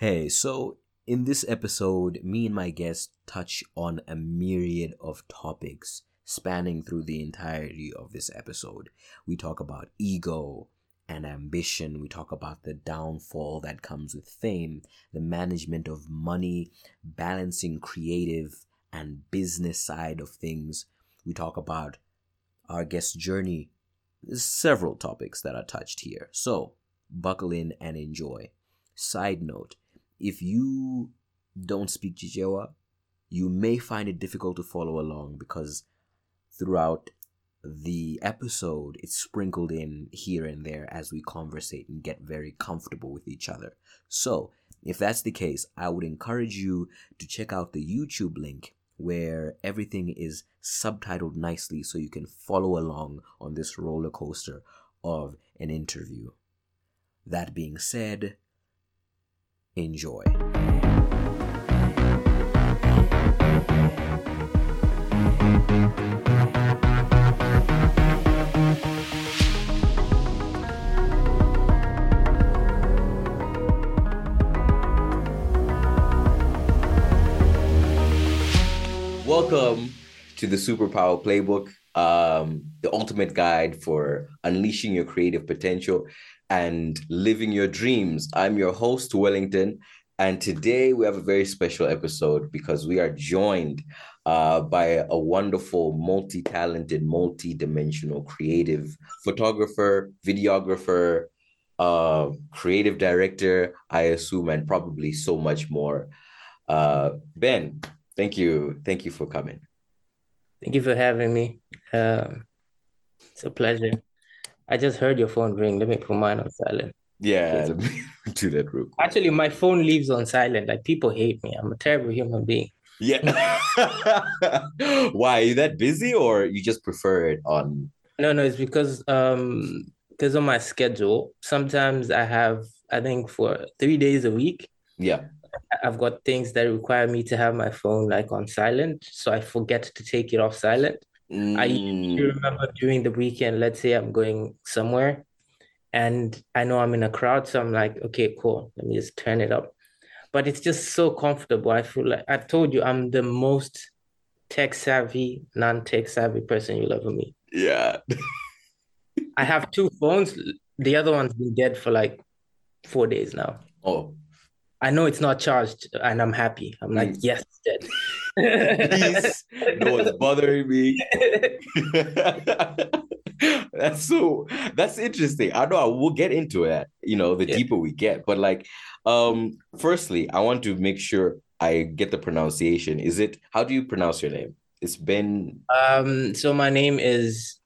Hey, so in this episode, me and my guest touch on a myriad of topics spanning through the entirety of this episode. We talk about ego and ambition, we talk about the downfall that comes with fame, the management of money, balancing creative and business side of things. We talk about our guest's journey. There's several topics that are touched here. So, buckle in and enjoy. Side note if you don't speak Chichewa, you may find it difficult to follow along because throughout the episode it's sprinkled in here and there as we conversate and get very comfortable with each other. So, if that's the case, I would encourage you to check out the YouTube link where everything is subtitled nicely so you can follow along on this roller coaster of an interview. That being said, enjoy. Welcome to the Superpower Playbook, um, the ultimate guide for unleashing your creative potential and living your dreams. I'm your host, Wellington, and today we have a very special episode because we are joined uh, by a wonderful, multi talented, multi dimensional creative photographer, videographer, uh, creative director, I assume, and probably so much more. Uh, ben, thank you. Thank you for coming. Thank you for having me. Uh, it's a pleasure. I just heard your phone ring. Let me put mine on silent. Yeah, let me do that real quick. Actually, my phone leaves on silent. Like people hate me. I'm a terrible human being. Yeah. Why? Are you that busy or you just prefer it on? No, no, it's because um because of my schedule. Sometimes I have I think for three days a week. Yeah. I've got things that require me to have my phone like on silent, so I forget to take it off silent. Mm. I remember during the weekend, let's say I'm going somewhere and I know I'm in a crowd, so I'm like, okay, cool, let me just turn it up. But it's just so comfortable. I feel like I've told you I'm the most tech savvy, non tech savvy person you'll ever meet. Yeah. I have two phones. The other one's been dead for like four days now. Oh. I know it's not charged and I'm happy. I'm like, mm. yes, dead. Please, no one's bothering me. that's so that's interesting. I know I will get into it, you know, the yeah. deeper we get. But like, um, firstly, I want to make sure I get the pronunciation. Is it how do you pronounce your name? It's Ben. Um, so my name is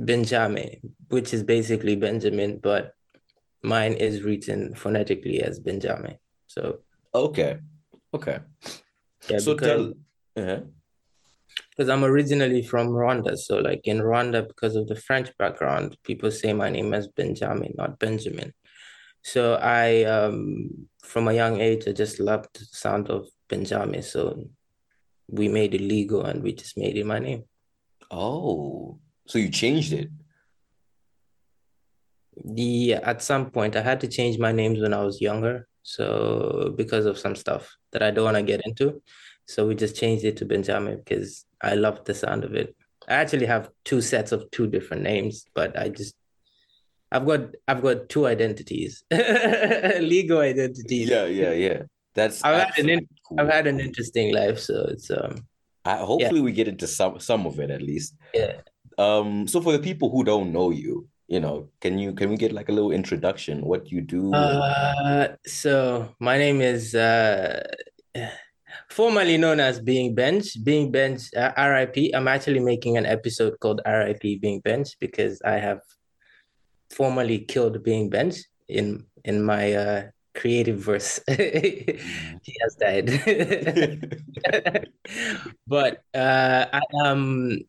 Benjame, which is basically Benjamin, but mine is written phonetically as Benjame. So okay, okay. Yeah, so because, tell. Uh-huh. Because I'm originally from Rwanda, so like in Rwanda, because of the French background, people say my name as Benjamin, not Benjamin. So I, um, from a young age, I just loved the sound of Benjame. So we made it legal, and we just made it my name. Oh, so you changed it? The at some point I had to change my names when I was younger so because of some stuff that I don't want to get into. So we just changed it to Benjame because I love the sound of it. I actually have two sets of two different names, but I just I've got I've got two identities, legal identities. Yeah, yeah, yeah. That's I've had an in, cool. I've had an interesting life, so it's um. I, hopefully, yeah. we get into some some of it at least. Yeah. Um. So for the people who don't know you, you know, can you can we get like a little introduction? What you do? Uh, so my name is uh, formerly known as Being Bench. Being Bench, uh, RIP. I'm actually making an episode called RIP Being Bench because I have formerly killed Being Bench in in my uh, creative verse. he has died. but uh, I am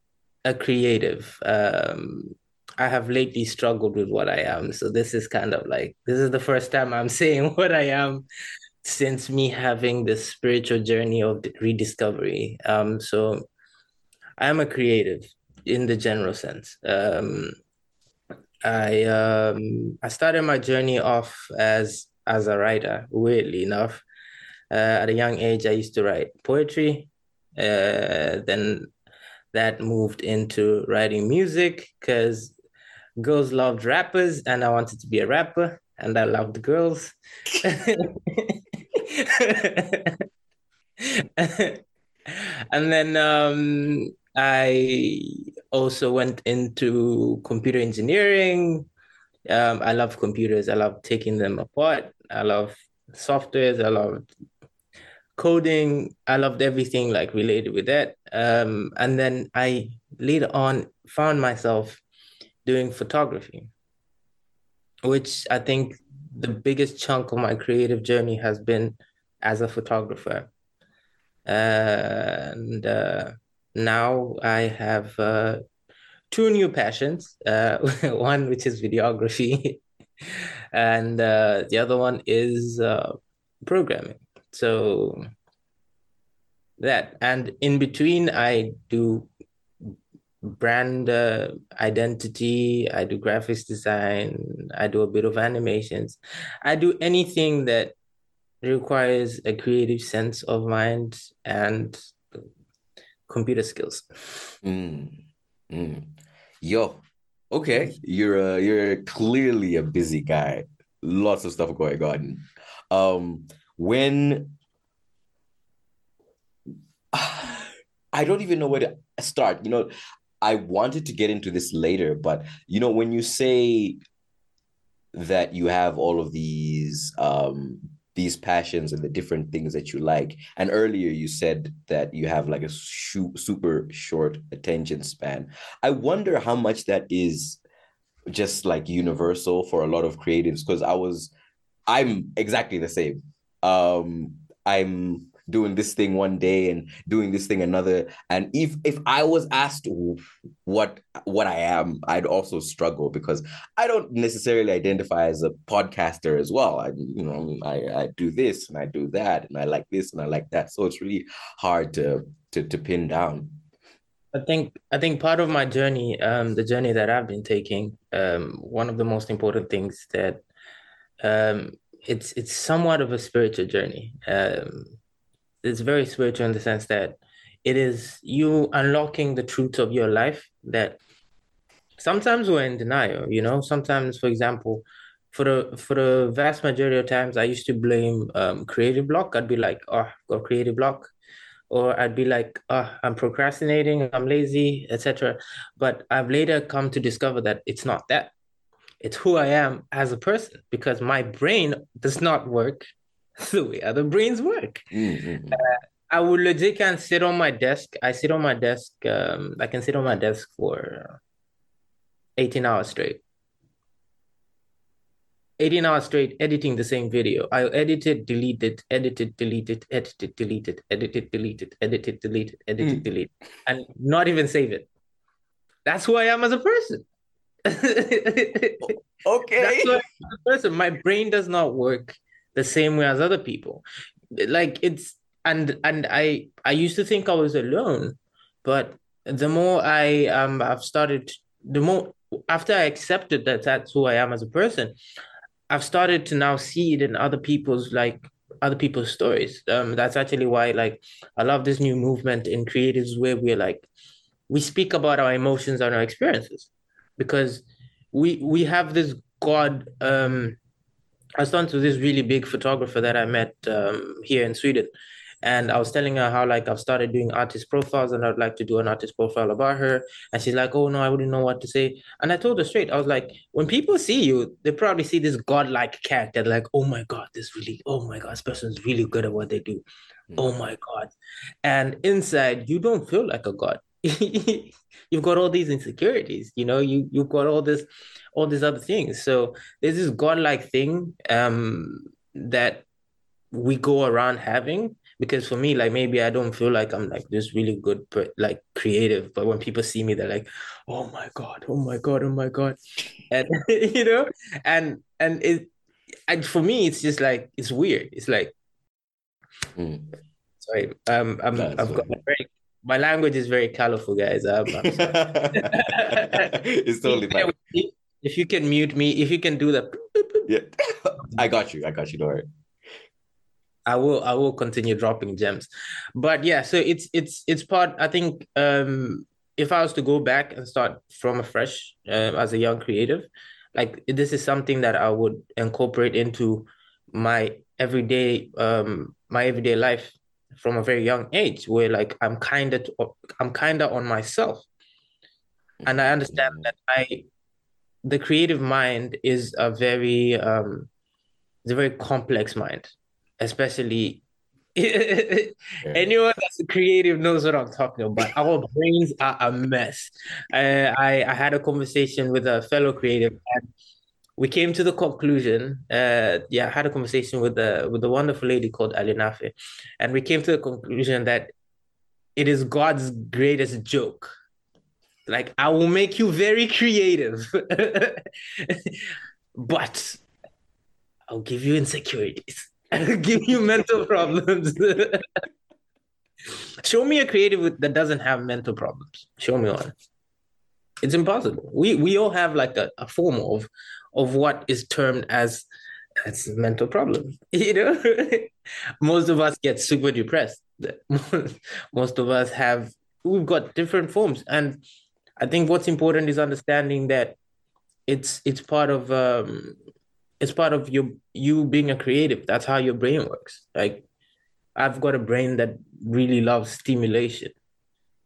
a creative. Um, I have lately struggled with what I am. So this is kind of like this is the first time I'm saying what I am since me having this spiritual journey of rediscovery. Um, so I am a creative in the general sense. Um, I um, I started my journey off as as a writer, weirdly enough. Uh, at a young age, I used to write poetry. Uh, then that moved into writing music because girls loved rappers and I wanted to be a rapper and I loved girls. and then um, I also went into computer engineering. Um, I love computers. I love taking them apart. I love softwares. I love coding. I loved everything like related with that. Um, and then I later on found myself doing photography, which I think the biggest chunk of my creative journey has been as a photographer. and uh, now I have uh, two new passions. Uh, one which is videography, and uh, the other one is uh, programming. So that, and in between, I do brand uh, identity. I do graphics design. I do a bit of animations. I do anything that requires a creative sense of mind and computer skills. Mm. Mm. Yo, okay, you're a, you're clearly a busy guy. Lots of stuff going on. Um, when I don't even know where to start. You know, I wanted to get into this later, but you know, when you say that you have all of these um these passions and the different things that you like. And earlier you said that you have like a sh- super short attention span. I wonder how much that is just like universal for a lot of creatives because I was I'm exactly the same. Um I'm doing this thing one day and doing this thing another. And if if i was asked what what i am i'd also struggle because i don't necessarily identify as a podcaster as well. I you know i i do this and i do that and i like this and i like that. So it's really hard to to, to pin down. I think I think part of my journey, um, the journey that I've been taking, um, one of the most important things that um, it's it's somewhat of a spiritual journey. Um, it's very spiritual in the sense that it is you unlocking the truth of your life that sometimes we're in denial you know? Sometimes for example for the for the vast majority of times i used to blame um, creative block. I'd be like oh I've got creative block. Or i'd be like oh i'm procrastinating i'm lazy etc but i've later come to discover that it's not that. It's who i am as a person because my brain does not work the way other brains work. Mm-hmm. Uh, I would legit can sit on my desk. I sit on my desk. Um, I can sit on my desk for 18 hours straight. 18 hours straight editing the same video. I edit it, delete it, edit it, delete it, edit it, delete it, edit it, delete it, edit it, delete it, edit it, delete it, and not even save it. That's who I am as a person. okay. That's who I am as a person. My brain does not work the same way as other people. Like it's and and I I used to think I was alone, but the more I um I've started the more after I accepted that that's who I am as a person, I've started to now see it in other people's like other people's stories. Um, that's actually why like I love this new movement in creatives where we're like we speak about our emotions and our experiences because we we have this God um I was talking to this really big photographer that I met um, here in Sweden. And I was telling her how like I've started doing artist profiles and I'd like to do an artist profile about her. And she's like, oh no, I wouldn't know what to say. And I told her straight, I was like, when people see you, they probably see this godlike character, like, oh my God, this really, oh my God, this person's really good at what they do. Mm-hmm. Oh my God. And inside, you don't feel like a god. you've got all these insecurities, you know, you you've got all this all these other things. So there's this godlike thing um, that we go around having because for me like maybe i don't feel like i'm like this really good but like creative. But when people see me they're like oh my god oh my god oh my god. And you know and and it and for me it's just like it's weird. It's like mm. sorry um i'm That's i've got a very my language is very colorful guys um, it's totally fine if you can mute me, if you can do that. yeah, I got you. I got you. Don't worry. I will I will continue dropping gems. But yeah, so it's it's it's part I think um if I was to go back and start from a fresh uh, as a young creative, like this is something that I would incorporate into my everyday um my everyday life from a very young age where like I'm kind of I'm kind of on myself. And I understand that I the creative mind is a very um it's a very complex mind especially anyone that's creative knows what I'm talking about. Our brains are a mess. Uh, I I had a conversation with a fellow creative, and we came to the conclusion. Uh, yeah, I had a conversation with the with a wonderful lady called Alinafe, and we came to the conclusion that it is God's greatest joke. Like I will make you very creative, but I'll give you insecurities. give you mental problems. Show me a creative that doesn't have mental problems. Show me one. It's impossible. We we all have like a, a form of of what is termed as as mental problem. You know, most of us get super depressed. most of us have we've got different forms, and I think what's important is understanding that it's it's part of um, it's part of your you being a creative that's how your brain works like i've got a brain that really loves stimulation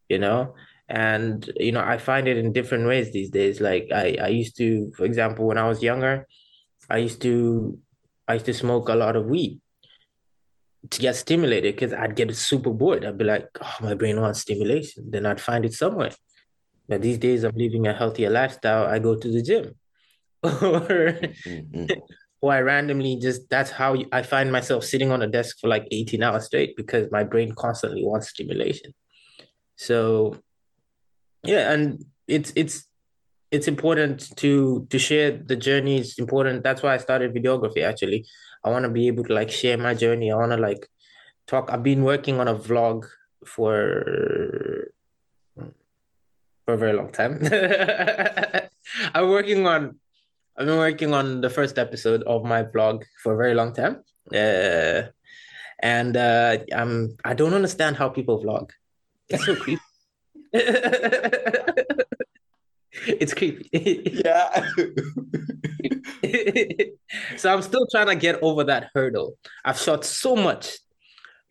you know and you know i find it in different ways these days. Like i i used to for example when i was younger i used to i used to smoke a lot of weed to get stimulated because i'd get super bored. I'd be like oh my brain wants stimulation. Then i'd find it somewhere. But these days i'm living a healthier lifestyle. I go to the gym. Or mm-hmm. or I randomly just that's how I find myself sitting on a desk for like 18 hours straight because my brain constantly wants stimulation. So yeah, and it's it's it's important to to share the journey. It's important. That's why I started videography actually. I want to be able to like share my journey. I want to like talk. I've been working on a vlog for for a very long time. I'm working on I've been working on the first episode of my vlog for a very long time. Uh, and uh, I'm I don't understand how people vlog. It's so creepy. it's creepy. yeah. so I'm still trying to get over that hurdle. I've shot so much,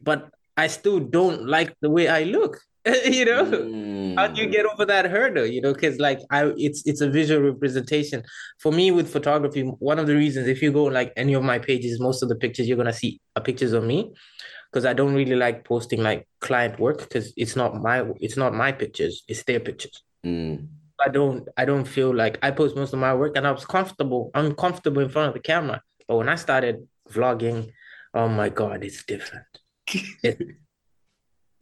but I still don't like the way I look. you know mm. how do you get over that hurdle you know because like i it's it's a visual representation for me with photography one of the reasons if you go like any of my pages most of the pictures you're gonna see are pictures of me because i don't really like posting like client work because it's not my it's not my pictures it's their pictures mm. i don't i don't feel like i post most of my work and i was comfortable i'm comfortable in front of the camera but when i started vlogging oh my god it's different it,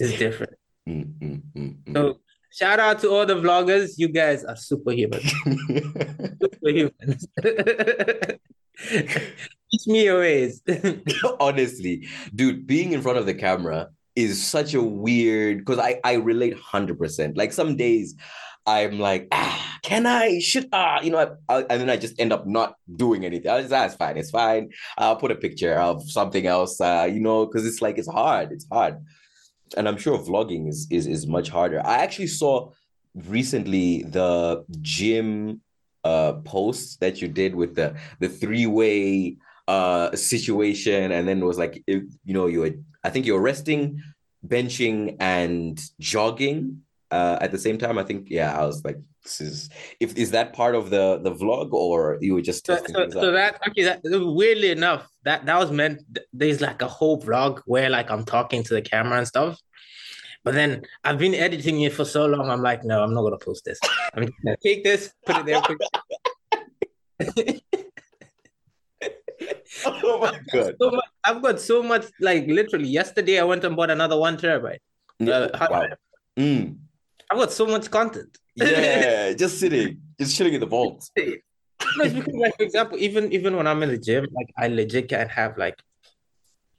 it's different Mm, mm, mm, mm, so shout out to all the vloggers. You guys are superhuman. superhuman. Teach me your ways. Honestly, dude, being in front of the camera is such a weird because I I relate hundred percent. Like some days. I'm like, ah, can I? Should ah, you know, I, I, and then I just end up not doing anything. I just, that's fine. It's fine. I'll put a picture of something else. Uh, you know, because it's like it's hard. It's hard and I'm sure vlogging is is is much harder. I actually saw recently the gym uh posts that you did with the the three way uh situation, and then it was like you know you were I think you're resting, benching, and jogging uh, at the same time. I think yeah, I was like this is if is that part of the the vlog or you were just so, so, so that okay that weirdly enough that that was meant there's like a whole vlog where like i'm talking to the camera and stuff but then i've been editing it for so long i'm like no i'm not gonna post this i'm gonna take this put it there oh my god so much, i've got so much like literally yesterday i went and bought another one terabyte uh, wow. mm. i've got so much content yeah, just sitting, just chilling in the vault. No, it's because, like, for example, even even when I'm in the gym, like I legit can have like,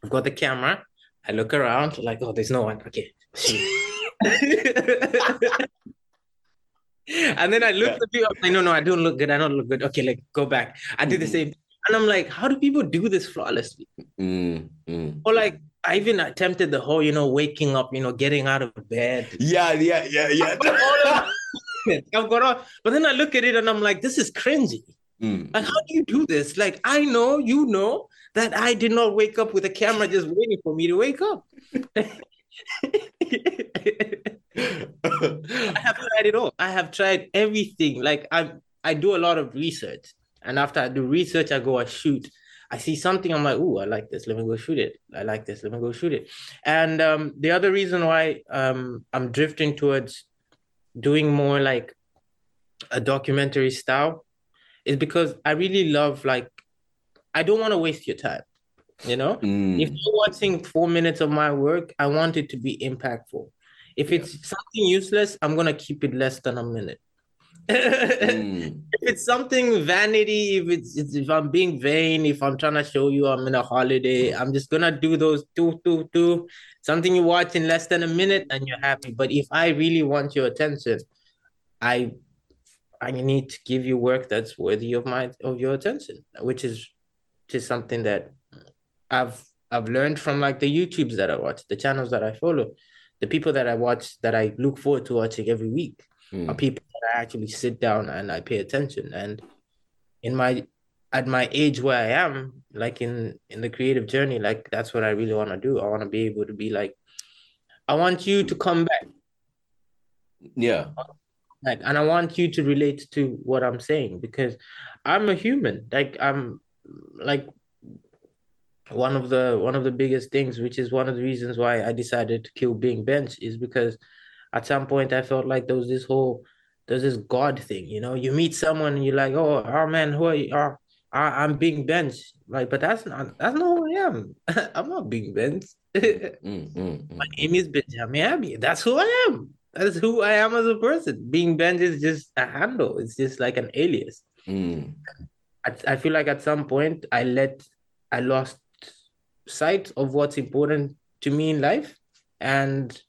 I've got the camera. I look around, like, oh, there's no one. Okay, and then I look yeah. at people. Like, no, no, I don't look good. I don't look good. Okay, like go back. I did the mm-hmm. same. And I'm like, how do people do this flawlessly? Mm, mm. Or like, I even attempted the whole, you know, waking up, you know, getting out of bed. Yeah, yeah, yeah, yeah. I've got all, but then I look at it and I'm like, this is cringy. Mm. Like, how do you do this? Like, I know, you know, that I did not wake up with a camera just waiting for me to wake up. I have tried it all. I have tried everything. Like I I do a lot of research. And after I do research, I go, I shoot. I see something, I'm like, oh, I like this. Let me go shoot it. I like this. Let me go shoot it. And um, the other reason why um, I'm drifting towards doing more like a documentary style is because I really love like I don't want to waste your time. You know, Mm. if you're watching four minutes of my work, I want it to be impactful. If it's something useless, I'm gonna keep it less than a minute. Mm. if it's something vanity, if it's, it's if I'm being vain, if I'm trying to show you I'm in a holiday, I'm just gonna do those two, two, two, something you watch in less than a minute and you're happy. But if I really want your attention, I I need to give you work that's worthy of my of your attention, which is just something that I've I've learned from like the YouTubes that I watch, the channels that I follow, the people that I watch that I look forward to watching every week Mm. are people that I actually sit down and I pay attention. And in my at my age where I am, like in in the creative journey, like that's what I really want to do. I want to be able to be like, I want you to come back, Yeah. like, and I want you to relate to what I'm saying because I'm a human. Like I'm like one of the one of the biggest things, which is one of the reasons why I decided to kill being bench, is because at some point I felt like there was this whole there's this God thing, you know. You meet someone and you're like, oh, oh man, who are you? Oh, I, I'm being bench. Like, but that's not that's not who I am. I'm not being bench. Mm, mm, My mm. name is Benjame Abi. That's who I am. That's who I am as a person. Being bench is just a handle. It's just like an alias. Mm. I, I feel like at some point I let I lost sight of what's important to me in life. And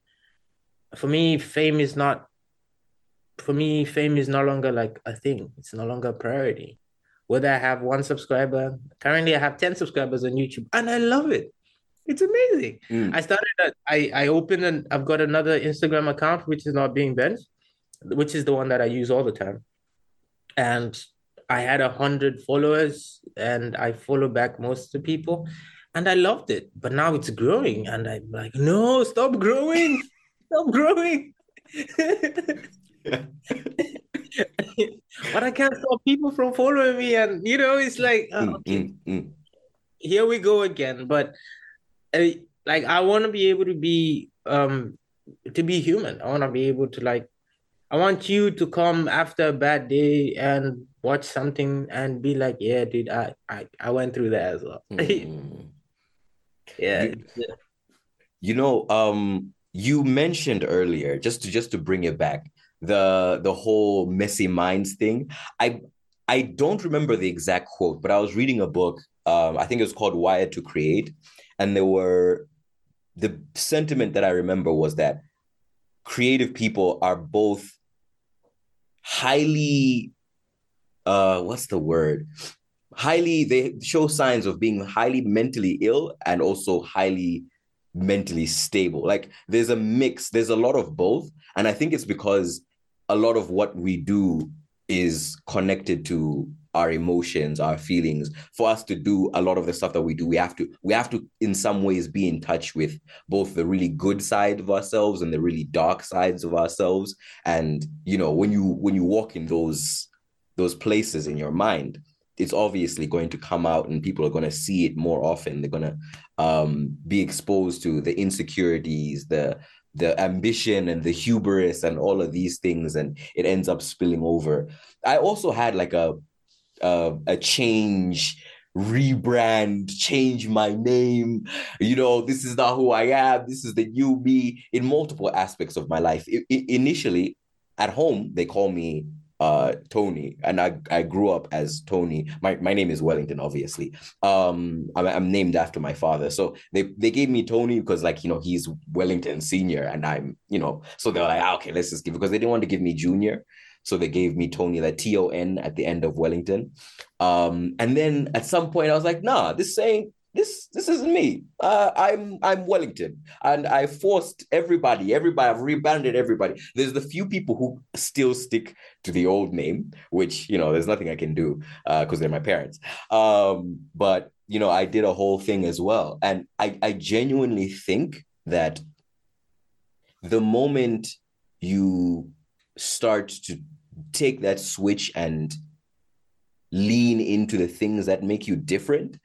for me, fame is not for me, fame is no longer like a thing. It's no longer a priority. Whether I have one subscriber, currently I have 10 subscribers on YouTube, and I love it. It's amazing. Mm. I started a, I, I opened and I've got another Instagram account which is not being benched, which is the one that I use all the time. And I had a hundred followers and I follow back most of the people and I loved it. But now it's growing and I'm like, no, stop growing. Stop growing. but I can't stop people from following me. And you know, it's like, Mm, okay, mm, mm. here we go again. But uh, like I want to be able to be um to be human. I want to be able to like I want you to come after a bad day and watch something and be like, yeah, dude, I I, I went through that as well. Yeah. You- You know, um, you mentioned earlier, just to just to bring it back, the the whole messy minds thing. I I don't remember the exact quote, but I was reading a book. Um, I think it was called Wired to Create, and there were the sentiment that I remember was that creative people are both highly uh what's the word highly they show signs of being highly mentally ill and also highly mentally stable. Like there's a mix there's a lot of both. And i think it's because a lot of what we do is connected to our emotions our feelings. For us to do a lot of the stuff that we do we have to we have to in some ways be in touch with both the really good side of ourselves and the really dark sides of ourselves. And you know when you when you walk in those those places in your mind it's obviously going to come out and people are going to see it more often. They're going to um, be exposed to the insecurities the the ambition and the hubris and all of these things and it ends up spilling over. I also had like a a, a change rebrand change my name. You know this is not who i am. This is the new me. In multiple aspects of my life. I- I- initially at home they call me uh Tony and I I grew up as Tony. My my name is Wellington obviously. Um I'm, I'm named after my father. So they they gave me Tony because like you know he's Wellington senior and I'm you know so they're like ah, okay let's just give because they didn't want to give me junior. So they gave me Tony, like T O N at the end of Wellington. Um, and then at some point I was like, nah, this ain't this this isn't me. Uh, I'm I'm Wellington, and I forced everybody, everybody, I've rebranded everybody. There's the few people who still stick to the old name, which you know, there's nothing I can do because uh, they're my parents. Um, but you know, I did a whole thing as well, and I I genuinely think that the moment you start to take that switch and lean into the things that make you different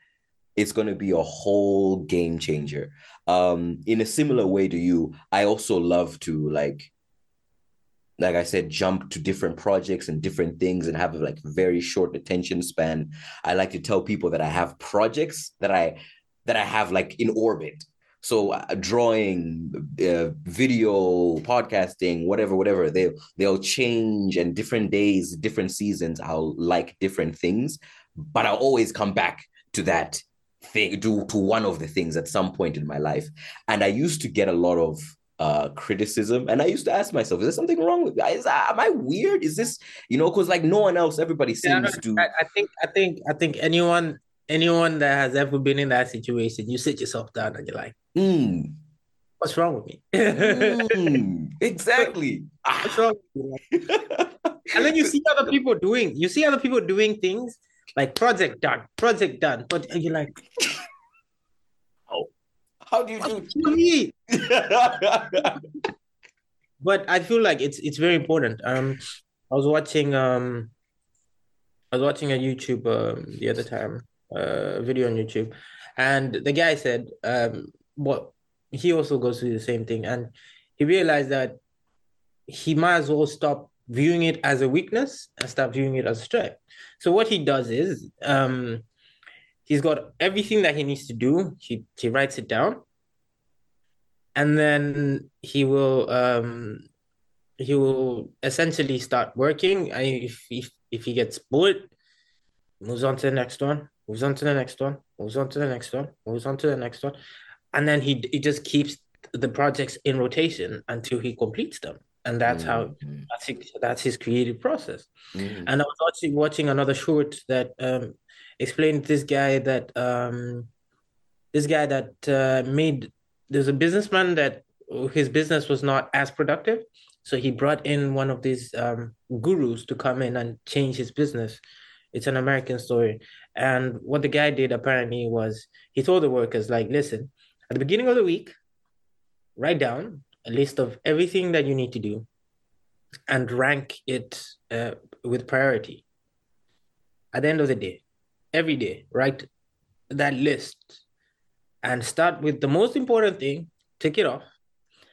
it's going to be a whole game changer. Um, in a similar way to you, I also love to like, like I said, jump to different projects and different things and have like very short attention span. I like to tell people that I have projects that I that I have like in orbit. So uh, drawing, uh, video, podcasting, whatever, whatever, they they'll change and different days, different seasons. I'll like different things, but I'll always come back to that thing to, to one of the things at some point in my life. And i used to get a lot of uh, criticism. And i used to ask myself is there something wrong with me is, am i weird? Is this you know because like no one else everybody seems yeah, to I, I think i think i think anyone anyone that has ever been in that situation you sit yourself down and you're like mm. what's wrong with me? Mm, exactly. What's wrong and then you see other people doing you see other people doing things like project done, project done. But you're like, oh, how do you do me? but I feel like it's it's very important. Um, I was watching um, I was watching a YouTube um the other time, uh, video on YouTube, and the guy said um, what he also goes through the same thing, and he realized that he might as well stop viewing it as a weakness and start viewing it as a strength. So what he does is um, he's got everything that he needs to do. He he writes it down, and then he will um, he will essentially start working. I, if if if he gets bored, moves on to the next one, moves on to the next one, moves on to the next one, moves on to the next one, and then he he just keeps the projects in rotation until he completes them and that's mm-hmm. how that's his, that's his creative process. Mm-hmm. And I was actually watching another short that um, explained this guy that um, this guy that uh, made there's a businessman that his business was not as productive, so he brought in one of these um, gurus to come in and change his business. It's an American story, and what the guy did apparently was he told the workers like, listen, at the beginning of the week, write down a list of everything that you need to do and rank it uh, with priority. At the end of the day, every day, write that list and start with the most important thing, take it off.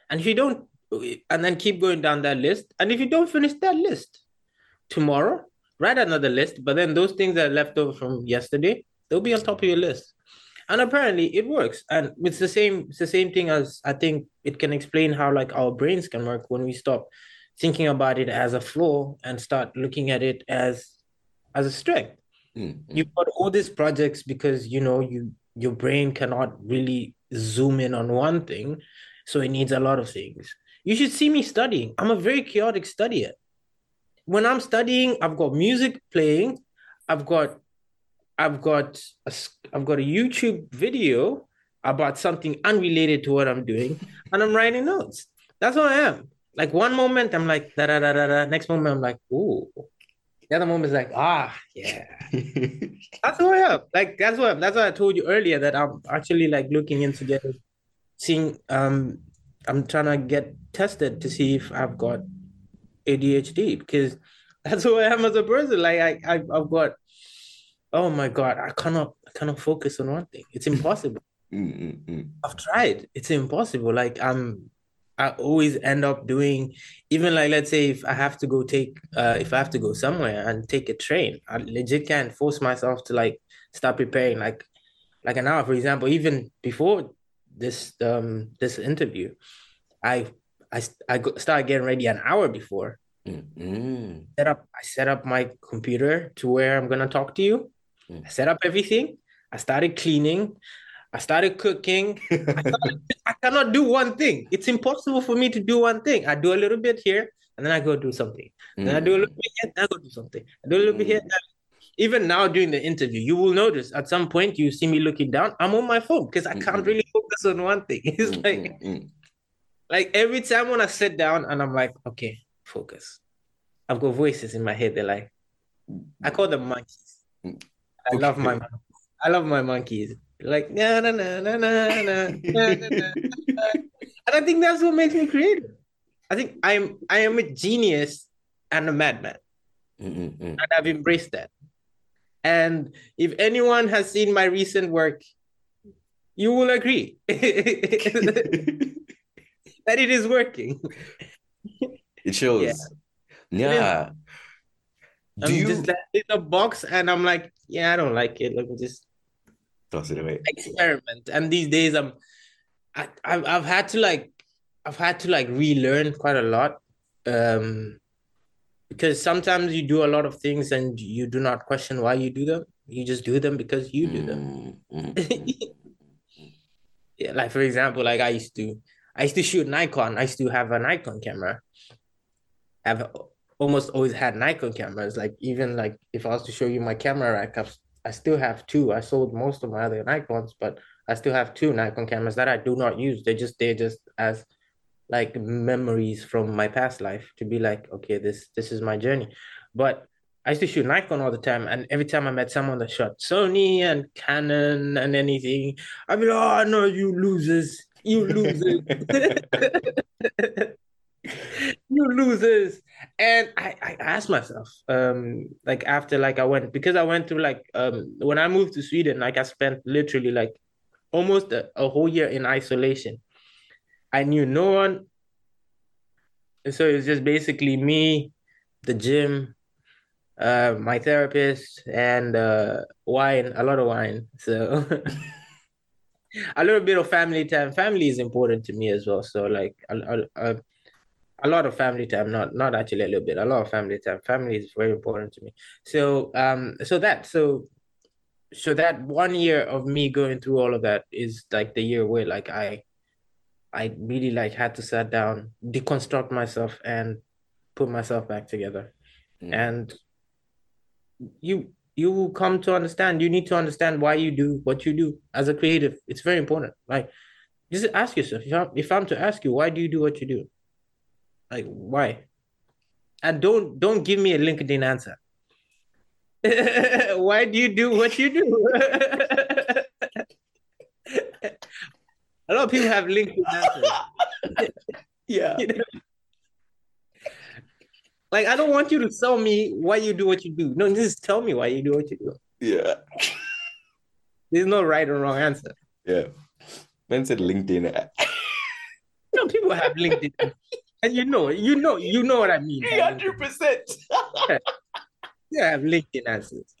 And if you don't, and then keep going down that list. And if you don't finish that list tomorrow, write another list. But then those things that are left over from yesterday, they'll be on top of your list and apparently it works. And it's the same it's the same thing as i think it can explain how like our brains can work when we stop thinking about it as a flaw and start looking at it as as a strength. Mm-hmm. you've got all these projects because you know you your brain cannot really zoom in on one thing so it needs a lot of things. You should see me studying. I'm a very chaotic studier when i'm studying i've got music playing i've got I've got a, I've got a YouTube video about something unrelated to what I'm doing, and I'm writing notes. That's what I am. Like one moment I'm like da da da da da. Next moment I'm like ooh. The other moment is like ah yeah. that's who I am. Like that's what that's what I told you earlier that I'm actually like looking into getting, seeing um I'm trying to get tested to see if I've got ADHD because that's who I am as a person. Like I, I I've got oh my god, I cannot I cannot focus on one thing. It's impossible. Mm-mm-mm. I've tried. It's impossible. Like I'm I always end up doing even like let's say if I have to go take uh if I have to go somewhere and take a train, I legit can't force myself to like start preparing like like an hour, for example, even before this um this interview, I I I started getting ready an hour before. Mm-hmm. Set up I set up my computer to where I'm gonna talk to you. Mm. I set up everything. I started cleaning. I started cooking. I, started, I, cannot do one thing. It's impossible for me to do one thing. I do a little bit here, and then I go do something. Mm. Then I do a little bit here, then I go do something. I do a little mm. bit here. Even now during the interview, you will notice at some point you see me looking down. I'm on my phone because I can't really focus on one thing. It's like, like every time when I sit down and I'm like, okay, focus. I've got voices in my head. They're like, I call them monkeys. I love my monkeys. I love my monkeys. Like na na na na na na. and I think that's what makes me creative. I think I'm I am a genius and a madman, Mm-mm-mm. and I've embraced that. And if anyone has seen my recent work, you will agree that it is working. It shows. Yeah. yeah. yeah. I'm you... just in a box, and I'm like, yeah, I don't like it. Let me just toss it away. Experiment. And these days I'm I, I've I've had to like I've had to like relearn quite a lot. Um because sometimes you do a lot of things and you do not question why you do them. You just do them because you do them. Mm-hmm. yeah, like for example, like I used to I used to shoot Nikon. I used to have a Nikon camera. I've almost always had Nikon cameras. Like even like if I was to show you my camera rack, I've, I still have two. I sold most of my other Nikons, but I still have two Nikon cameras that I do not use. They're just they're just as like memories from my past life to be like, okay, this this is my journey. But I used to shoot Nikon all the time, and every time I met someone that shot Sony and Canon and anything, I'd be like, oh no, you losers, you losers. you losers. And I, I asked myself um like after like i went because i went through like um when i moved to sweden like i spent literally like almost a, a whole year in isolation. I knew no one. And so it was just basically me the gym uh my therapist and uh wine a lot of wine. So a little bit of family time. Family is important to me as well. So like I, I, a lot of family time not not actually a little bit a lot of family time. Family is very important to me. So um so that so so that one year of me going through all of that is like the year where like i i really like had to sit down deconstruct myself and put myself back together. Mm. and you you will come to understand you need to understand why you do what you do as a creative. It's very important like just ask yourself if I'm, if I'm to ask you why do you do what you do like why? And don't don't give me a LinkedIn answer. why do you do what you do? a lot of people have LinkedIn answers. yeah. You know? Like I don't want you to tell me why you do what you do. No, just tell me why you do what you do. Yeah. There's no right or wrong answer. Yeah. Man said LinkedIn. no, people have LinkedIn. And you know, you know, you know what I mean. Three hundred percent. Yeah, I have LinkedIn answers.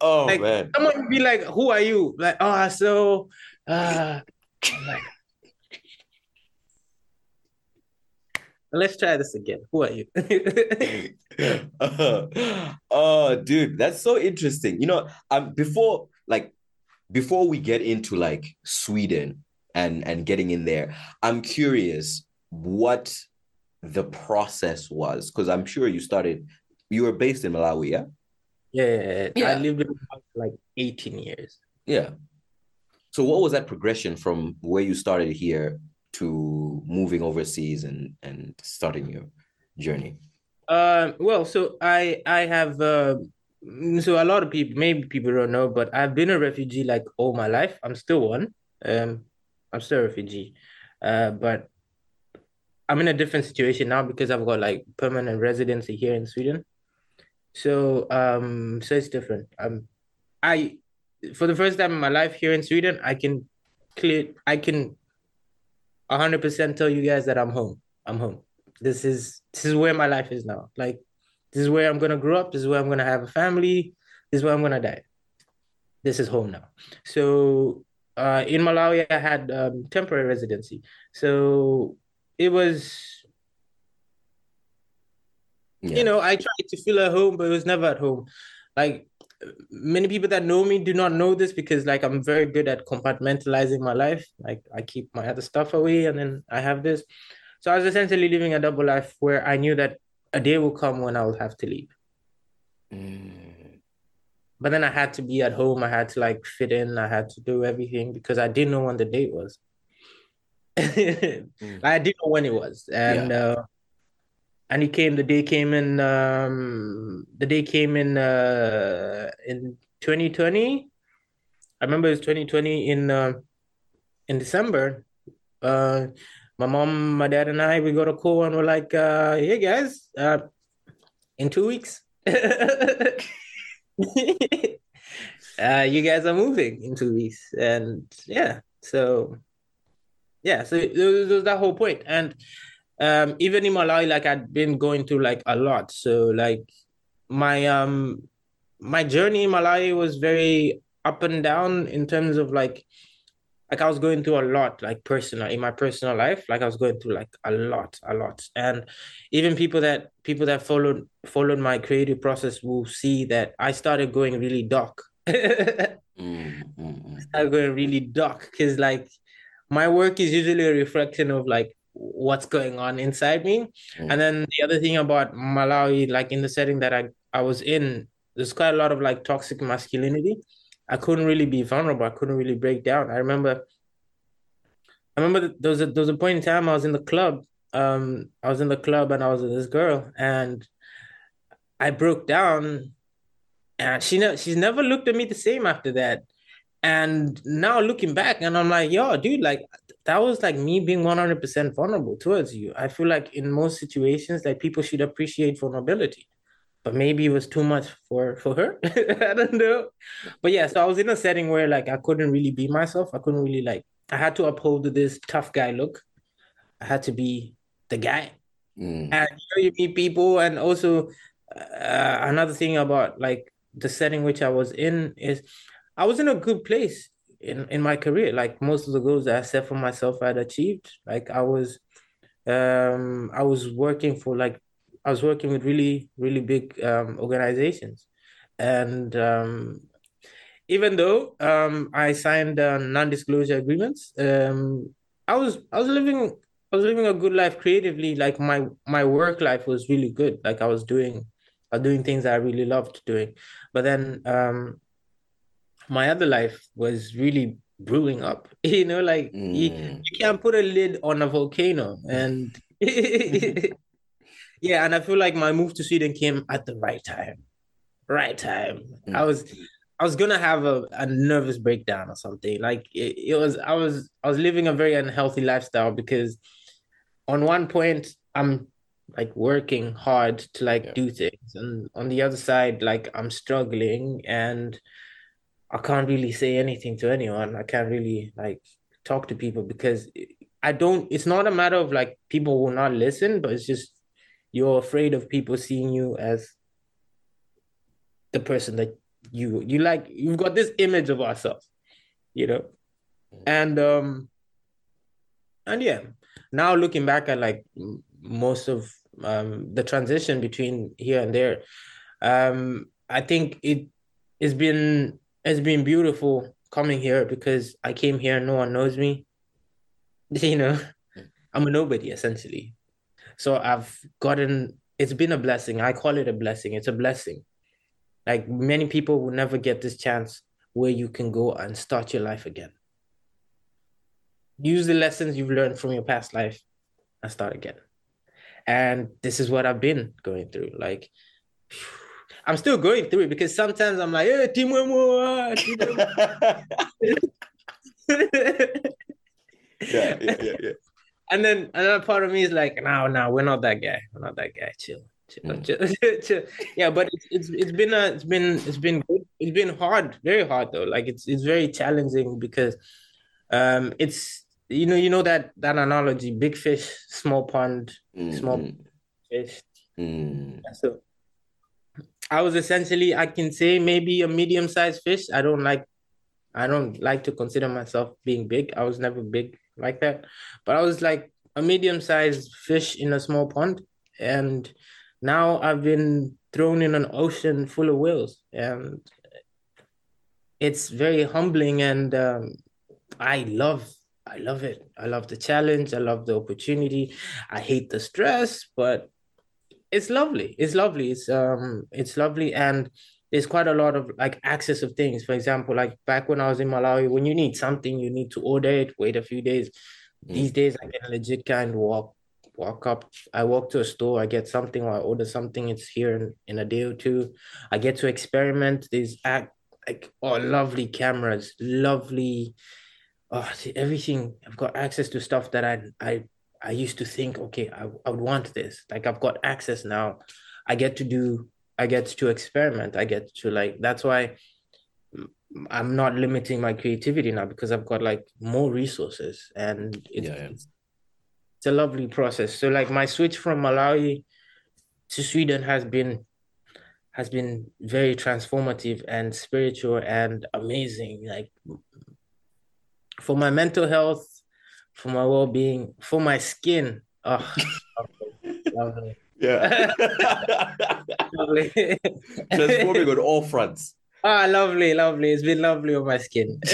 oh like, man. Someone be like, "Who are you?" Like, "Oh, so." Uh, like, Let's try this again. Who are you? uh, oh, dude, that's so interesting. You know, um, before like before we get into like Sweden and and getting in there, I'm curious what the process was because i'm sure you started you were based in malawi yeah? Yeah, yeah. i lived in like 18 years. Yeah. So what was that progression from where you started here to moving overseas and and starting your journey? Uh, well so i i have uh, so a lot of people maybe people don't know but i've been a refugee like all my life. I'm still one. Um i'm still a refugee. Uh but I'm in a different situation now because I've got like permanent residency here in Sweden. So um so it's different. Um I for the first time in my life here in Sweden, I can clear I can hundred percent tell you guys that I'm home. I'm home. This is this is where my life is now. Like this is where I'm gonna grow up, this is where I'm gonna have a family, this is where I'm gonna die. This is home now. So uh, in Malawi, I had um, temporary residency. So it was yeah. you know i tried to feel at home but it was never at home like many people that know me do not know this because like i'm very good at compartmentalizing my life like i keep my other stuff away and then i have this So I was essentially living a double life where I knew that a day will come when I will have to leave. Mm. But then I had to be at home. I had to like fit in. I had to do everything because I didn't know when the date was. Mm. I didn't know when it was, and yeah. uh, and he came. The day came in. Um, the day came in. Uh, in 2020. I remember it was 2020 in uh, in December. Uh, my mom, my dad, and I we got a call and we're like, uh, "Hey guys, uh, in two weeks, uh, you guys are moving in two weeks." And yeah, so yeah, so there was that whole point, and um, even in Malawi, like I'd been going through like a lot. So like my um my journey in Malawi was very up and down in terms of like like I was going through a lot, like personal in my personal life, like I was going through like a lot, a lot. And even people that people that followed followed my creative process will see that I started going really dark. mm-hmm. I started going really dark because like my work is usually a reflection of like what's going on inside me. Mm-hmm. And then the other thing about Malawi, like in the setting that I, I was in, there's quite a lot of like toxic masculinity. I couldn't really be vulnerable. I couldn't really break down. I remember, I remember there was a there was a point in time I was in the club. Um, I was in the club and I was with this girl, and I broke down, and she ne- she's never looked at me the same after that. And now looking back, and I'm like, yo, dude, like that was like me being 100% vulnerable towards you. I feel like in most situations, like people should appreciate vulnerability but maybe it was too much for for her. I don't know. But yeah, so I was in a setting where like I couldn't really be myself. I couldn't really like I had to uphold this tough guy look. I had to be the guy. Mm. And you, know, you meet people and also uh, another thing about like the setting which I was in is I was in a good place in in my career. Like most of the goals that I set for myself I had achieved. Like I was um I was working for like I was working with really, really big um, organizations. And um, even though um, I signed uh, non-disclosure agreements, um, I was I was living I was living a good life creatively. Like my my work life was really good. Like I was doing I doing things I really loved doing. But then um, my other life was really brewing up. You know, like mm. you, you can't put a lid on a volcano and Yeah, and I feel like my move to Sweden came at the right time. Right time. Mm. I was I was gonna have a, a nervous breakdown or something. Like it, it was I was I was living a very unhealthy lifestyle because on one point I'm like working hard to like yeah. do things and on the other side like I'm struggling and I can't really say anything to anyone. I can't really like talk to people because I don't it's not a matter of like people will not listen, but it's just you're afraid of people seeing you as the person that you you like you've got this image of ourselves you know and um and yeah now looking back at like most of um the transition between here and there um i think it it's been it's been beautiful coming here because i came here no one knows me you know i'm a nobody essentially so I've gotten, it's been a blessing. I call it a blessing. It's a blessing. Like many people will never get this chance where you can go and start your life again. Use the lessons you've learned from your past life and start again. And this is what I've been going through. Like, I'm still going through it because sometimes I'm like, hey, Team yeah, yeah, yeah, yeah and then another part of me is like, no, no, we're not that guy. We're not that guy. Chill. Chill, mm. chill, chill. Yeah, but it's, it's it's been a it's been it's been good. It's been hard, very hard though. Like it's it's very challenging because um it's you know you know that that analogy big fish small pond mm-hmm. small fish mm. so i was essentially i can say maybe a medium sized fish i don't like i don't like to consider myself being big i was never big like that. But I was like a medium sized fish in a small pond. And now I've been thrown in an ocean full of whales. And it's very humbling. And um, I love I love it. I love the challenge. I love the opportunity. I hate the stress, but it's lovely. It's lovely. It's um it's lovely and there's quite a lot of like access of things. For example, like back when I was in Malawi, when you need something, you need to order it, wait a few days. Mm. These days I can legit kind of walk walk up. I walk to a store, I get something or I order something, it's here in, in a day or two. I get to experiment. These act like oh lovely cameras, lovely oh everything. I've got access to stuff that I I I used to think, okay, I, I would want this. Like I've got access now. I get to do, I get to experiment. I get to like, that's why I'm not limiting my creativity now because I've got like more resources and it's, yeah, yeah. it's, it's a lovely process. So like my switch from Malawi to Sweden has been has been very transformative and spiritual and amazing. Like for my mental health, for my well being, for my skin. Oh, lovely. Yeah. lovely. Transforming on all fronts. Ah, lovely, lovely. It's been lovely on my skin.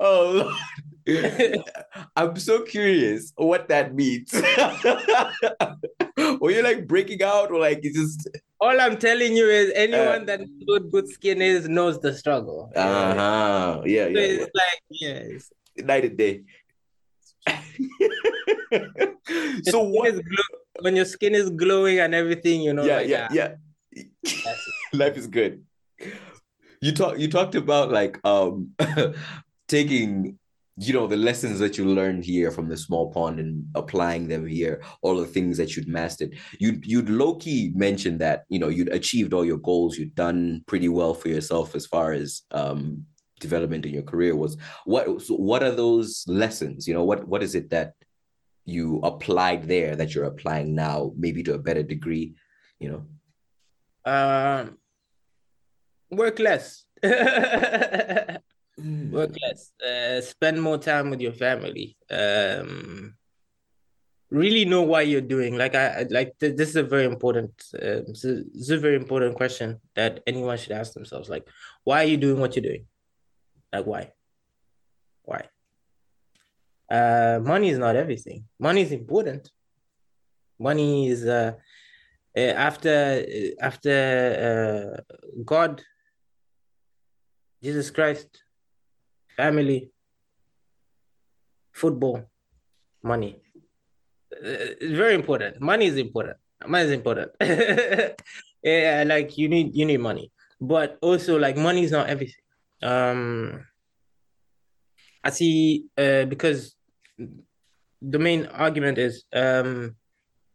oh, I'm so curious what that means. Were you like breaking out or like it's just all I'm telling you is anyone uh, that knows good skin is knows the struggle. Uh-huh. Yeah, yeah. It's yeah. like yes. Night and day. so what when your skin is glowing and everything, you know. Yeah, like, yeah, yeah. Life is good. You talk you talked about like um taking you know the lessons that you learned here from the small pond and applying them here all the things that you'd mastered. You'd you'd low-key mentioned that you know you'd achieved all your goals. You'd done pretty well for yourself as far as um development in your career was. What so what are those lessons? You know what what is it that you applied there that you're applying now maybe to a better degree you know? Um work less Mm. Work less. Uh, spend more time with your family. Um, really know why you're doing. Like I like th- this is a very important. Uh, this, is, a very important question that anyone should ask themselves. Like, why are you doing what you're doing? Like, why? Why? Uh, money is not everything. Money is important. Money is uh, uh after after uh, God, Jesus Christ, family, football, money. Uh, it's very important. Money is important. Money is important. yeah, like you need you need money, but also like money is not everything. Um, I see uh, because the main argument is um,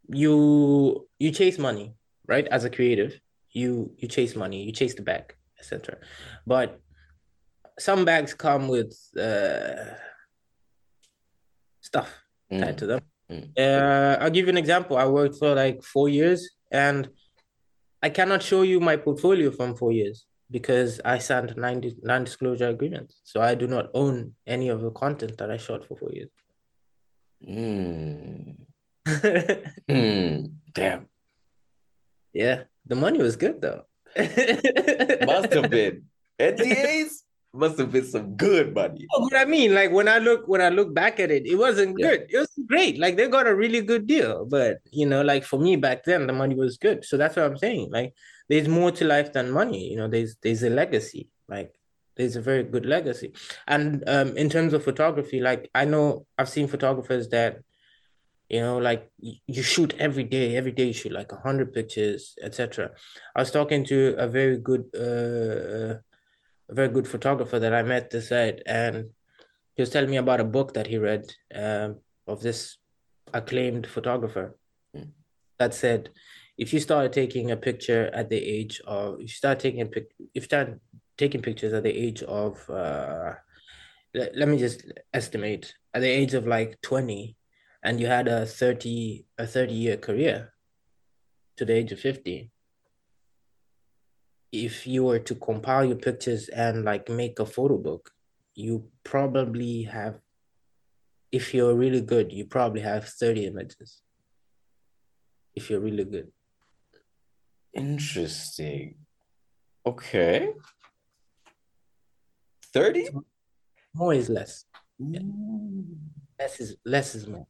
you you chase money right as a creative you you chase money you chase the bag etc but some bags come with uh, stuff mm. tied to them. Mm. Uh, I'll give you an example. I worked for like four years, and I cannot show you my portfolio from four years because I signed non non-disclosure agreements. So I do not own any of the content that I shot for four years. Mm. mm. Damn. Yeah, the money was good though. Must have been. NDAs? Must have been some good money. Oh, but I mean, like when I look when I look back at it, it wasn't yeah. good. It was great. Like they got a really good deal. But you know, like for me back then, the money was good. So that's what I'm saying. Like there's more to life than money. You know, there's there's a legacy. Like there's a very good legacy. And um, in terms of photography, like I know I've seen photographers that, you know, like you shoot every day. Every day you shoot like hundred pictures, etc. I was talking to a very good. Uh, a very good photographer that I met this side, and he was telling me about a book that he read um, of this acclaimed photographer mm. that said, if you start taking a picture at the age of, if you start taking a pic, if you start taking pictures at the age of, uh, let, let me just estimate, at the age of like twenty, and you had a thirty a thirty year career to the age of fifty if you were to compile your pictures and like make a photo book, you probably have, if you're really good, you probably have 30 images. If you're really good. Interesting. Okay. 30? More is less. Yeah. Mm. Less is less is more.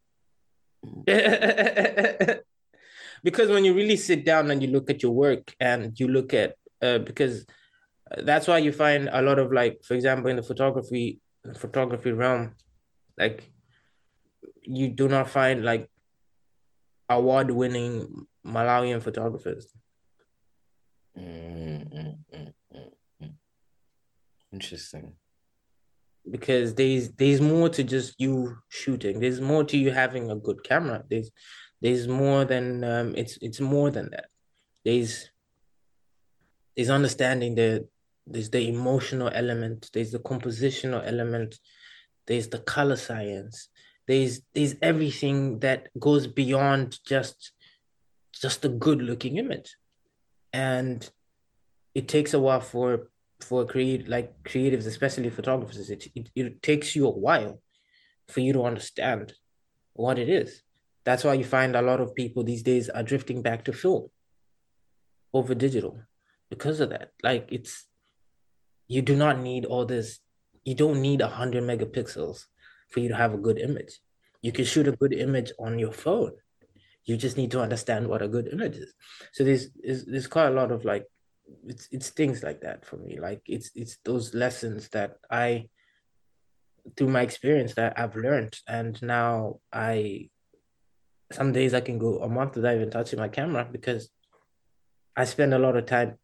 because when you really sit down and you look at your work and you look at uh, because that's why you find a lot of like for example in the photography photography realm like you do not find like award winning Malawian photographers. Mm, mm, mm, Interesting. Because there's there's more to just you shooting. There's more to you having a good camera. There's there's more than um, it's it's more than that. There's there's understanding the there's the emotional element. There's the compositional element. There's the color science. There's there's everything that goes beyond just just a good looking image, and it takes a while for for create like creatives, especially photographers. It, it it takes you a while for you to understand what it is. That's why you find a lot of people these days are drifting back to film over digital because of that. Like it's you do not need all this. You don't need a hundred megapixels for you to have a good image. You can shoot a good image on your phone. You just need to understand what a good image is. So there's there's, quite a lot of like it's it's things like that for me. Like it's it's those lessons that I through my experience that I've learned and now I some days I can go a month without even touching my camera because I spend a lot of time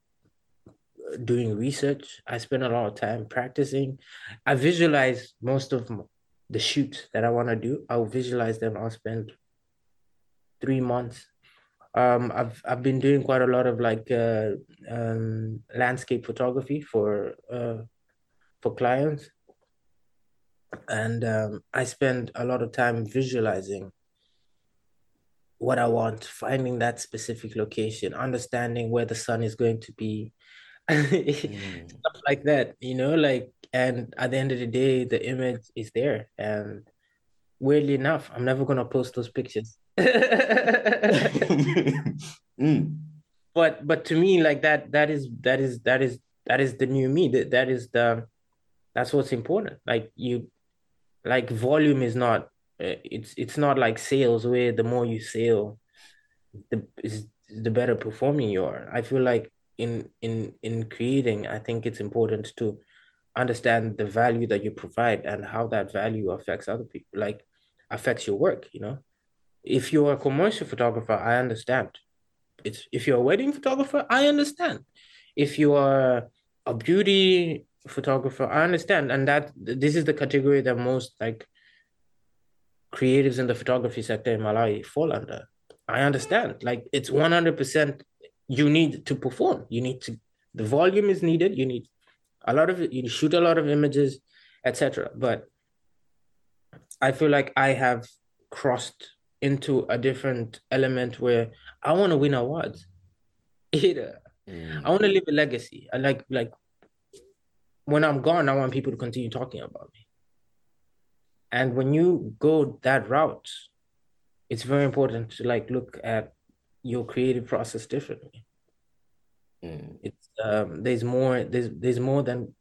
doing research. I spend a lot of time practicing. I visualize most of the shoots that I want to do. I'll visualize them. I'll spend three months. Um, I've I've been doing quite a lot of like uh, um, landscape photography for uh, for clients, and um, I spend a lot of time visualizing what I want, finding that specific location, understanding where the sun is going to be, mm. stuff like that. You know, like and at the end of the day, the image is there. And weirdly enough, I'm never gonna post those pictures. mm. But but to me, like that that is that is that is that is the new me. That that is the that's what's important. Like you, like volume is not uh, it's it's not like sales where the more you sell, the is the better performing you are. I feel like in in in creating, I think it's important to understand the value that you provide and how that value affects other people, like affects your work. You know, if you're a commercial photographer, I understand. It's if you're a wedding photographer, I understand. If you are a beauty photographer, I understand, and that this is the category that most like creatives in the photography sector in Malawi fall under. I understand. Like it's 100% you need to perform. You need to the volume is needed. You need a lot of you shoot a lot of images, etc. But I feel like I have crossed into a different element where I want to win awards. Either mm. I want to leave a legacy. I like like when I'm gone, I want people to continue talking about me. And when you go that route, it's very important to like look at your creative process differently. Mm. It's um, there's more there's there's more than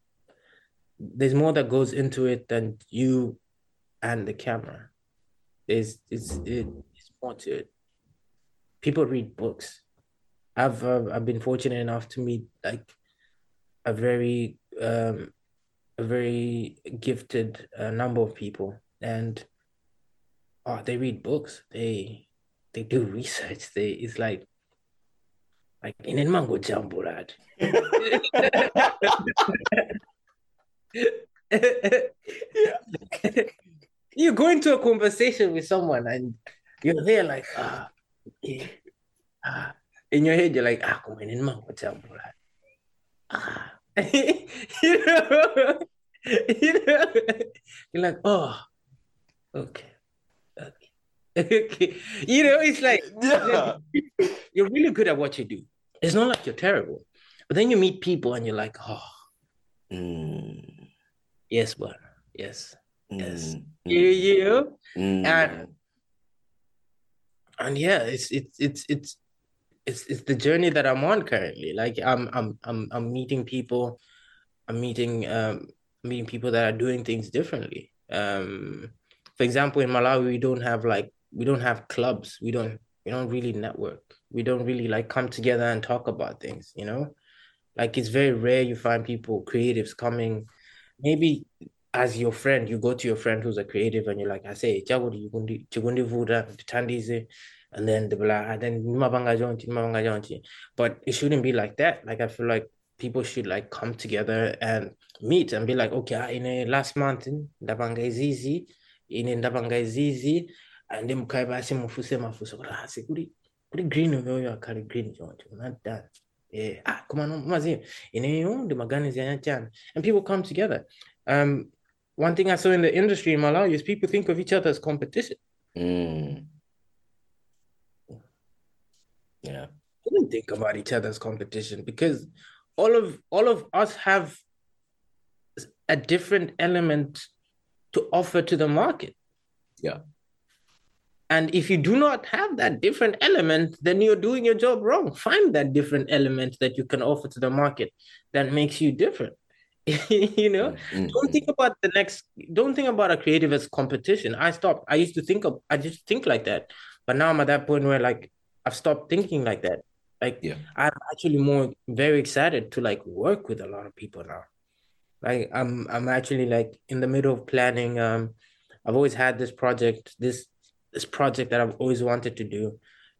there's more that goes into it than you and the camera. There's it's it, it's more to it. People read books. I've uh, I've been fortunate enough to meet like a very um, a very gifted uh, number of people and oh, they read books. They they do research. They it's like like in a mango jumbo lad. you go into a conversation with someone and you're there like ah, yeah, ah. in your head you're like ah come in mango jumbo lad. Ah. you know, you know, you're like oh Okay. Okay. You know, it's like yeah. you're really good at what you do. It's not like you're terrible. But then you meet people and you're like, oh. Mm. Yes, but yes. Mm. Yes. You you mm. and and yeah, it's it's it's it's it's it's the journey that I'm on currently. Like I'm I'm I'm I'm meeting people, I'm meeting um meeting people that are doing things differently. Um, for example, in Malawi, we don't have like we don't have clubs. We don't we don't really network. We don't really like come together and talk about things. You know, like it's very rare you find people creatives coming. Maybe as your friend, you go to your friend who's a creative and you're like, I say, and then the blah, and then but it shouldn't be like that. Like I feel like people should like come together and meet and be like, okay, ah, in a last month, ndabanga izizi, in ndabanga izizi, and then mukai basi mufuse mafuso, rasi kuri, kuri green uyoyo akari green jonjo, not that. Yeah, ah, come on, mazi, in a the magani ziyanyachan, and people come together. Um, one thing I saw in the industry in Malawi is people think of each other as competition. Mm. Yeah. I didn't think about each other as competition because all of all of us have a different element to offer to the market. Yeah. And if you do not have that different element, then you're doing your job wrong. Find that different element that you can offer to the market that makes you different. you know, mm-hmm. don't think about the next, don't think about a creative as competition. I stopped. I used to think of, I just think like that. But now I'm at that point where like I've stopped thinking like that. Like yeah. I'm actually more very excited to like work with a lot of people now. Like I'm I'm actually like in the middle of planning. Um I've always had this project, this this project that I've always wanted to do.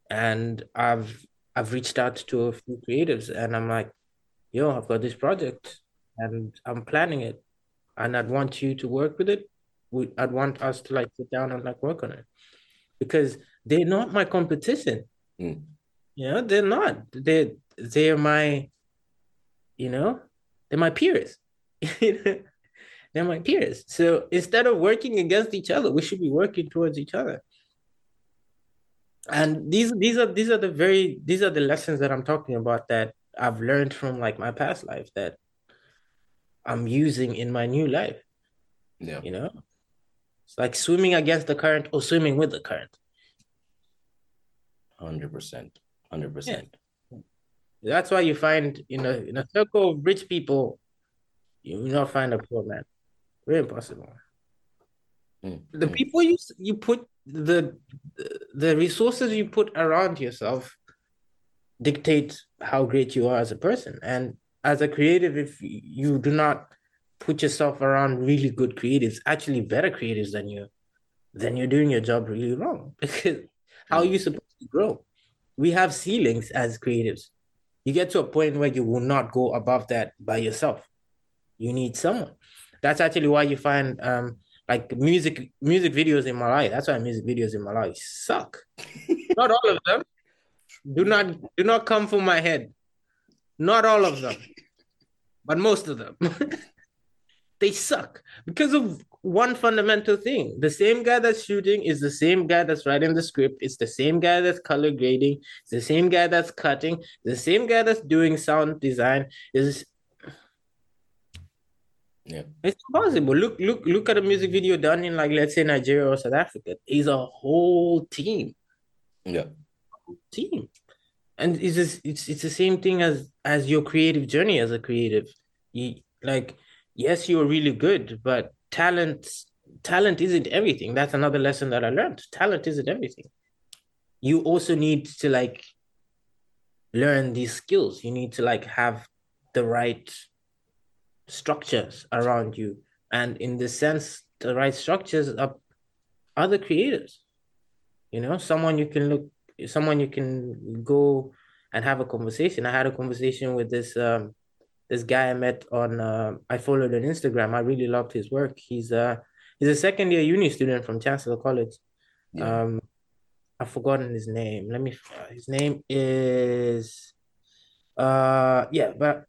And I've I've reached out to a few creatives and I'm like, yo, I've got this project and I'm planning it. And I'd want you to work with it. We, I'd want us to like sit down and like work on it. Because they're not my competition. Mm. You know, they're not. They're they're my, you know, they're my peers. they're my peers. So instead of working against each other, we should be working towards each other. And these these are these are the very these are the lessons that I'm talking about that I've learned from like my past life that I'm using in my new life. Yeah. You know? It's like swimming against the current or swimming with the current. Hundred percent, hundred percent. That's why you find in a in a circle of rich people, you will not find a poor man. Very impossible. Mm. The people you you put the the resources you put around yourself dictate how great you are as a person. And as a creative, if you do not put yourself around really good creatives, actually better creatives than you, then you're doing your job really wrong. Because how are you supposed to grow? We have ceilings as creatives. You get to a point where you will not go above that by yourself. You need someone. That's actually why you find um like music music videos in Malawi. That's why music videos in Malawi suck. not all of them. Do not do not come for my head. Not all of them, but most of them. they suck because of one fundamental thing. The same guy that's shooting is the same guy that's writing the script. It's the same guy that's color grading. It's the same guy that's cutting. The same guy that's doing sound design. Is yeah, it's possible. Look, look, look at a music video done in like let's say Nigeria or South Africa. It's a whole team. Yeah, Whole team, and it's just, it's it's the same thing as as your creative journey as a creative. You like yes, you're really good, but talent talent isn't everything. That's another lesson that I learned. Talent isn't everything. You also need to like learn these skills. You need to like have the right structures around you. And in the sense, the right structures are other creators. You know, someone you can look, someone you can go and have a conversation. I had a conversation with this um, this guy I met on uh, I followed on Instagram. I really loved his work. He's uh he's a second year uni student from Chancellor College. Yeah. Um, I've forgotten his name. Let me. His name is uh yeah, but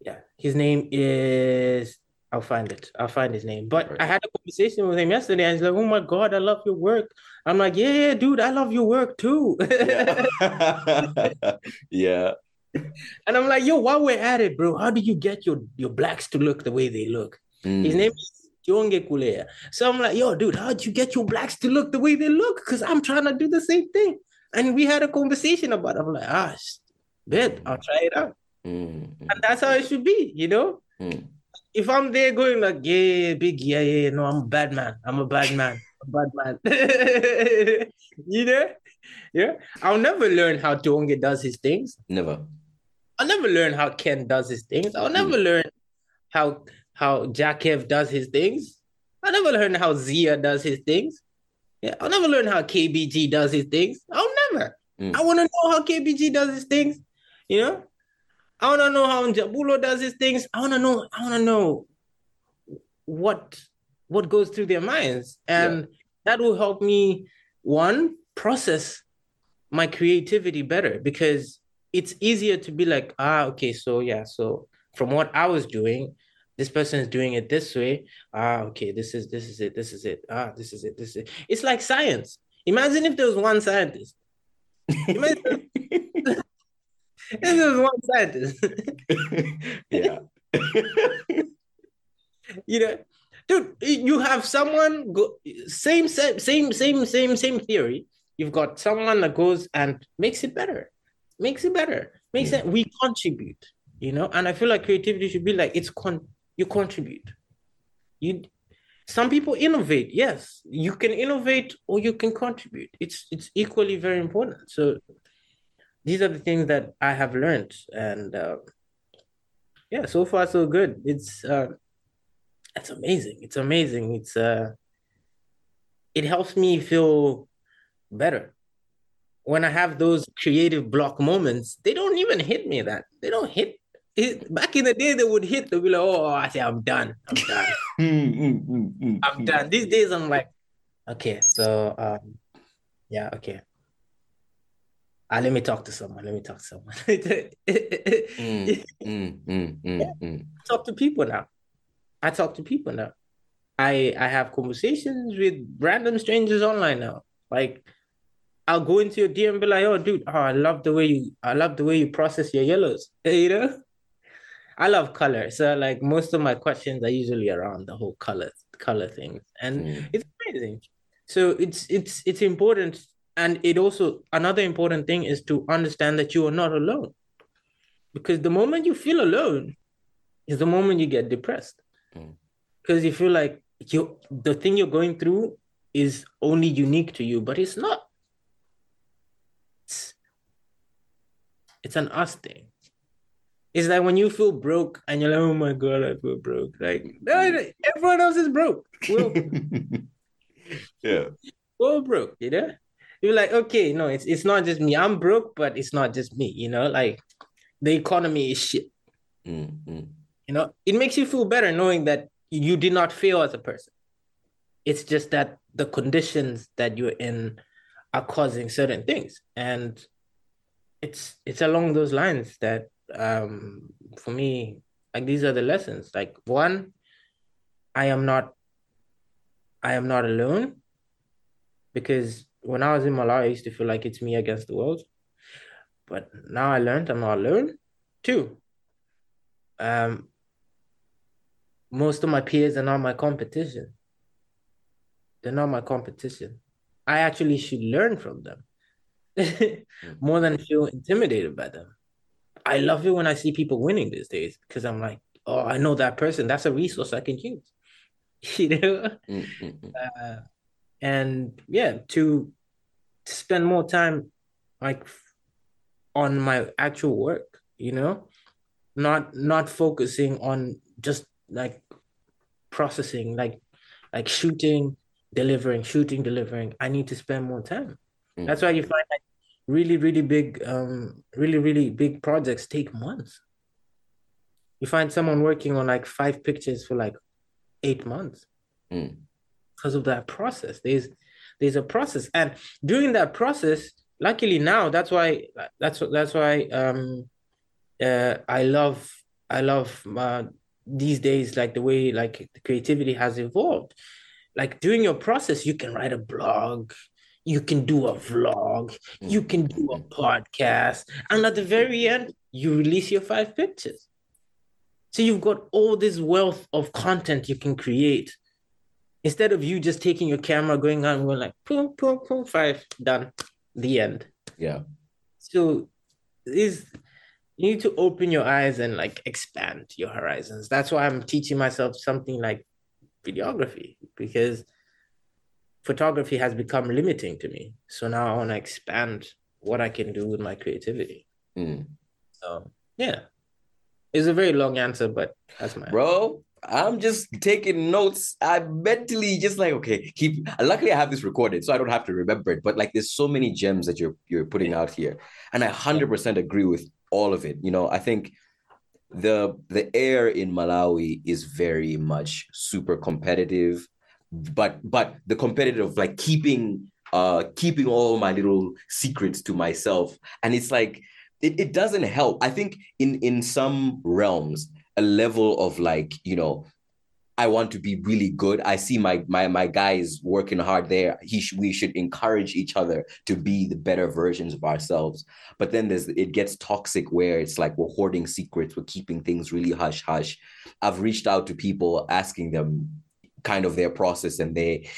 yeah, his name is. I'll find it. I'll find his name. But right. I had a conversation with him yesterday, and he's like, "Oh my god, I love your work." I'm like, "Yeah, yeah dude, I love your work too." yeah. yeah and I'm like, yo, while we're at it, bro, how do you get your, your blacks to look the way they look? Mm. His name is Jonge Kulea. So I'm like, yo, dude, how'd you get your blacks to look the way they look? Because I'm trying to do the same thing. And we had a conversation about it. I'm like, ah, bet, I'll try it out. Mm. And that's how it should be, you know? Mm. if I'm there going like, yeah, big, yeah, yeah, no, I'm a bad man. I'm a bad man. A bad man. you know? Yeah. I'll never learn how Tonge does his things. Never. I'll never learn how Ken does his things. I'll never mm. learn how how Jakev does his things. I'll never learn how Zia does his things. Yeah, I'll never learn how KBG does his things. I'll never. Mm. I want to know how KBG does his things. You know, I want to know how Njabulo does his things. I want to know. I want to know what what goes through their minds, and yeah. that will help me one process my creativity better because it's easier to be like, ah, okay, so yeah, so from what I was doing, this person is doing it this way. Ah, okay, this is this is it, this is it. Ah, this is it, this is it. It's like science. Imagine if there was one scientist. Imagine there was one scientist. yeah. you know, dude, you have someone go same same same same same same theory. You've got someone that goes and makes it better makes it better. Makes yeah. it we contribute, you know. And I feel like creativity should be like it's con you contribute. You some people innovate, yes. You can innovate or you can contribute. It's it's equally very important. So these are the things that I have learned, and uh, yeah, so far so good. It's uh, it's amazing. It's amazing. It's uh, it helps me feel better when I have those creative block moments, they don't even hit me that. They don't hit. It, back in the day, they would hit. They'll be like, "Oh, I say I'm done. I'm done. Mm, mm, mm, I'm done." These days, I'm like, okay, so um, yeah, okay. Uh, let me talk to someone. Let me talk to someone. mm, mm, mm, talk to people now. I talk to people now. I I have conversations with random strangers online now. Like I'll go into your DM and be like, "Oh, dude, oh, I love the way you, I love the way you process your yellows." You know, I love color, so like most of my questions are usually around the whole color, color thing, and mm. it's amazing. So it's it's it's important, and it also another important thing is to understand that you are not alone, because the moment you feel alone, is the moment you get depressed, mm. because you feel like you the thing you're going through is only unique to you, but it's not it's an us thing. It's like when you feel broke and you're like, oh my god, I feel broke. Like everyone else is broke. We're, yeah. We're broke, you know? You're like, okay, no, it's it's not just me. I'm broke, but it's not just me, you know, like the economy is shit. Mm-hmm. You know, it makes you feel better knowing that you did not fail as a person. It's just that the conditions that you're in are causing certain things. And it's it's along those lines that um for me like these are the lessons like one i am not i am not alone because when i was in malawi i used to feel like it's me against the world but now i learned i'm not alone two um most of my peers are not my competition they're not my competition i actually should learn from them more than feel intimidated by them. I love it when I see people winning these days because I'm like, oh, I know that person. That's a resource I can use. you know, mm-hmm. uh, and yeah, to spend more time like on my actual work. You know, not not focusing on just like processing, like like shooting, delivering, shooting, delivering. I need to spend more time. Mm-hmm. That's why you find like really really big um really really big projects take months you find someone working on like five pictures for like eight months mm. because of that process there's there's a process and during that process luckily now that's why that's that's why um uh i love i love uh, these days like the way like the creativity has evolved like during your process you can write a blog you can do a vlog, you can do a podcast, and at the very end, you release your five pictures. So you've got all this wealth of content you can create. Instead of you just taking your camera, going on, going like boom, boom, boom, five, done, the end. Yeah. So is you need to open your eyes and like expand your horizons. That's why I'm teaching myself something like videography because photography has become limiting to me. So now I want to expand what I can do with my creativity. Mm. So yeah, it's a very long answer, but that's my bro. I'm just taking notes. I'm mentally just like, okay, keep. Luckily, I have this recorded, so I don't have to remember it. But like, there's so many gems that you're you're putting out here, and I hundred percent agree with all of it. You know, I think the the air in Malawi is very much super competitive, but but the competitive like keeping uh keeping all my little secrets to myself, and it's like it, it doesn't help. I think in in some realms, a level of like, you know, I want to be really good. I see my my my guys working hard there. He sh- we should encourage each other to be the better versions of ourselves. But then there's it gets toxic where it's like we're hoarding secrets, we're keeping things really hush hush. I've reached out to people asking them kind of their process, and they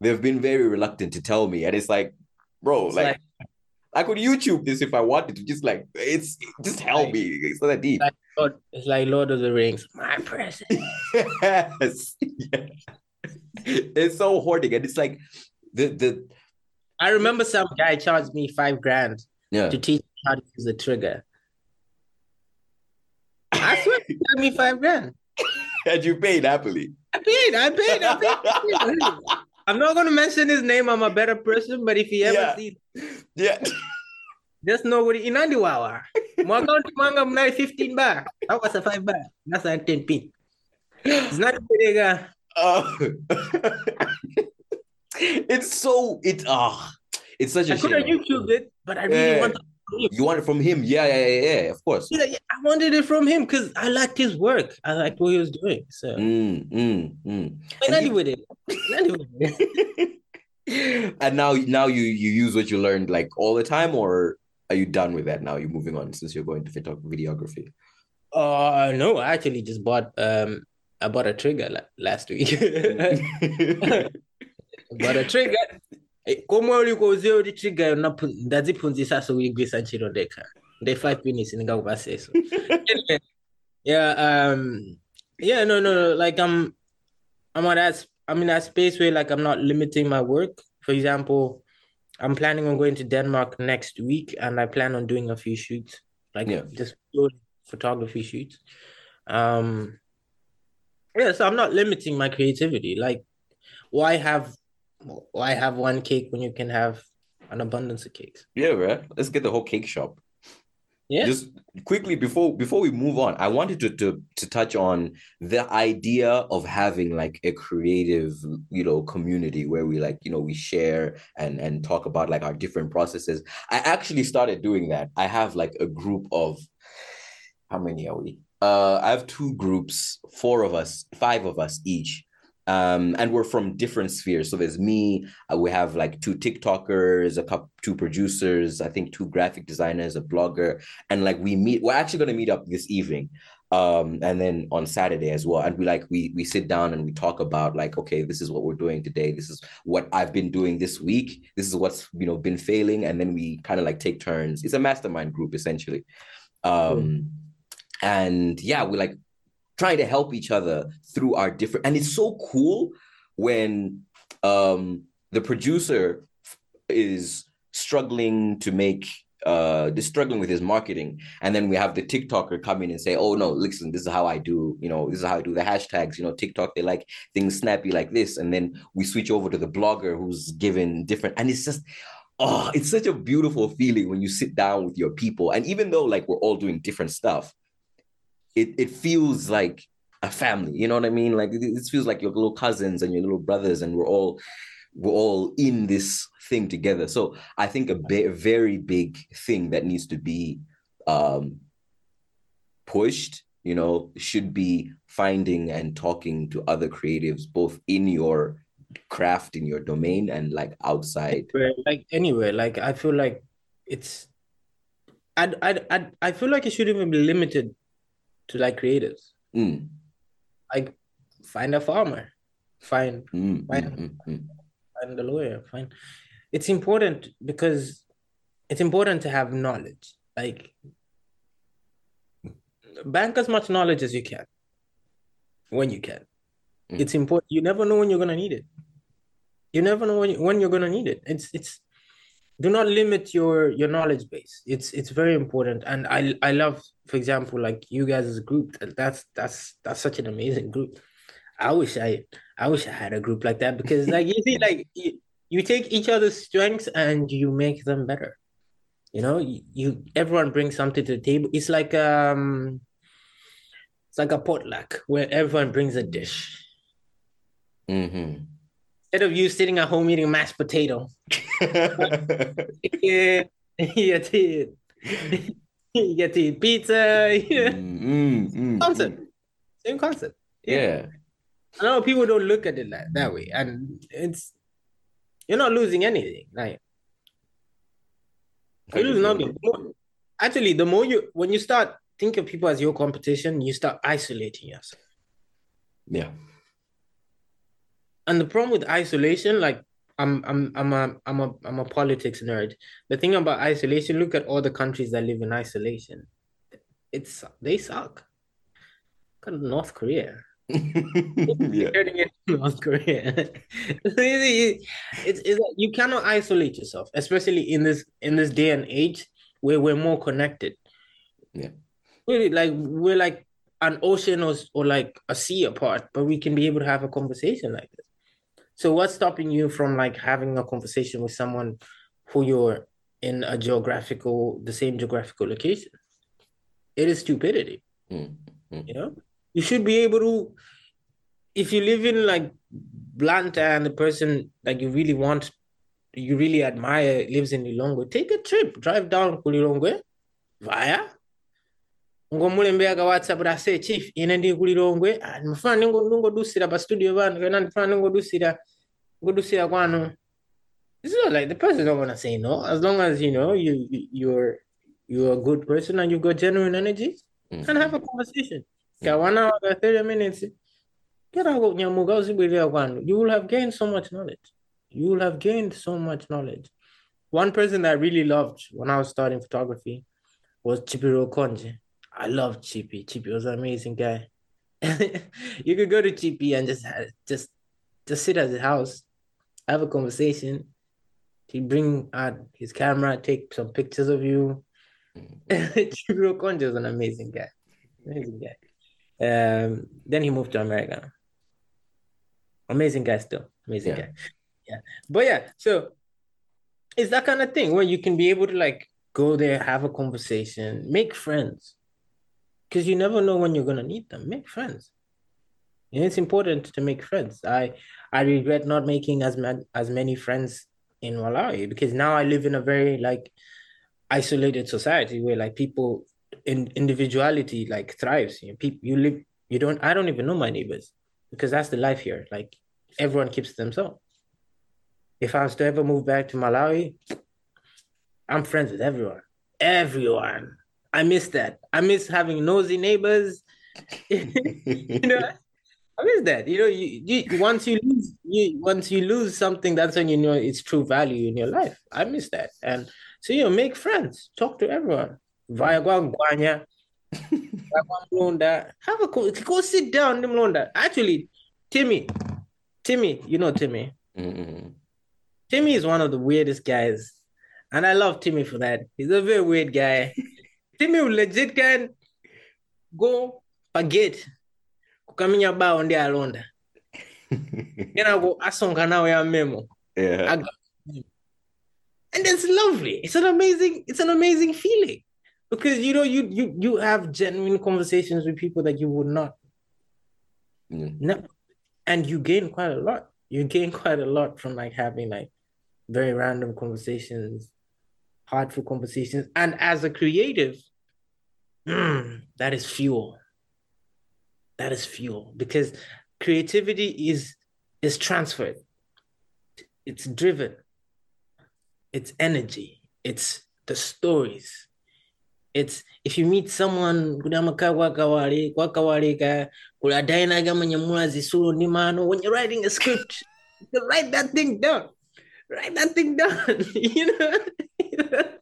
they've been very reluctant to tell me. And it's like, bro, like, like I could YouTube this if I wanted to. Just like it's just help like, me. It's not that deep. Like Lord, it's like Lord of the Rings. My presence. yes. Yeah. It's so hoarding, and it's like the the. I remember some guy charged me five grand yeah. to teach me how to use the trigger. I swear, he gave me five grand. and you paid happily. I paid. I paid. I paid. I'm not gonna mention his name. I'm a better person, but if he ever yeah. sees, yeah, just know what he inandi wawa. Mo account manga mnai 15 bar. That was a 5 bar. That's a 10 pin. It's not a big uh, It's so it ah uh, it's such a I could have YouTube it, but I really yeah. want you want it from him? Yeah, yeah, yeah, yeah of course. Yeah, yeah, I wanted it from him because I liked his work. I liked what he was doing. So, mm, mm, mm. and with it. and now, now you you use what you learned like all the time, or are you done with that now? You're moving on since you're going to videography. Uh no, I actually just bought um I bought a trigger last week. bought a trigger koma ulikuuziwa uli trigger ndadziphunzisa so uyigwisa ntchito ndekha nde five minutes ndingakupaseso yeah um yeah no no no like i'm i'm at that i'm in that space where like i'm not limiting my work for example i'm planning on going to denmark next week and i plan on doing a few shoots like yeah. just photography shoots um yeah so i'm not limiting my creativity like why have why have one cake when you can have an abundance of cakes? Yeah, right. Let's get the whole cake shop. Yeah. Just quickly before before we move on, I wanted to to to touch on the idea of having like a creative, you know, community where we like, you know, we share and and talk about like our different processes. I actually started doing that. I have like a group of how many are we? Uh I have two groups, four of us, five of us each um, and we're from different spheres. So there's me. Uh, we have like two TikTokers, a couple, two producers. I think two graphic designers, a blogger, and like we meet. We're actually going to meet up this evening, um, and then on Saturday as well. And we like we we sit down and we talk about like, okay, this is what we're doing today. This is what I've been doing this week. This is what's you know been failing, and then we kind of like take turns. It's a mastermind group essentially. Um, mm. And yeah, we like trying to help each other through our different and it's so cool when um the producer is struggling to make uh they're struggling with his marketing and then we have the tiktoker come in and say oh no listen this is how i do you know this is how i do the hashtags you know tiktok they like things snappy like this and then we switch over to the blogger who's given different and it's just oh it's such a beautiful feeling when you sit down with your people and even though like we're all doing different stuff it it feels like a family. You know what I mean? Like it, feels like your little cousins and your little brothers, and we're all we're all in this thing together. So I think a, a very big thing that needs to be um, pushed, you know, should be finding and talking to other creatives, both in your craft, in your domain, and like outside. Like anywhere, like I feel like it's. I I I I feel like it shouldn't even be limited to like creatives. Mm. Like find a farmer, find mm, find, mm, find a lawyer, find. It's important because it's important to have knowledge. Like bank as much knowledge as you can when you can. Mm. It's important. You never know when you're gonna need it. You never know when, you, when you're gonna need it. It's it's do not limit your your knowledge base. It's it's very important. And I I love, for example, like you guys as a group. That's that's that's such an amazing group. I wish I I wish I had a group like that because like you see like you, you take each other's strengths and you make them better. You know, you, you everyone brings something to the table. It's like um it's like a potluck where everyone brings a dish. Mm-hmm. Instead of you sitting at home eating mashed potato. yeah, you get to eat, you get to eat pizza. Yeah. Mm-hmm. Concept. Same concept. Yeah. yeah. I know people don't look at it that, that way. And it's you're not losing anything. Like you lose nothing. Actually, the more you when you start think of people as your competition, you start isolating yourself. Yeah. And the problem with isolation, like I'm I'm I'm a I'm a I'm a politics nerd. The thing about isolation, look at all the countries that live in isolation. It's they suck. Look at North Korea. yeah. North Korea. it's, it's like you cannot isolate yourself, especially in this in this day and age where we're more connected. Yeah. Really, like we're like an ocean or, or like a sea apart, but we can be able to have a conversation like this. So what's stopping you from like having a conversation with someone who you're in a geographical, the same geographical location? It is stupidity. Mm-hmm. You know? you should be able to if you live in like Blantyre and the person like you really want you really admire lives in Lilongwe, take a trip, drive down to Lilongwe via whatsapp chief ine ndi kulilongwe ndimafuna ningodusira pa studio pano kapena ndifuna ningodusira ngodusira kwanu it's not like the person not gonna say no as long as you know you you're you're a good person and you've got genuine energy mm-hmm. and have a conversation one hour, 30 minutes. You will have gained so much knowledge. You will have gained so much knowledge. One person that I really loved when I was starting photography was Chipiro Konje. I loved Chippy. Chippy was an amazing guy. you could go to Chippy and just just just sit at his house, have a conversation. He bring out his camera, take some pictures of you. Chipiro Konje was an amazing guy. Amazing guy. Um, then he moved to America. Amazing guy, still amazing yeah. guy. Yeah, but yeah, so it's that kind of thing where you can be able to like go there, have a conversation, make friends, because you never know when you're gonna need them. Make friends. And it's important to make friends. I I regret not making as many as many friends in Malawi because now I live in a very like isolated society where like people in individuality like thrives. You know, people you live you don't I don't even know my neighbors because that's the life here. Like everyone keeps themselves. If I was to ever move back to Malawi, I'm friends with everyone. Everyone. I miss that. I miss having nosy neighbors. you know, I miss that. You know, you, you once you lose you once you lose something, that's when you know its true value in your life. I miss that. And so you know, make friends, talk to everyone vaya kwa gwanya have a go sit down mlonda actually timmy timmy you know timmy mm-hmm. timmy is one of the weirdest guys and i love timmy for that he's a very weird guy timmy legit can go forget kukaminya bao ndi alonda. Kenako asonga nawo ya memo. Yeah. and it's lovely. It's an amazing it's an amazing feeling. Because you know you you you have genuine conversations with people that you would not mm. no and you gain quite a lot. You gain quite a lot from like having like very random conversations heartful conversations. And as a creative mm, that is fuel. That is fuel because creativity is is transferred. It's driven. It's energy. It's the stories. It's if you meet someone mano when you're writing a script write that thing down. Write that thing down you know?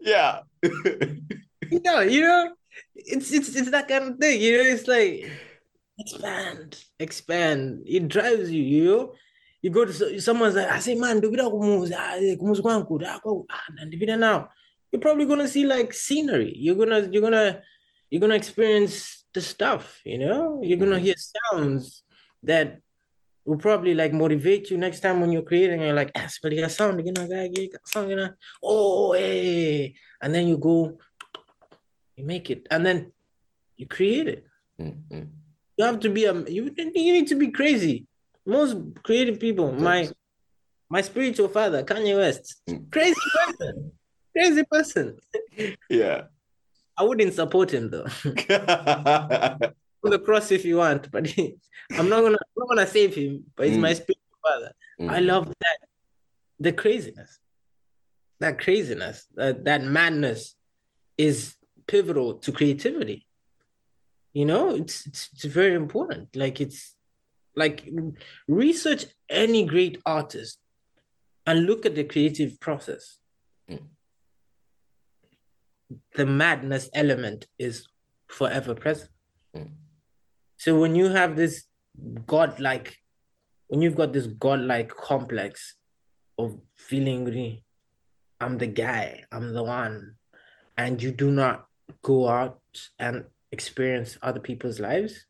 Yeah you know you know it's it's it's that kind of thing, you know. It's like expand, expand. It drives you, you know. You go to someone's like, I say, man, do kumuzi, kumuzi kwangu, ah, now. You're probably gonna see like scenery. You're gonna you're gonna you're gonna experience the stuff, you know. You're gonna mm-hmm. hear sounds that will probably like motivate you next time when you're creating. You're like, ah, sound, you know, sound, you know, oh, hey, and then you go, you make it, and then you create it. Mm-hmm. You have to be a you, you need to be crazy. Most creative people, my my spiritual father, Kanye West, mm. crazy person, crazy person. Yeah. I wouldn't support him though. On the cross if you want, but I'm not gonna I'm not gonna save him. But he's mm. my spiritual father. Mm. I love that the craziness, that craziness, that that madness is pivotal to creativity you know it's, it's it's very important like it's like research any great artist and look at the creative process mm. the madness element is forever present mm. so when you have this godlike when you've got this godlike complex of feeling i'm the guy i'm the one and you do not go out and experience other people's lives,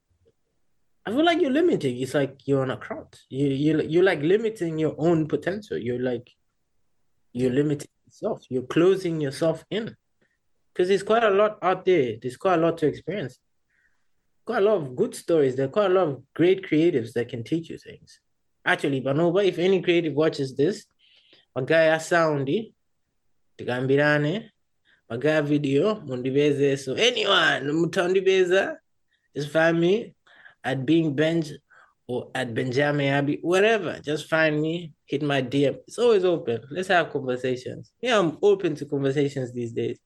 I feel like you're limiting. It's like you're on a crowd. You you you're like limiting your own potential. You're like you're limiting yourself. You're closing yourself in. Because there's quite a lot out there. There's quite a lot to experience. Quite a lot of good stories. There are quite a lot of great creatives that can teach you things. Actually, but no, but if any creative watches this, a guy soundy, tigambirane, magaya video mundibeze so anyone mutandibeza just find me at being benj or at benjamin abi whatever just find me hit my dm it's always open. Let's have conversations. Yeah i'm open to conversations these days.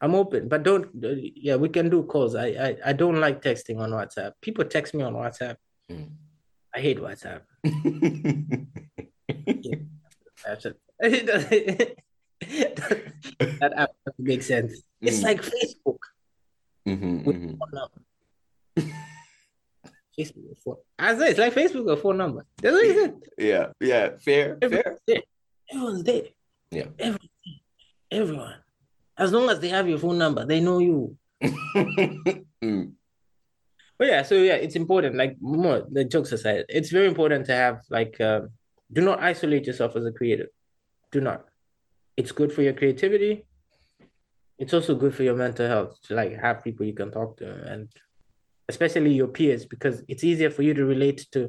I'm open but don't yeah we can do calls. I i, I don't like texting on whatsapp. People text me on whatsapp. Mm. i hate whatsapp. Yeah that app doesn't make sense. It's mm. like Facebook. Mm-hmm, with mm-hmm. Facebook phone. I say it's like Facebook with phone number. Doesn't make sense. Yeah, yeah, fair, Everyone's fair. There. Everyone's there. Yeah. Everyone. Everyone. As long as they have your phone number, they know you. mm. But yeah, so yeah, it's important. Like more the jokes aside, it's very important to have like uh, do not isolate yourself as a creative. Do not it's good for your creativity. It's also good for your mental health to like have people you can talk to and especially your peers because it's easier for you to relate to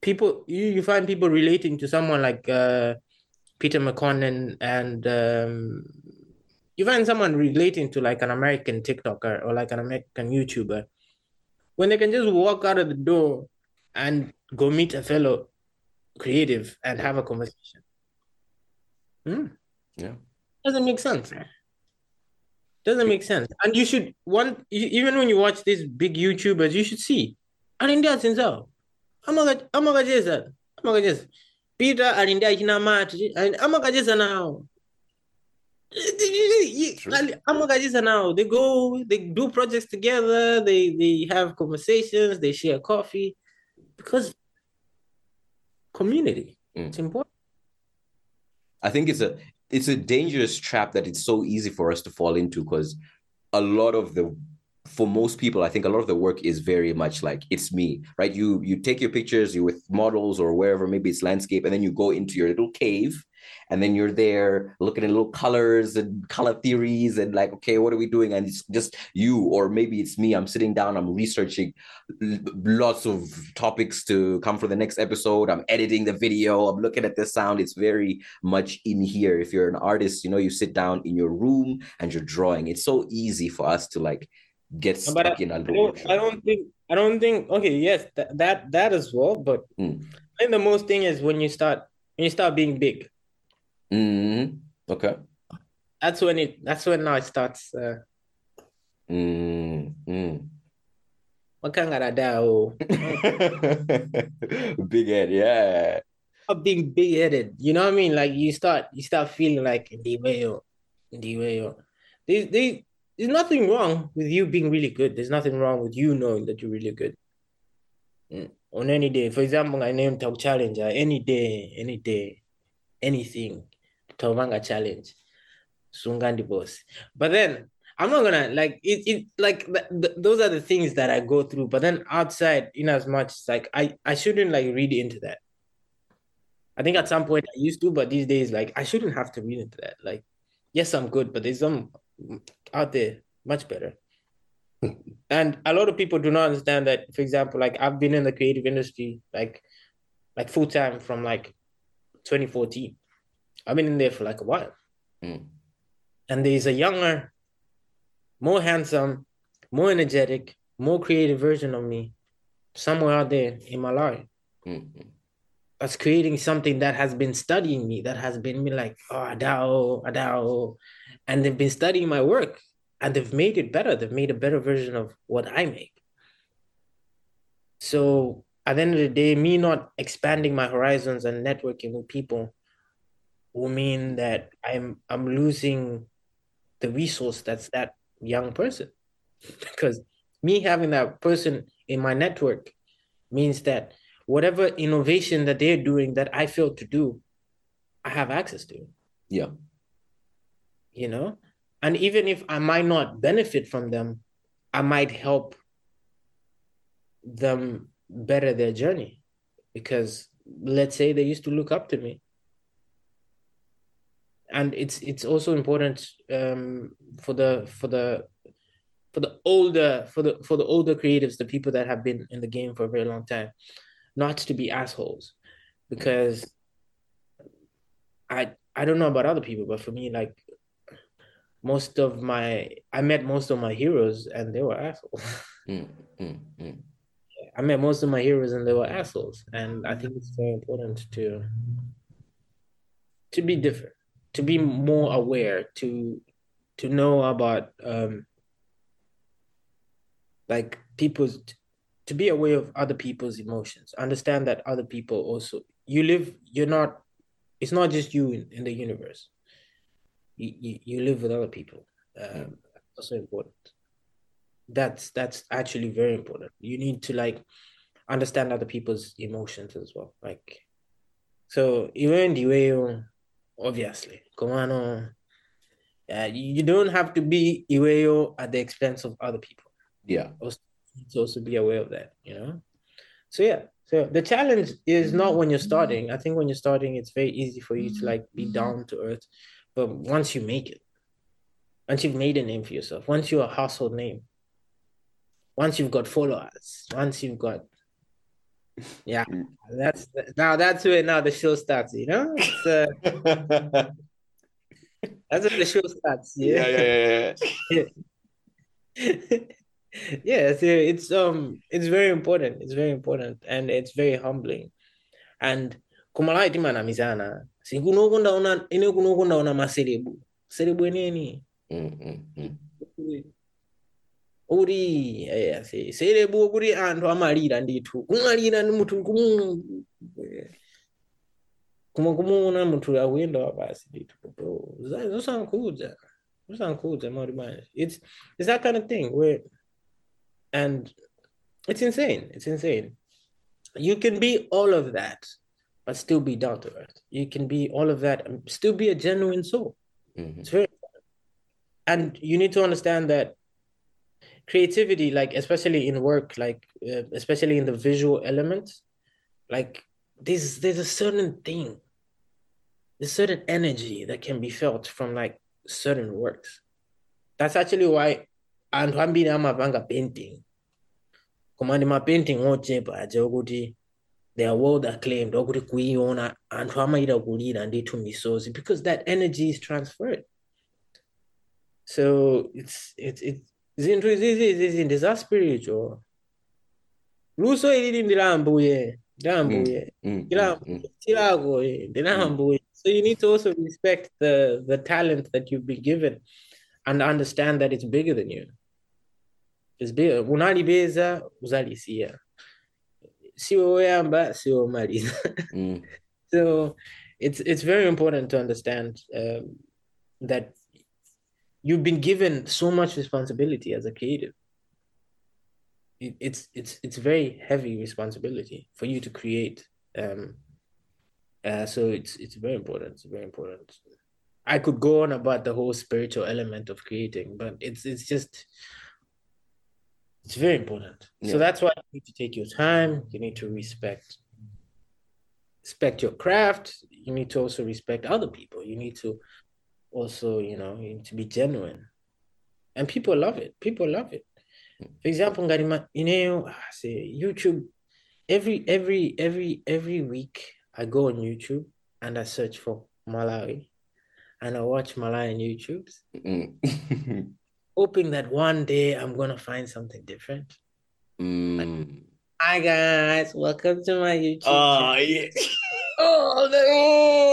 people you, you find people relating to someone like uh, Peter McConnell and um, you find someone relating to like an American TikToker or like an American YouTuber when they can just walk out of the door and go meet a fellow creative and have a conversation. Mm. Yeah. Doesn't make sense. Doesn't make sense. And you should one even when you watch these big YouTubers, you should see. Alindia sinzao. Amaga amaga jeza. Amaga jeza. Peter alindia kina mati. Amaga jeza now. Amagajisa now. They go, they do projects together, they they have conversations, they share coffee because community. Mm. It's important. I think it's a it's a dangerous trap that it's so easy for us to fall into because a lot of the for most people i think a lot of the work is very much like it's me right? You you take your pictures you with models or wherever maybe it's landscape and then you go into your little cave and then you're there looking at little colors and color theories and like okay what are we doing? And it's just you or maybe it's me. I'm sitting down i'm researching lots of topics to come for the next episode. I'm editing the video. I'm looking at the sound. It's very much in here. If you're an artist you know you sit down in your room and you're drawing. It's so easy for us to like get stuck but in a little I don't, I don't think I don't think okay yes that that, that as well but mm. I think the most thing is when you start when you start being big Mm, okay. That's when it. That's when now it starts. Uh, mm, mm. big head, yeah. Of being big headed, you know what I mean? Like you start, you start feeling like the way, the way. There's nothing wrong with you being really good. There's nothing wrong with you knowing that you're really good. Mm. On any day, for example, I name Talk Challenger, any day, any day, anything, Tawanga Challenge, Sungandi Boss. But then I'm not gonna like it. It like th- th- those are the things that I go through. But then outside, in as much like I I shouldn't like read into that. I think at some point I used to, but these days like I shouldn't have to read into that. Like, yes, I'm good, but there's some out there much better. and a lot of people do not understand that. For example, like I've been in the creative industry like like full time from like 2014. I've been in there for like a while. Mm. And there's a younger more handsome, more energetic, more creative version of me somewhere out there in my life. Mm-hmm. That's creating something that has been studying me, that has been me like, oh, Adao, Adao. And they've been studying my work and they've made it better. They've made a better version of what I make. So at the end of the day, me not expanding my horizons and networking with people will mean that I'm I'm losing the resource that's that young person because me having that person in my network means that whatever innovation that they're doing that I fail to do, I have access to. Yeah. You know? And even if I might not benefit from them, I might help them better their journey. Because let's say they used to look up to me and it's it's also important um, for the for the for the older for the for the older creatives, the people that have been in the game for a very long time, not to be assholes, because I I don't know about other people, but for me, like most of my I met most of my heroes and they were assholes. Mm, mm, mm. I met most of my heroes and they were assholes, and I think it's very important to to be different to be more aware to to know about um like people's to be aware of other people's emotions. Understand that other people also you live you're not it's not just you in, in the universe. You, you, you live with other people. Um, also important. That's that's actually very important. You need to like understand other people's emotions as well. Like so even the way you obviously. Come on, uh, you don't have to be Iweo at the expense of other people. Yeah. Also, also be aware of that, you know? So yeah, so the challenge is not when you're starting. I think when you're starting, it's very easy for you to like be down to earth. But once you make it, once you've made a name for yourself, once you're a household name, once you've got followers, once you've got yeah, mm. that's now that's where now the show starts. You know, uh, that's where the show starts. Yeah, yeah, yeah, yeah. yeah. yeah, so it's um, it's very important. It's very important, and it's very humbling. And kumala iti manamizana sinkunoku ndaona ine kunoku ndaona maserebu serebu eneni mm, mm, mm. Uri eh, serebu kuri anthu amalira ndithu. Kumalira ndi munthu kumwe kumuona munthu akuyenda wapasi ndithu zosankhudza zosankhudza mauri manje it's it's that kind of thing where and it's insane it's insane. You can be all of that but still be down to earth. You can be all of that and still be a genuine soul. Mm-hmm. it's very and you need to understand that creativity like especially in work like uh, especially in the visual elements like there's there's a certain thing there's certain energy that can be felt from like certain works. That's actually why anthu ambiri amapanga painting. Koma ndi mapainting ochepa aja okuti they are world acclaimed okuti kuiona anthu amayita kulira ndithu misozi because that energy is transferred. So it's it's it's zinthu izizi ndi za spiritual. Luso ilili ndi la ambuye ndi la mm, ambuye. tilako ndi la mm, ambuye so you need to also respect the the talent that you've been given and understand that it's bigger than you. It's bigger unalipeza uzalisiya siwe woyamba siwe womaliza mm. so it's it's very important to understand um, that you've been given so much responsibility as a creative. It, it's it's it's very heavy responsibility for you to create. Um, uh, so it's it's very important. It's very important. I could go on about the whole spiritual element of creating, but it's it's just it's very important. Yeah. So that's why you need to take your time. You need to respect respect your craft. You need to also respect other people. You need to also, you know, you to be genuine. And people love it. People love it. For example, Ngarima, you know, say YouTube, every every every every week I go on YouTube and I search for Malawi and I watch Malawian YouTubes. Mm. hoping that one day I'm gonna find something different. Mm. Hi guys, welcome to my YouTube. Oh yeah. oh no.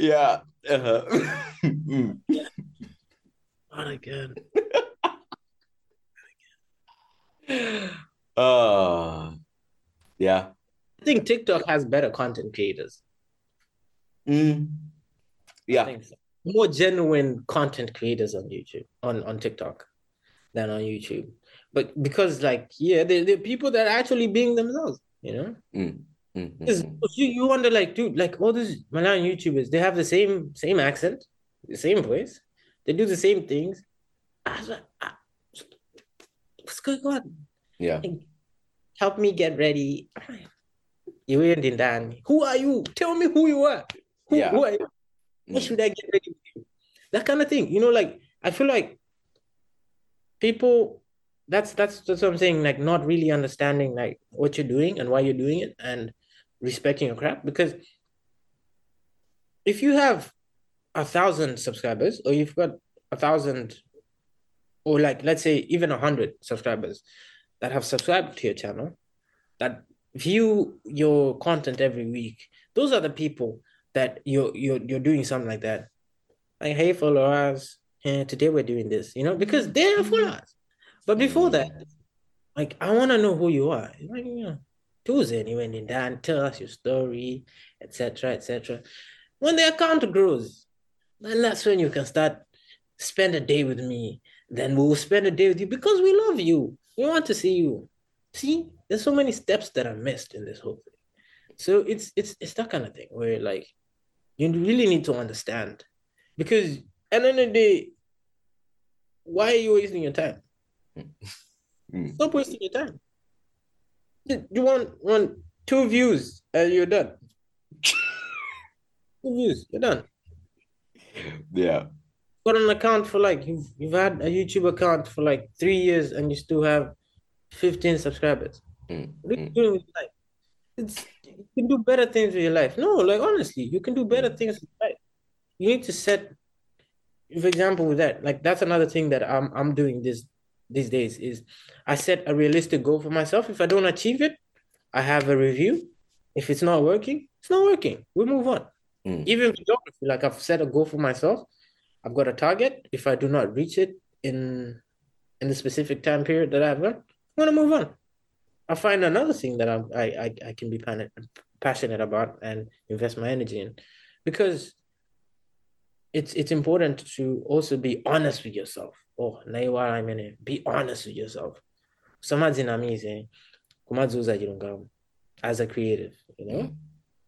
Yeah. Uh-huh. mm. Not again. Uh yeah. I think TikTok has better content creators. Mm. Yeah. So. More genuine content creators on YouTube, on, on TikTok than on YouTube. But because like, yeah, they're, they're people that are actually being themselves, you know? Mm. Mm-hmm. You, you wonder like, dude, like all these Malawian YouTubers, they have the same same accent, the same voice, they do the same things. I was like, ah, what's going on? Yeah. Like, help me get ready. You ain't in Dan. Who are you? Tell me who you are. Who, yeah. who are you? What mm. should I get ready That kind of thing. You know, like I feel like people that's that's that's what I'm saying, like not really understanding like what you're doing and why you're doing it and respecting your crap Because if you have a thousand subscribers or you've got a thousand or like let's say even a hundred subscribers that have subscribed to your channel that view your content every week those are the people that you're you're, you're doing something like that. Like hey followers yeah, today we're doing this you know because they're followers. But before that mm. like i want to know who you are. Like you know tuesday you went in there and tell us your story etc etc when the account grows then that's when you can start spend a day with me. Then we'll spend a day with you because we love you. We want to see you. See there's so many steps that are missed in this whole thing. So it's it's it's that kind of thing where like you really need to understand because at the end of the day why are you wasting your time? Mm. stop wasting your time you want want two views and you're done two views you're done yeah got an account for like you've, you've had a youtube account for like three years and you still have 15 subscribers. Mm. What are you doing with life? It's, you can do better things with your life. No, like honestly, you can do better mm. things with life. You need to set, for example, with that. Like that's another thing that I'm I'm doing this these days is I set a realistic goal for myself. If I don't achieve it, I have a review. If it's not working, it's not working. We move on. Mm. Even photography, like I've set a goal for myself. I've got a target. If I do not reach it in in the specific time period that I've got, I'm gonna move on. I'll find another thing that I'm, I, I, I can be passionate about and invest my energy in because it's it's important to also be honest with yourself. Oh, naiwara I mean be honest with yourself. Samadzinamize kumadzuza jirungam as a creative, you know? Mm.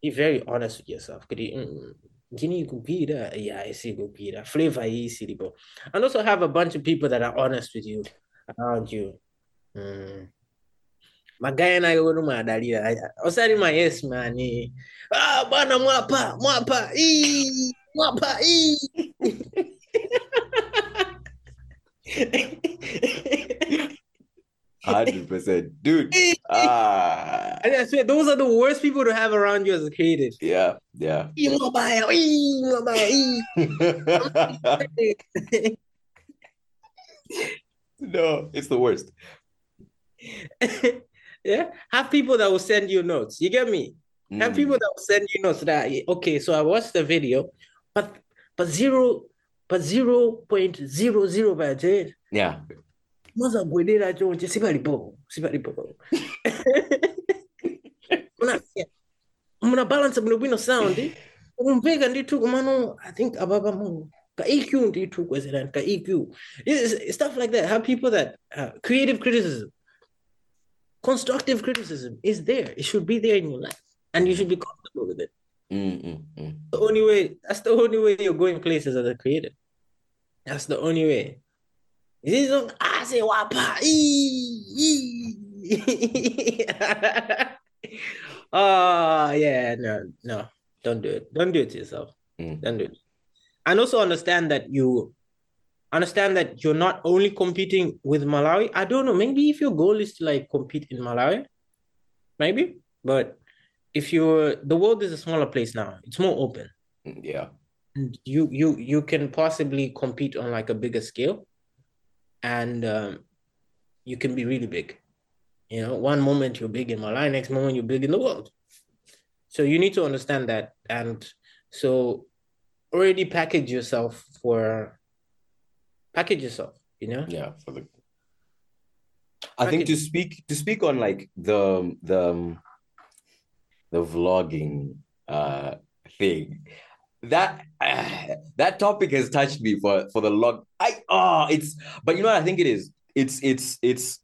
Be very honest with yourself. Gini kugwira, yeah, I see kugwira. Flavor easy, and also have a bunch of people that are honest with you around you. Mm. Magaya nayo wenu madalila. Osari ma yes mani. Ah bana mwapa, mwapa. Ii, mwapa. Ii. Hundred percent, dude. Ah, and I swear those are the worst people to have around you as a creative. Yeah, yeah. no, it's the worst. yeah, have people that will send you notes. You get me? Mm. Have people that will send you notes that okay, so I watched the video, but but zero but zero point zero zero by Yeah. Maza bwedera chonche sibalipo sibalipo. muna balance muna bwino sound umpeka ndithu kumano i think ababa mu ka EQ ndithu kwezerani ka EQ stuff like that have people that uh, creative criticism constructive criticism is there it should be there in your life and you should be comfortable with it Mm, mm, mm. the only way that's the only way you're going places as a creator. that's the only way. This is I say wapa oh yeah no no. Don't do it. Don't do it to yourself. Mm. don't do it. And also understand that you understand that you're not only competing with Malawi. I don't know. Maybe if your goal is to like compete in Malawi maybe. But if you're the world is a smaller place now. It's more open. Yeah. you you you can possibly compete on like a bigger scale. And um, you can be really big. You know one moment you're big in Malawi next moment you're big in the world. So you need to understand that. And so already package yourself for package yourself you know? Yeah for the i think to speak to speak on like the the um, the vlogging uh thing. That uh, that topic has touched me for for the long i oh it's but you know what i think it is? It's it's it's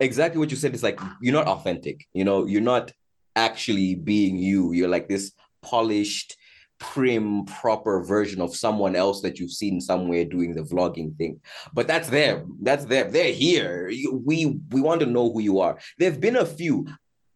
exactly what you said. It's like you're not authentic you know you're not actually being you. You're like this polished prim proper version of someone else that you've seen somewhere doing the vlogging thing. But that's them. That's them. They're here. We we want to know who you are. There've been a few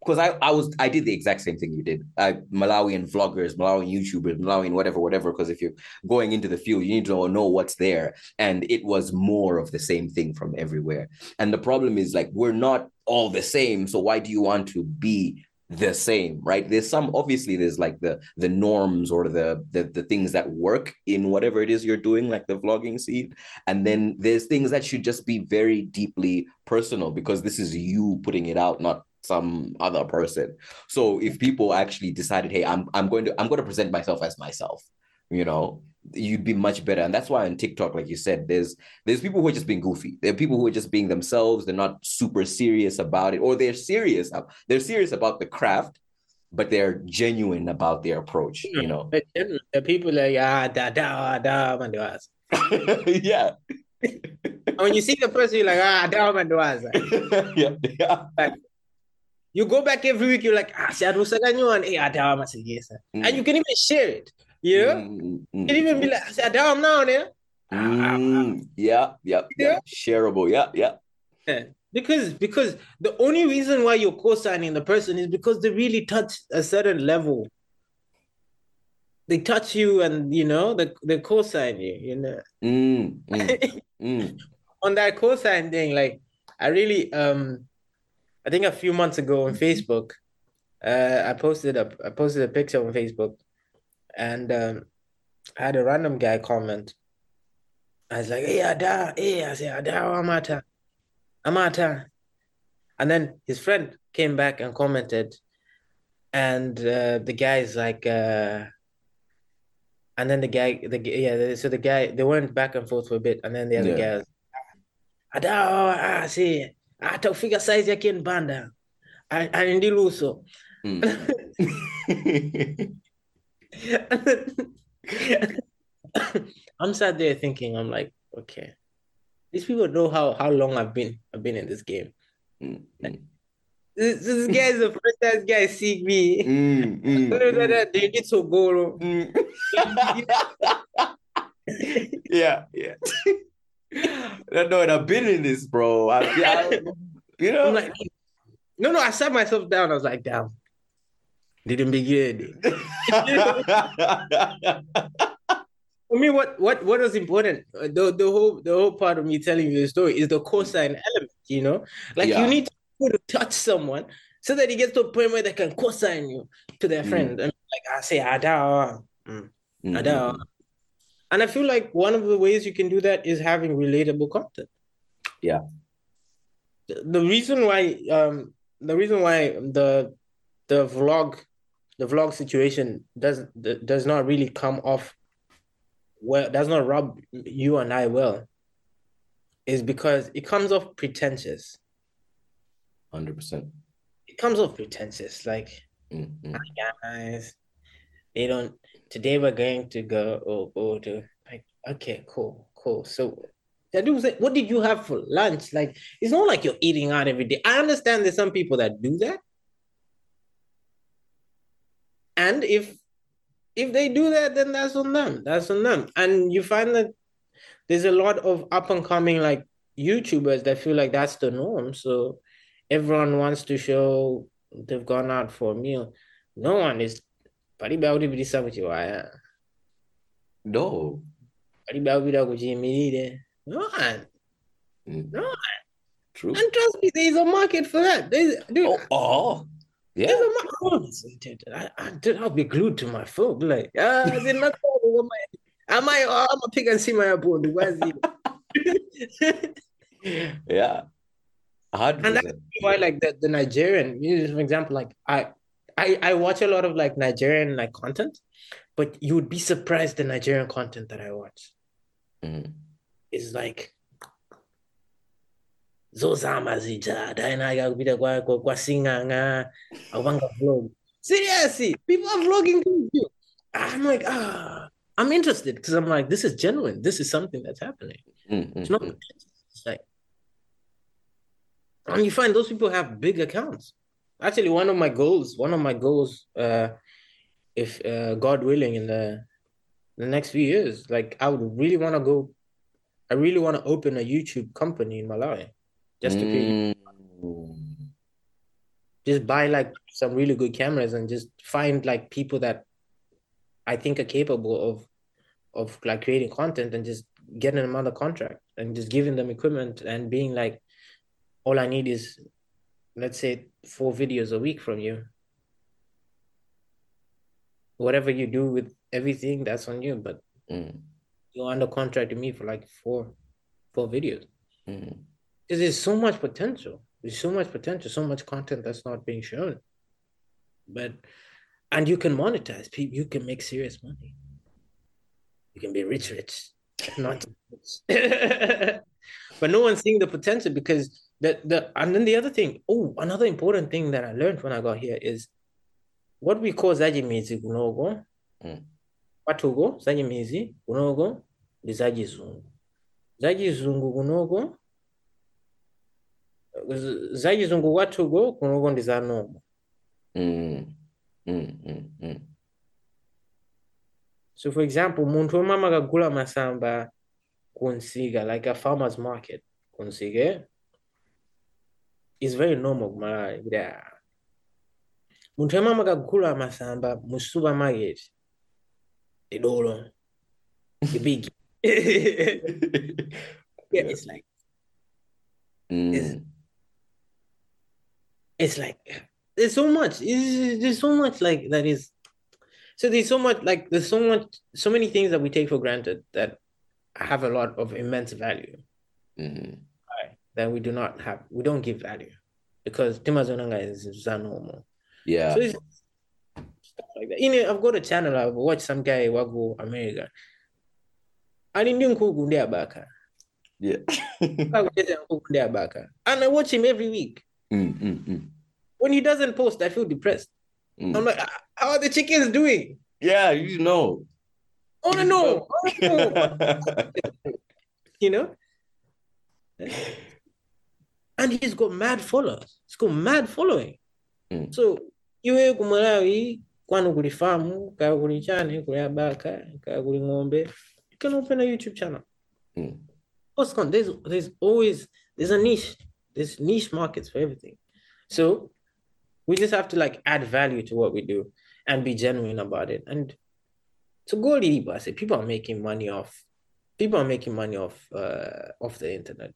because I, I was I did the exact same thing you did. Uh, Malawian vloggers, Malawian YouTubers, Malawian whatever, whatever. Because if you're going into the field, you need to know what's there, and it was more of the same thing from everywhere. And the problem is like we're not all the same. So why do you want to be the same, right? There's some obviously there's like the the norms or the the the things that work in whatever it is you're doing, like the vlogging scene, and then there's things that should just be very deeply personal because this is you putting it out, not some other person. So if people actually decided, hey, I'm I'm going to I'm going to present myself as myself, you know, you'd be much better. And that's why on TikTok, like you said, there's there's people who are just being goofy. There are people who are just being themselves. They're not super serious about it, or they're serious. They're serious about the craft, but they're genuine about their approach. You know. The people like ah da da da man do us. yeah. When you see the person, you're like ah da man do us. yeah. Yeah. You go back every week, you're like ah si adu saganyuan eh ada man yes. And you can even share it. You know? Mm, You can even be like si ada am now. Mm, yeah, yeah, yeah, shareable. Yeah, yeah. Yeah. Because because the only reason why you're co-signing the person is because they really touch a certain level. They touch you and you know they, they co-sign you, you know. Mm, mm, mm. On that co-sign thing, like I really um I think a few months ago on Facebook, uh I posted a I posted a picture on Facebook and um I had a random guy comment. I was like, hey Ada, hey, I said Ada Amata. Amata. And then his friend came back and commented, and uh, the guy's like, uh, and then the guy, the yeah, so the guy, they went back and forth for a bit, and then the other Yeah. guy was, Ada, ah, see, hata ufika size yake ni banda, aniluso. Mm. I'm sat there thinking, I'm like, okay, these people know how how long I've been I've been in this game. Mm, This, this guy is the first time guy see me. mm, mm, mm, They did so go. mm. yeah, yeah. no, no, and I've been in this, bro. I, I, you know, I'm like, no, no. I sat myself down. I was like, damn, didn't be good. For me, what what what was important? The the whole the whole part of me telling you the story is the co-sign element. You know, like Yeah. you need to, to touch someone so that he gets to a point where they can co-sign you to their Mm. friend. And like I say, ada, mm, Mm, ada. And I feel like one of the ways you can do that is having relatable content. Yeah. The, the reason why um the reason why the the vlog the vlog situation does does not really come off well does not rub you and I well is because it comes off pretentious. Hundred percent. It comes off pretentious. Like Mm-hmm. guys, they don't. Today we're going to go or go to like. Okay, cool, cool. So what did you have for lunch? Like, it's not like you're eating out every day. I understand there's some people that do that. And if if they do that, then that's on them. That's on them. And you find that there's a lot of up and coming like YouTubers that feel like that's the norm. So everyone wants to show they've gone out for a meal. No one is pali baudi bidisa kuchiwaya. No. Pali baudi kuchimirire. No one. Mm. No. True. And trust me, there's a market for that. There's, dude, oh, oh. Yeah. There's a market. I, I, dude, I'll be glued to my phone. Like, ah, uh, not I might, oh, I'm gonna pick and see my abode. Where's yeah. 100%. And that's why, like the, the Nigerian, for example, like I, I, I watch a lot of like Nigerian like content, but you would be surprised the Nigerian content that I watch. Mm-hmm. Is like zozama zija dainaga kupita vlog. Seriously people are vlogging too i'm like ah i'm interested because i'm like this is genuine. This is something that's happening. Mm-hmm. it's not it's like and you find those people have big accounts actually one of my goals one of my goals uh if uh, god willing in the the next few years like i would really want to go I really want to open a YouTube company in Malawi just to mm. just buy like some really good cameras and just find like people that I think are capable of of like creating content and just getting them on the contract and just giving them equipment and being like all I need is let's say four videos a week from you. Whatever you do with everything, that's on you. But mm you're under contract to me for like four four videos. Mm-hmm. There's so much potential. There's so much potential, so much content that's not being shown. But and you can monetize people, you can make serious money. You can be rich, rich, not rich. but no one's seeing the potential because the the and then the other thing, oh, another important thing that I learned when I got here is what we call Zaji music, you mm. Watugo zanyimizi kunogo ndi zachizungu zachizungu kunogo zachizungu kwathuko kunogo ndi za nomo mm. Mm, mm, mm. so for example munthu omwe amakagula masamba kunsika like a farmers market kunsike is very normal kumalawi kuti munthu omwe amakagula masamba mu supermarket Idolo, the big. yeah, it's like mm. it's, it's like there's so much. It's, there's so much like that is. So there's so much like there's so much so many things that we take for granted that have a lot of immense value. Mm-hmm. That we do not have. We don't give value because Timazonanga is, is normal. Yeah. So it's, like that. You know, I've got a channel. I've watched some guy wago America. And in Nkugu Baka. Yeah. and I watch him every week. Mm, mm, mm. When he doesn't post, I feel depressed. Mm. I'm like, how are the chickens doing? Yeah, you know. Oh no, no. you know? And he's got mad followers. He's got mad following. Mm. So you Malawi, kwani kulifamu kaa kulichane kuliabaka kaa kuli ng'ombe you can open a youtube channel mm. there's, there's always there's a niche there's niche markets for everything so we just have to like add value to what we do and be genuine about it and to go I say people are making money off people are making money off uh off the internet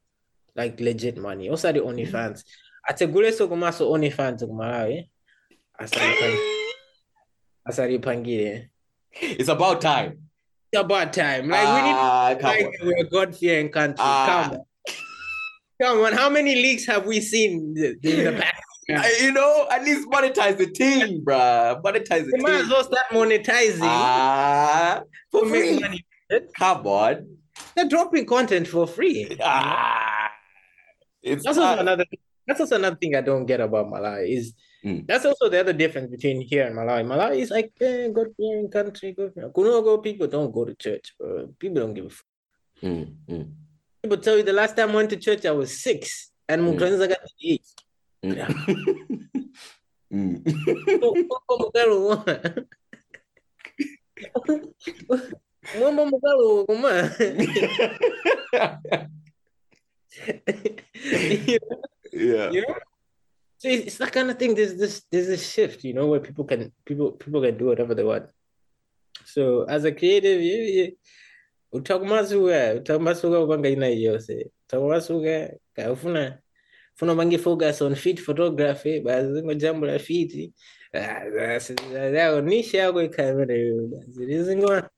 like legit money also the OnlyFans ategule sokumaso OnlyFans kumalawi asali asaripangire it's about time it's about time like uh, we need ah, like we're god fearing country uh, come on come on how many leaks have we seen in the past you know, at least monetize the team, bruh. Monetize the you team. might as well start monetizing. Ah, for free. Money. Come on. They're dropping content for free. Ah, it's that's not, another. that's also another thing I don't get about Malawi is mm. that's also the other difference between here and Malawi. Malawi is like eh, God fearing country, God Kunogo people don't go to church, bro. People don't give a fuck. Mm, mm. People tell you the last time I went to church I was six and Mukranza mm. got eight. Mm. Mwamba mukalo kuma. Yeah. You know? So it's that kind of thing. There's this there's this shift, you know, where people can people people can do whatever they want. So as a creative, you, you utakumasuka utakumasuka upanga ina yose utakumasuka kafuna funa bangi focus on fit photography basi ngo jambo la fit ah, ah, yaonisha yako ikamera basi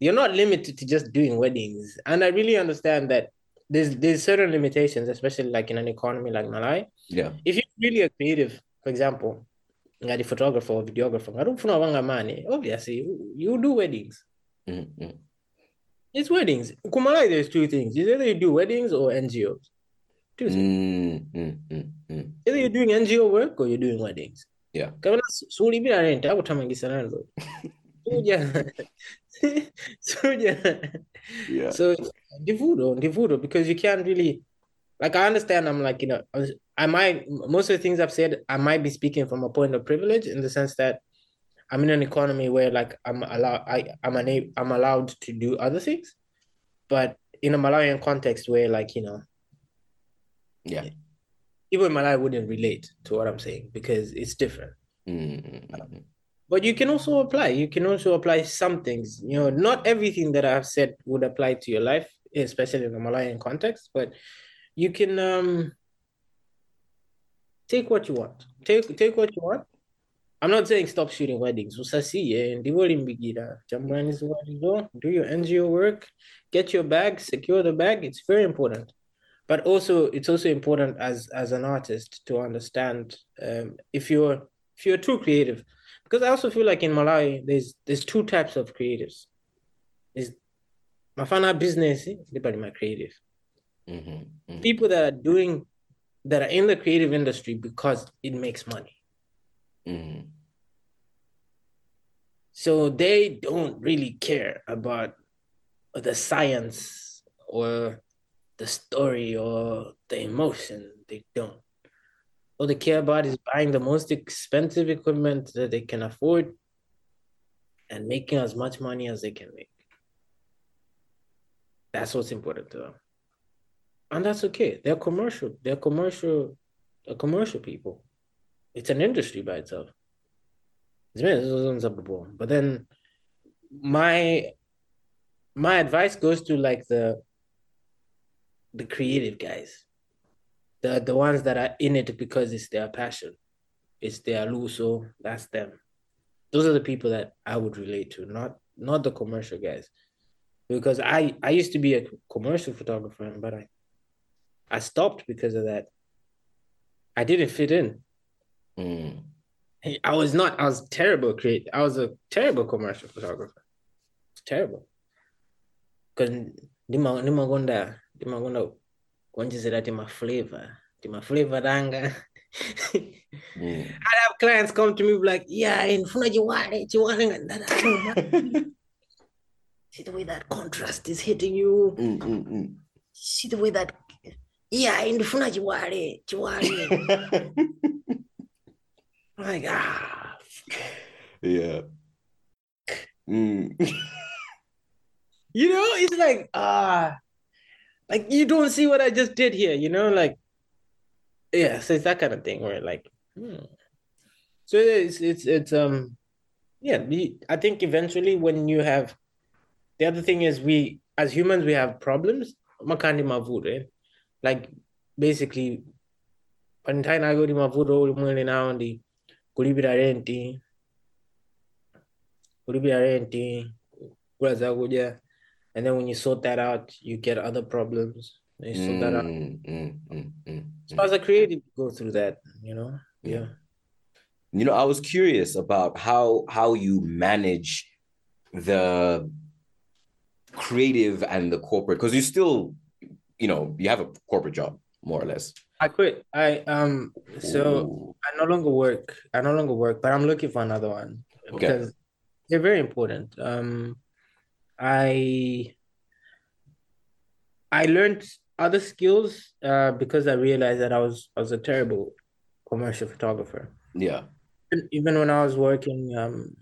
you're not limited to just doing weddings and i really understand that there's there's certain limitations, especially like in an economy like Malawi. Yeah. If you're really a creative, for example, like a photographer or videographer, I don't know money. Obviously, you do weddings. Mm-hmm. It's weddings. Kumalai, there's two things. Either you do weddings or NGOs. Two things. Mm-hmm. Either you're doing NGO work or you're doing weddings. Yeah. Kama suli bila rent, hapo tamangisa nalo. Suja. Suja. Yeah. So Divudo, Divudo, because you can't really like I understand I'm like, you know, I might most of the things I've said, I might be speaking from a point of privilege in the sense that I'm in an economy where like I'm allowed I, I'm an I'm allowed to do other things. But in a Malawian context where like, you know, yeah. Even Malawi wouldn't relate to what I'm saying because it's different. Mm-hmm. But you can also apply. You can also apply some things. You know, not everything that I've said would apply to your life especially in the Malawian context. But you can um, take what you want. Take take what you want. I'm not saying stop shooting weddings. Do your NGO work, get your bag, secure the bag. It's very important. But also, it's also important as as an artist to understand um, if you're if you're too creative, because I also feel like in Malawi there's there's two types of creatives. There's mafana business depending my creative mm-hmm, mm-hmm. people that are doing that are in the creative industry because it makes money mm-hmm. so they don't really care about the science or the story or the emotion they don't all they care about is buying the most expensive equipment that they can afford and making as much money as they can make that's what's important to them. And that's okay. They're commercial. They're commercial, they're commercial people. It's an industry by itself. But then my my advice goes to like the the creative guys. The the ones that are in it because it's their passion. It's their luso, that's them. Those are the people that I would relate to, not not the commercial guys because I I used to be a commercial photographer, but I I stopped because of that. I didn't fit in. Mm. I was not. I was terrible. Create. I was a terrible commercial photographer. It's terrible. Because ndima ndima gonda ndima gonda kuonjezera tima flavor tima flavor ranga. mm. I'd have clients come to me like, yeah, in front of you, what you want? see the way that contrast is hitting you mm, mm, mm. see the way that yeah ndifuna chiwale chiwale like ah yeah mm. you know it's like ah like you don't see what i just did here you know like yeah so it's that kind of thing where like hmm. so it's it's it's um yeah i think eventually when you have the other thing is we as humans we have problems makandi mavure like basically pantai nago di mavuro ulimwene nao ndi kulipira renti kulipira renti kula zakuja and then when you sort that out you get other problems you sort mm, that out mm, mm, mm, so as a creative you go through that you know yeah you know i was curious about how how you manage the creative and the corporate because you still you know you have a corporate job more or less I quit. I um so Ooh. I no longer work. I no longer work, but I'm looking for another one okay. because they're very important. Um I I learned other skills uh because I realized that I was I was a terrible commercial photographer. Yeah. Even when I was working um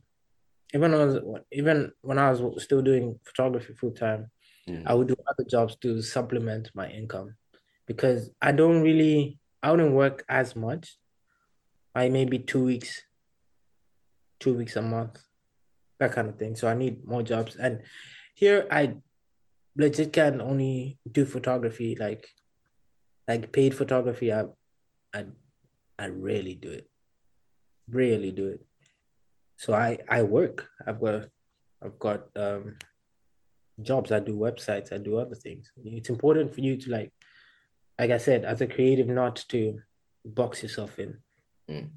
even when I was even when I was still doing photography full time, mm. I would do other jobs to supplement my income because I don't really I wouldn't work as much. I maybe two weeks, two weeks a month, that kind of thing. So I need more jobs. And here I legit can only do photography like like paid photography. I I I rarely do it. Rarely do it. So I I work. I've got I've got um jobs. I do websites. I do other things. It's important for you to like like I said, as a creative, not to box yourself in. Mm.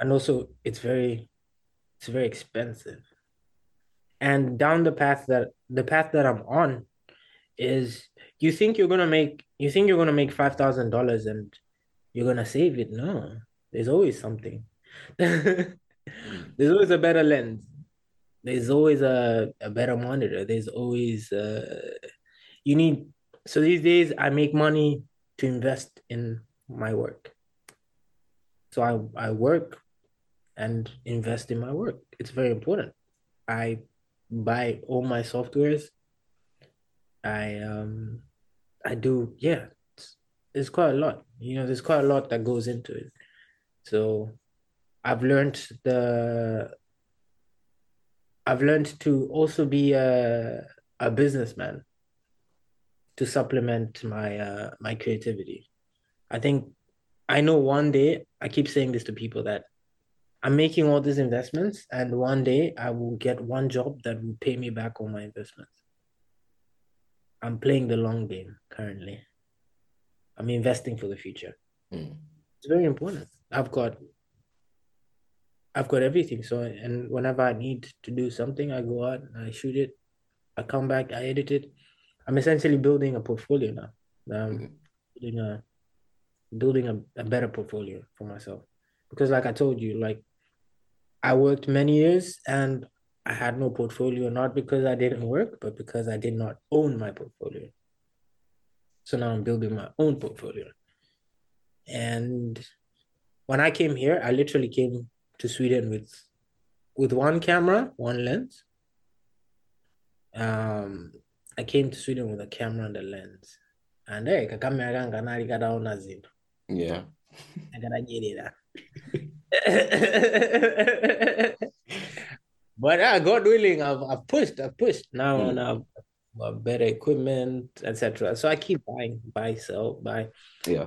And also, it's very, it's very expensive. And down the path that the path that I'm on is you think you're gonna make you think you're gonna make five thousand dollars and you're gonna save it. No, there's always something. there's always a better lens. There's always a, a better monitor. There's always uh you need so these days I make money to invest in my work. So I, I work and invest in my work. It's very important. I buy all my softwares. I um I do yeah, it's, it's quite a lot. You know, there's quite a lot that goes into it. So I've learned the I've learned to also be a a businessman to supplement my uh, my creativity. I think I know one day I keep saying this to people that I'm making all these investments and one day I will get one job that will pay me back all my investments. I'm playing the long game currently. I'm investing for the future. Mm. It's very important. I've got I've got everything. So and whenever I need to do something, I go out I shoot it. I come back, I edit it, I'm essentially building a portfolio now. Um, mm-hmm. building a building a, a better portfolio for myself because, like I told you, like I worked many years and I had no portfolio, not because I didn't work, but because I did not own my portfolio. So now I'm building my own portfolio. And when I came here, I literally came to Sweden with with one camera, one lens, um, I came to Sweden with a camera and a lens. And hey, kakamera kanga nali kataona zinthu. Yeah. Akatadyerera. but uh, God willing, I've, I've pushed, I've pushed. Now mm. now I've better equipment, etc. So I keep buying, buy, sell, buy. Yeah.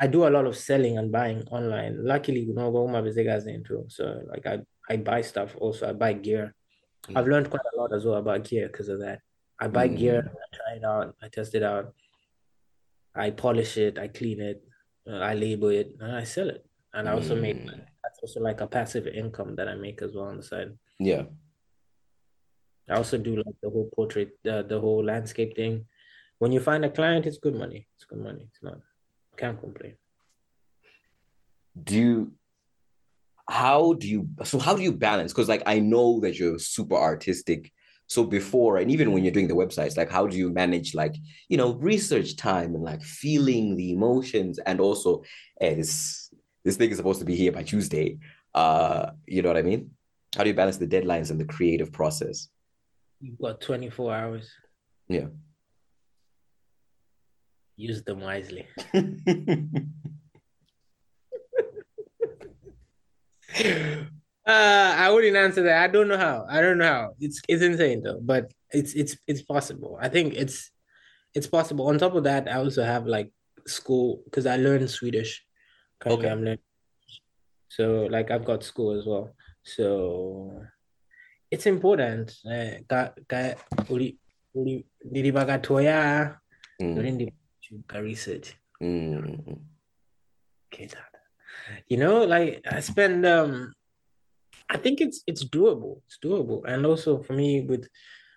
I do a lot of selling and buying online. Luckily, you know, my business into. So like I, I buy stuff also. I buy gear. Mm. I've learned quite a lot as well about gear because of that. I buy mm. gear, I try it out, I test it out, I polish it, I clean it, uh, I label it, and I sell it. And I also mm. make that's also like a passive income that I make as well on the side. Yeah. I also do like the whole portrait, uh, the whole landscape thing. When you find a client, it's good money. It's good money. It's not. Can't complain. Do you how do you so how do you balance because like i know that you're super artistic so before and even when you're doing the websites like how do you manage like you know research time and like feeling the emotions and also hey, this thing is supposed to be here by tuesday uh you know what i mean how do you balance the deadlines and the creative process you've got 24 hours yeah use them wisely Uh, I wouldn't answer that. I don't know how. I don't know how. It's it's insane though, but it's it's it's possible. I think it's it's possible. On top of that, I also have like school because I learn Swedish. Currently, okay. I'm learning. So like I've got school as well. So it's important. Eh, ka ka uli uli toya mm. research. Mm. Okay, you know, like I spend um I think it's it's doable. It's doable, and also for me with,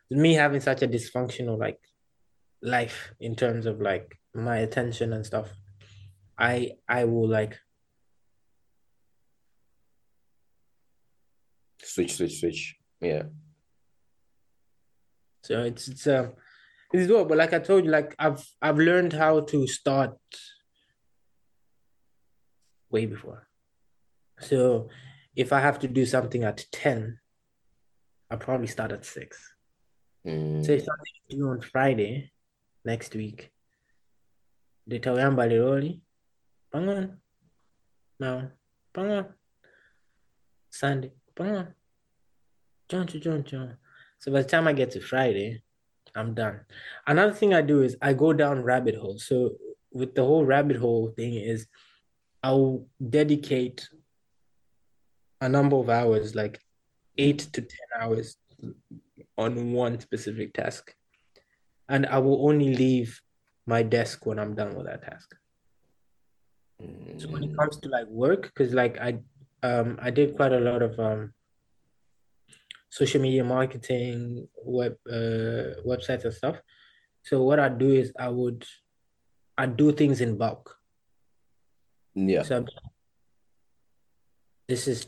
with me having such a dysfunctional like life in terms of like my attention and stuff. I I will like switch, switch, switch. Yeah. So it's it's um it's doable. But like I told you, like I've I've learned how to start way before. So if I have to do something at 10, I'll probably start at 6. Mm. So if something to do on Friday next week, nitawamba liroli pangon now pangon Sunday pangon choncho choncho. So by the time I get to Friday, I'm done. Another thing I do is I go down rabbit holes. So with the whole rabbit hole thing is I'll dedicate a number of hours, like eight to 10 hours on one specific task. And I will only leave my desk when I'm done with that task. So when it Mm. comes to like work, because like I um I did quite a lot of um social media marketing, web uh websites and stuff. So what I do is I would I do things in bulk. Yeah. So I'm- this is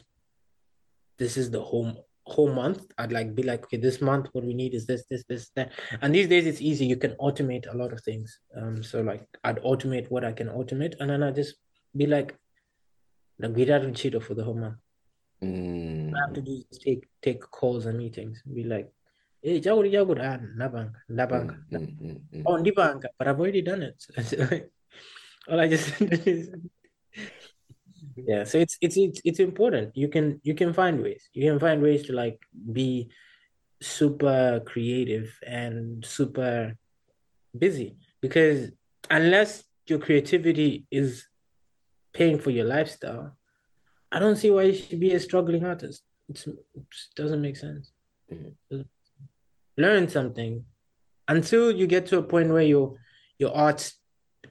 this is the whole whole month. I'd like be like, okay, this month what we need is this, this, this, that. And these days it's easy. You can automate a lot of things. Um, so like I'd automate what I can automate, and then I just be like, like we don't cheat for the whole month. Mm. I have to do is take take calls and meetings. Be like, hey, jaguri jaguri, ah, nabanga, nabanga. Mm, mm, mm, Oh, ndibanga, but I've already done it. All I just is yeah. So it's it's it's it's important. You can you can find ways. You can find ways to like be super creative and super busy because unless your creativity is paying for your lifestyle, I don't see why you should be a struggling artist. It's, it doesn't make sense. Mhm. Learn something until you get to a point where your your art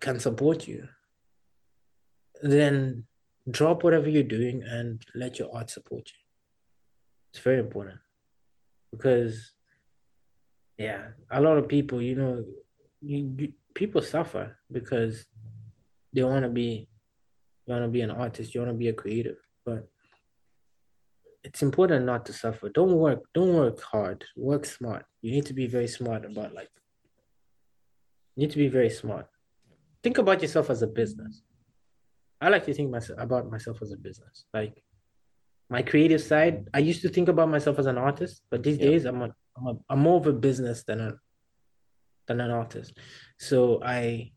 can support you. Then drop whatever you're doing and let your art support you. It's very important because, yeah, a lot of people, you know, you, you, people suffer because they want to be, you want to be an artist, you want to be a creative, but it's important not to suffer. Don't work, don't work hard. Work smart. You need to be very smart about like. You need to be very smart. Think about yourself as a business. I like to think myself about myself as a business. Like my creative side, I used to think about myself as an artist, but these Yeah. days I'm a, I'm a I'm more of a business than a than an artist. So I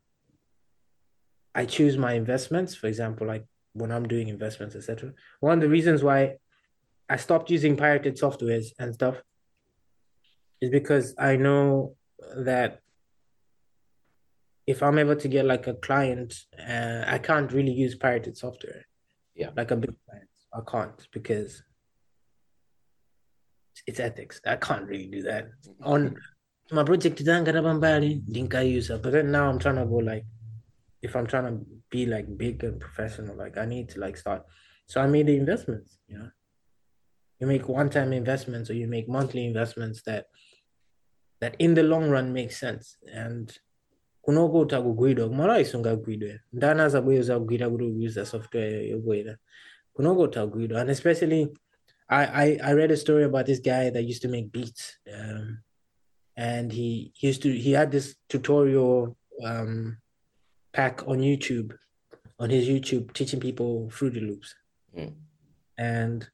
I choose my investments, for example, like when I'm doing investments, etc. One of the reasons why I stopped using pirated softwares and stuff is because I know that if I'm able to get like a client, uh, I can't really use pirated software. Yeah. Like a big client, I can't because it's ethics. I can't really do that on my project. Didn't use it, but then now I'm trying to go like, if I'm trying to be like big and professional, like I need to like start. So I made the investments. You know, you make one-time investments or you make monthly investments that that in the long run makes sense and kunogota kugwidwa kumala isungagwidwe ndanaza bweza kugwira kuti use software yogwira kunogota kugwidwa and especially I, I I read a story about this guy that used to make beats um, and he, he used to he had this tutorial um, pack on YouTube on his YouTube teaching people Fruity Loops. Mm. and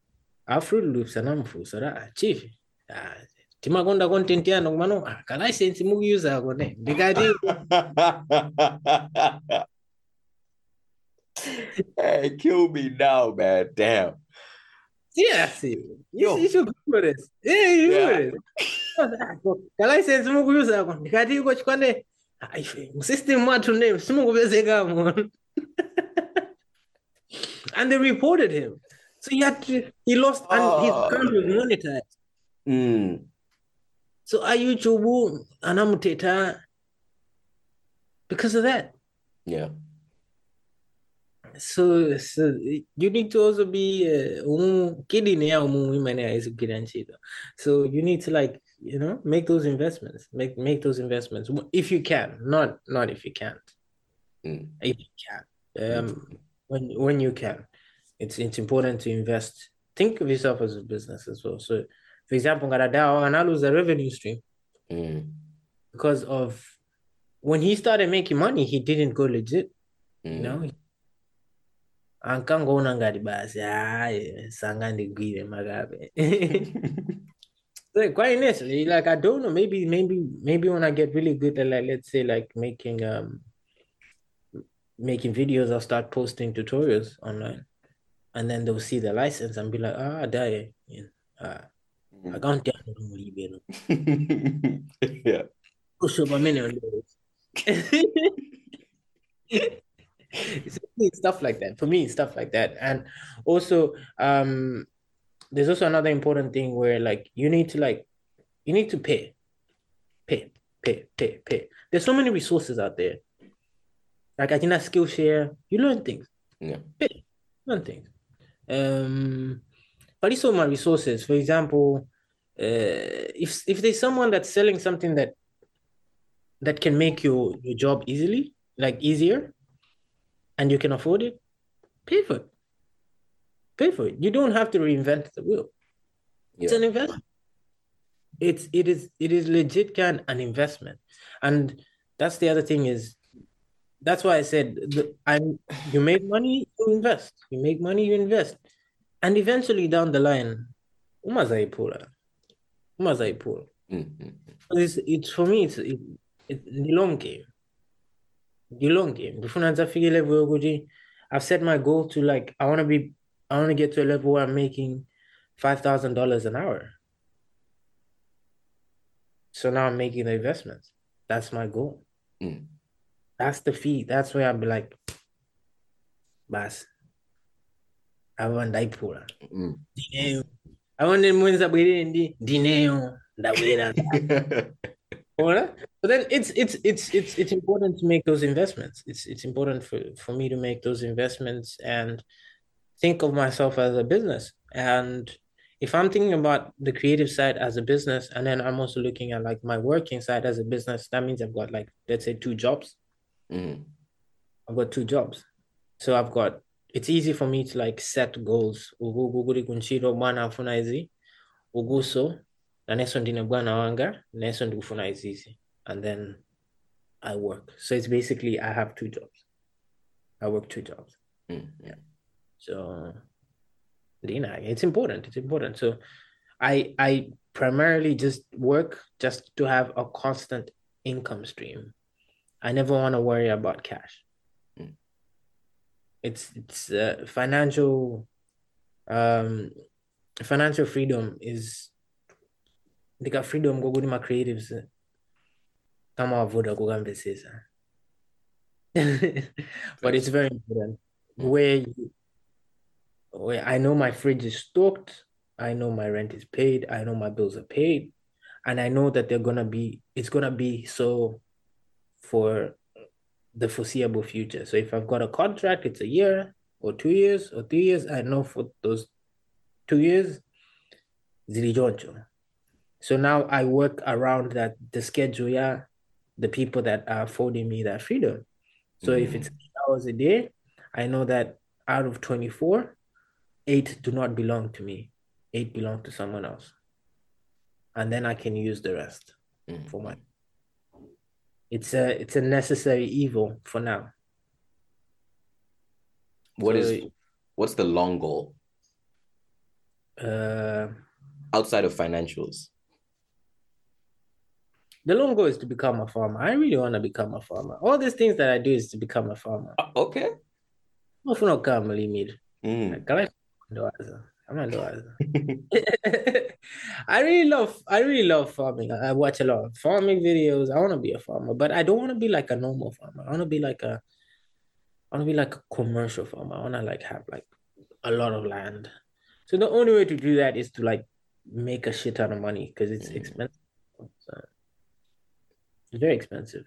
our Fruity Loops anamufunsa chief ah, timakonda content yanu kumano ah, ka license mukuyuzako ne ndikati hey, kill me now, man. Damn. you, Yo. you should this yeah you Yeah. yeah. ka license mukuyuzako ndikati iko chikwane ah, ife musystem mwathu ne simukupezekamo and they reported him so he had to he lost and his Oh. account was monetized Mm. So are a YouTube anamuteta because of that Yeah. so so you need to also be uh, kidney ya umu women ya is guaranteed. so you need to like you know make those investments make make those investments if you can not not if you can't Mm. if you can Um, when when you can, it's it's important to invest. Think of yourself as a business as well. So, for example, Garadao and I lose a revenue stream Mm. because of when he started making money, he didn't go legit. Mm. You know, ankangoona ngati basi hayi sangandigwire makabe like quite honestly like i don't know maybe maybe maybe when i get really good at like let's say like making um making videos i'll start posting tutorials online and then they'll see the license and be like ah die uh, i can't tell you yeah. push up a minute stuff like that. For me stuff like that. And also um there's also another important thing where like you need to like you need to pay. Pay pay pay pay. There's so many resources out there. Like i think that skillshare. You learn things. Yeah. pay. Learn things. Um but it's all my resources. For example uh if if there's someone that's selling something that that can make your your job easily like easier and you can afford it pay for it. Pay for it. You don't have to reinvent the wheel. It's an investment. It's it is it is legit can an investment. And that's the other thing is that's why i said the, i'm you make money you invest. You make money you invest and eventually down the line umazaipula umazaipula Mm. it's, it's for me it's it, it, the long game. The long game. Ndifuna ndisafike level yokuthi i've set my goal to like i want to be i want to get to a level where i'm making five thousand dollars an hour. So now i'm making the investments. That's my goal. Mm. that's the fee. That's where i'll be like bas ava ndaipula Mm. ndineyo avone mwenza bwerere ndi ndineyo ndabwera Alright. But then it's it's it's it's it's important to make those investments. It's it's important for, for me to make those investments and think of myself as a business. And if I'm thinking about the creative side as a business, and then I'm also looking at like my working side as a business, that means I've got like let's say two jobs. Mm. I've got two jobs. So I've got it's easy for me to like set goals. Ugu kuli kunchiro bwana afuna izi. Uguso na neso ndine bwana wanga, neso ndikufuna izizi. And then I work. So it's basically I have two jobs. I work two jobs. Mm. So Dina, it's important. It's important. So I I primarily just work just to have a constant income stream. I never want to worry about cash. It's it's uh, financial um financial freedom is ndika freedom kokuti ma creatives. Kama wavuda kukamvesesa but it's very important. Where you where I know my fridge is stocked, I know my rent is paid, I know my bills are paid, and I know that they're gonna be it's gonna be so for the foreseeable future. So if I've got a contract, it's a year or two years or three years, I know for those two years, zilijoncho. So now I work around that the schedule, yeah, the people that are affording me that freedom. So if it's eight hours a day, I know that out of 24, eight do not belong to me. Eight belong to someone else. And then I can use the rest Mm. for my it's a it's a necessary evil for now. What is So- what's the long goal Uh outside of financials? the long goal is to become a farmer. I really want to become a farmer. All these things that I do is to become a farmer. Uh, okay. Mufuna kama limit. Mm. Ndowaza. Ama ndowaza. I really love I really love farming. I I watch a lot of farming videos. I want to be a farmer, but I don't want to be like a normal farmer. I want to be like a I want to be like a commercial farmer. I want to like have like a lot of land. So the only way to do that is to like make a shit ton of money because it's Mm. expensive. So it's very expensive.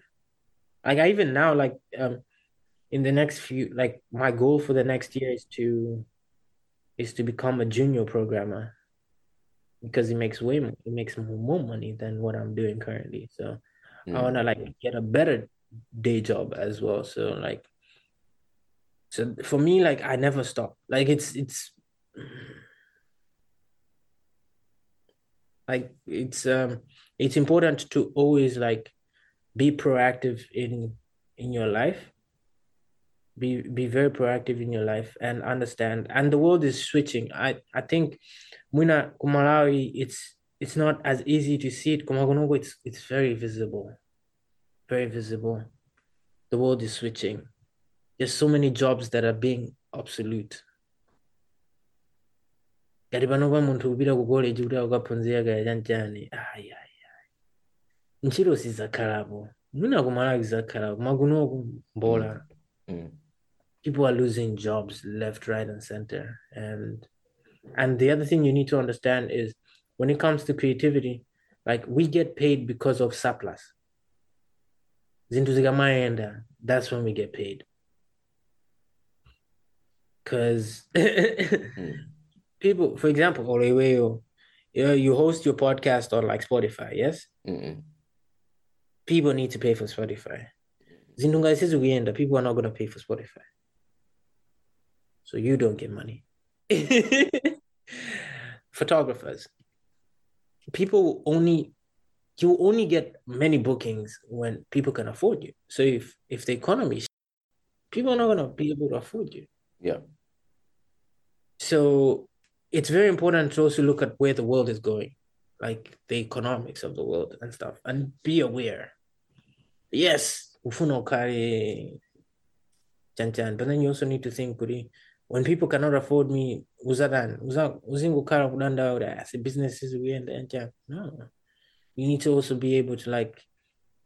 Like I even now like um in the next few like my goal for the next year is to is to become a junior programmer because it makes way more, it makes more, money than what I'm doing currently. So I Mm. want to like get a better day job as well. So like So for me, like I never stop. Like it's it's like it's um it's important to always like be proactive in in your life be be very proactive in your life and understand. And the world is switching. I i think muna kumalawi it's it's not as easy to see it. Kumagonogo it's it's very visible. Very visible. The world is switching. There's so many jobs that are being obsolete. Kati pano pa munthu kupita ku college kuti akaphunzira kaya chanchani ayi ayi ayi ntchito sizakhalapo mwina kumalawi zakhalapo makunoku mbola. Mm. People are losing jobs left right and center. And and the other thing you need to understand is when it comes to creativity like we get paid because of surplus. Zinthu zikamayenda uh, that's when we get paid. Because people for example Oleweo, you, know, you host your podcast on like spotify yes? Mm-mm. people need to pay for spotify. Zinthu ngati sizikuyenda people are not going to pay for spotify so you don't get money. Photographers. People only you only get many bookings when people can afford you. So if if the economy people are not going to be able to afford you. Yeah. so it's very important to also look at where the world is going like the economics of the world and stuff and be aware. Yes ufuna ukale chan chan but then you also need to think kuti when people cannot afford me uzadani uza uzingukhala kudanda kuti as business is kuyenda chan no. You need to also be able to like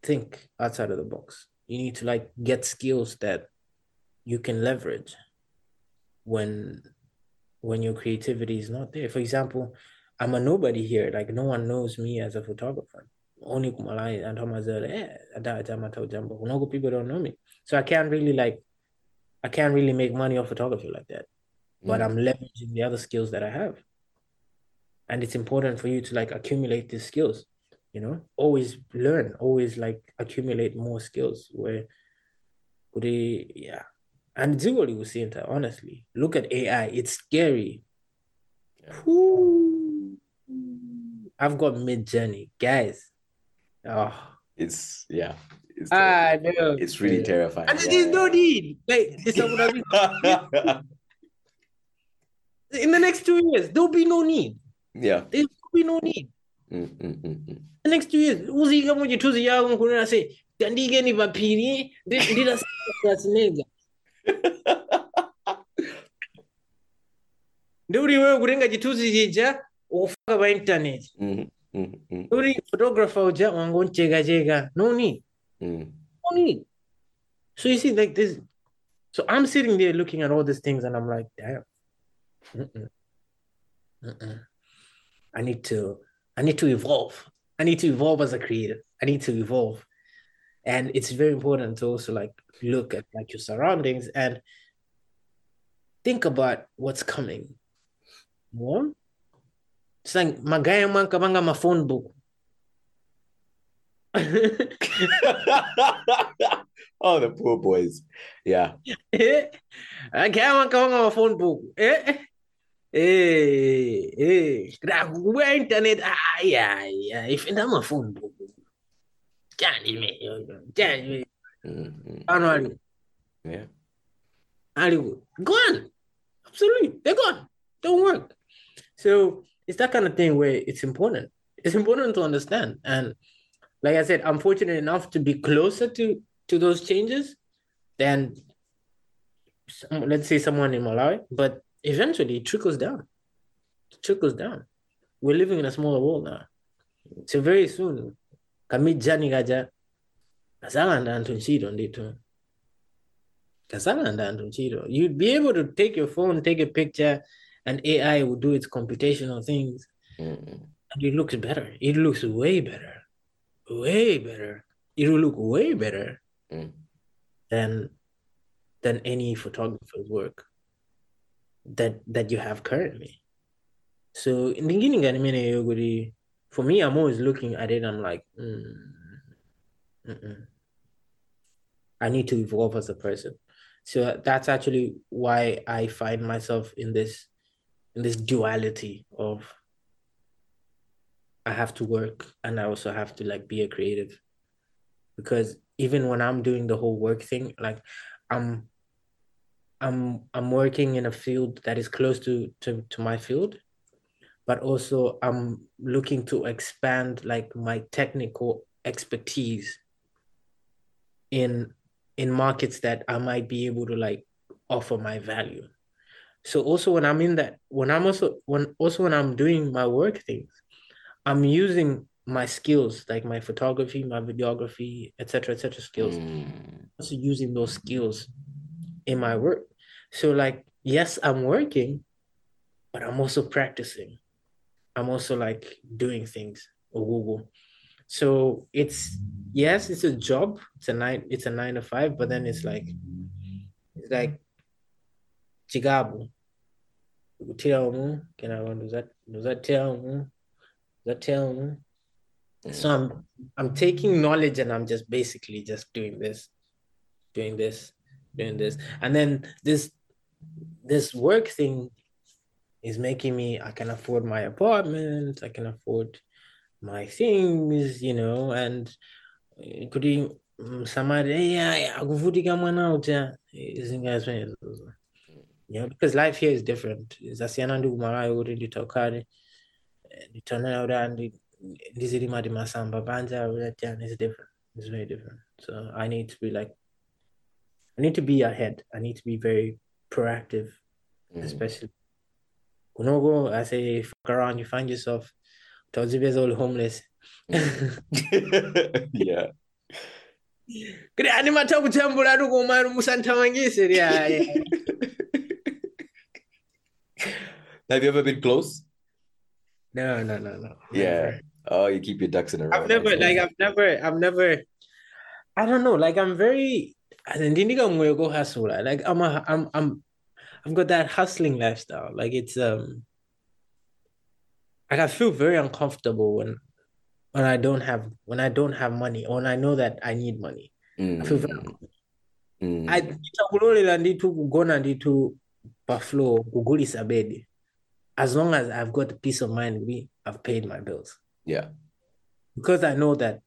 think outside of the box. You need to like get skills that you can leverage when when your creativity is not there. For example i'm a nobody here. Like no one knows me as a photographer. Only kumalai and eh, tau jambo. Unogo people don't know me. So I can't really like I can't really make money off photography like that. But Mm. I'm leveraging the other skills that I have. And it's important for you to like accumulate these skills, you know, always learn, always like accumulate more skills where would they yeah. And Zigoli was saying that honestly. Look at AI, it's scary. Yeah. I've got Midjourney, guys. Oh, It's yeah. It's I terrifying. know. It's really terrifying. And there's no need. Like this is what I mean. In the next two years, there'll be no need. yeah. There'll be no need. Mm, mm, mm, mm. The next two years, uzika muchituzi yangu nkunena say tandike ni papiri ndi- ndina Schwarzenegger. Nduri wewe kutenga chituzi chija ukufaka pa internet. Nduri photographer uja wangoncheka cheka. No need. Mm. No need. So you see, like this. So I'm sitting there looking at all these things, and I'm like, damn. Mm-mm. Mm-mm. I need to. I need to evolve. I need to evolve as a creator. I need to evolve, and it's very important to also like look at like your surroundings and think about what's coming. One, it's like magaya man kabanga ma phone book. oh, the poor boys. Yeah. Eh, akaya kawanga ma phone book. Eh, eh, eh. Kura internet. Ay, ay, ay. If I'm a phone book. Can't even. Can't even. Mm, mm. Yeah. Hollywood. Gone. Absolutely. They're gone. Don't work. So it's that kind of thing where it's important. It's important to understand. And like I said, I'm fortunate enough to be closer to to those changes than some, let's say someone in Malawi. But eventually it trickles down. It trickles down. We're living in a smaller world now. So very soon, kamijani gaja kasanga ndantu ntchito ndithu kasanga ndantu you'd be able to take your phone take a picture and AI will do its computational things mm. and it looks better it looks way better way better it will look way better Mm. than than any photographer's work that that you have currently so in the beginning I mean, for me i'm always looking at it i'm like mm, mm-mm. i need to evolve as a person So that's actually why I find myself in this in this duality of I have to work and I also have to like be a creative. Because even when I'm doing the whole work thing, like I'm I'm I'm working in a field that is close to to, to my field, but also I'm looking to expand like my technical expertise in in markets that I might be able to like offer my value. So also when I'm in that, when I'm also when also when I'm doing my work things, I'm using my skills like my photography, my videography, etc., etc. skills. Mm. Also using those skills in my work. So like yes, I'm working, but I'm also practicing. I'm also like doing things or Google. So it's yes, it's a job. It's a nine. It's a nine to five. But then it's like, it's like, chigabu. Me, can I do that? Does that tell? That tell me? So I'm I'm taking knowledge and I'm just basically just doing this, doing this, doing this, and then this this work thing is making me I can afford my apartment, I can afford my things, you know, and kuri samari akuvutika mwana uta zingazwe you know because life here is different. Zasiyana ndi kumalayo kuti nditokale nditonera kuti ndizilima ti masamba panja utyani is different it's very different so i need to be like i need to be ahead i need to be very proactive mm. especially kunoko i say fuck around you find yourself Tozibes all homeless. yeah. Kuri ani mata kutambula ari kumari Have you ever been close? No, no, no, no. Yeah. Never. Oh, you keep your ducks in a row. I've never like I've never I've never I don't know, like I'm very go hustle. Like I'm a I'm I'm I've got that hustling lifestyle. Like it's um like I feel very uncomfortable when when I don't have when I don't have money or when I know that I need money. Mm. I feel very mm. I nditakulolera ndithu kugona ndithu pafloor kugulisa bedi as long as I've got the peace of mind we I've paid my bills. Yeah. Because I know that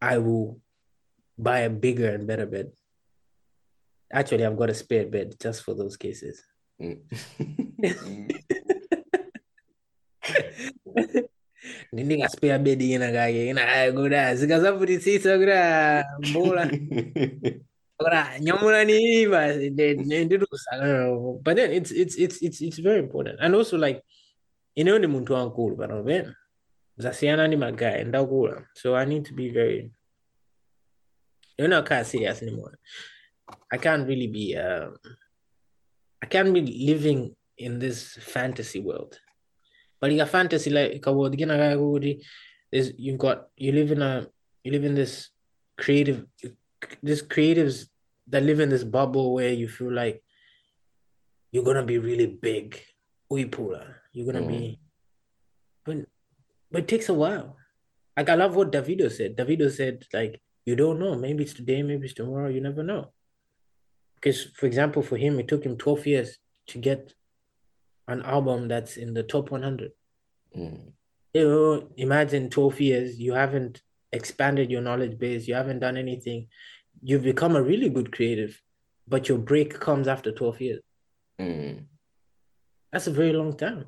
I will buy a bigger and better bed. Actually, I've got a spare bed just for those cases. Mm. bedi ina kake ina kuda zikazavhutisisa kuda mbola kuda nyamulani basi ndirusa but then it's it's it's it's it's very important. And also like ineyo ndi munthu wankulu pano pena zasiyana ndi magayi ndakula so i need to be very you're not kind of serious anymore. I can't really be um, i can't be living in this fantasy world. But in a fantasy like kawod gina is you've got you live in a you live in this creative this creatives that live in this bubble where you feel like you're gonna be really big uipula you're gonna mm. be but but it takes a while like i love what davido said davido said like you don't know maybe it's today maybe it's tomorrow you never know because for example for him it took him 12 years to get an album that's in the top 100. Mm. You know, imagine 12 years, you haven't expanded your knowledge base, you haven't done anything. You've become a really good creative, but your break comes after 12 years. Mm. That's a very long time.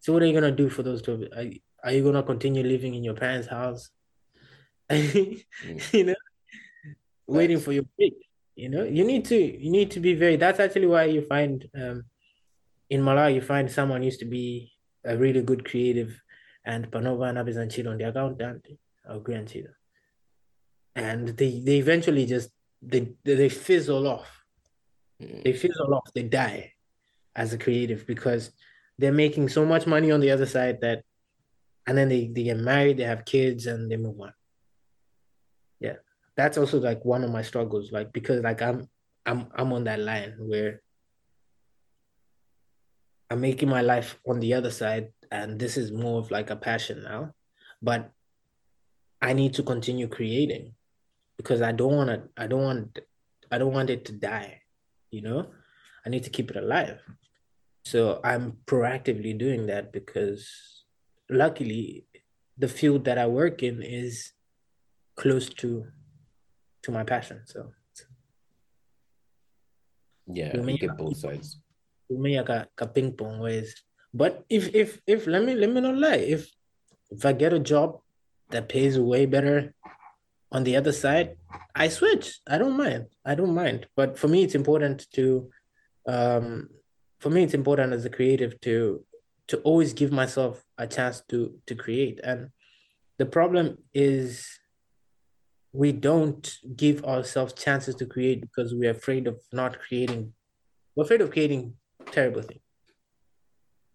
So what are you gonna do for those 12? Are, are you gonna continue living in your parents' house? mm. You know, waiting for your break. You know, you need to you need to be very that's actually why you find um in Malawi, you find someone used to be a really good creative, and Panova and Abizanchiro on the account accountant or grandchildren. And they, they eventually just they they fizzle off. Mm. They fizzle off, they die as a creative because they're making so much money on the other side that and then they, they get married, they have kids and they move on. Yeah. That's also like one of my struggles, like because like I'm I'm I'm on that line where I'm making my life on the other side, and this is more of like a passion now. But I need to continue creating because I don't want to. I don't want. I don't want it to die, you know? I need to keep it alive. So I'm proactively doing that because luckily the field that I work in is close to to my passion. So yeah, we get both sides. A ping pong ways. But if if if let me let me not lie, if if I get a job that pays way better on the other side, I switch. I don't mind. I don't mind. But for me, it's important to, um, for me, it's important as a creative to to always give myself a chance to to create. And the problem is we don't give ourselves chances to create because we're afraid of not creating. We're afraid of creating terrible things.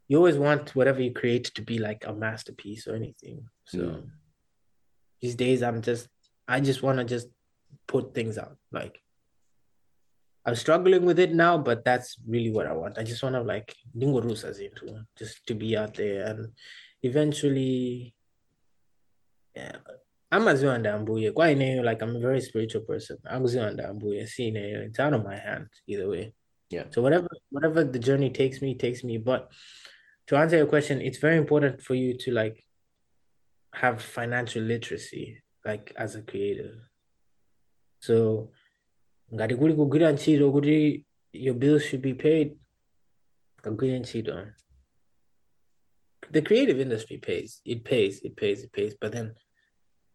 You always want whatever you create to be like a masterpiece or anything. So mm. these days, I'm just, I just want to just put things out. Like I'm struggling with it now, but that's really what I want. I just want to like dingo rusas into just to be out there and eventually, yeah, amaziwa ndambuye kwaine like i'm a very spiritual person akuziwa ndambuye sine it's out of my hands either way yeah so whatever whatever the journey takes me takes me but to answer your question it's very important for you to like have financial literacy like as a creative so ngati kuli kugwira ntchito kuti your bills should be paid kagwire ntchito. The creative industry pays it pays it pays it pays but then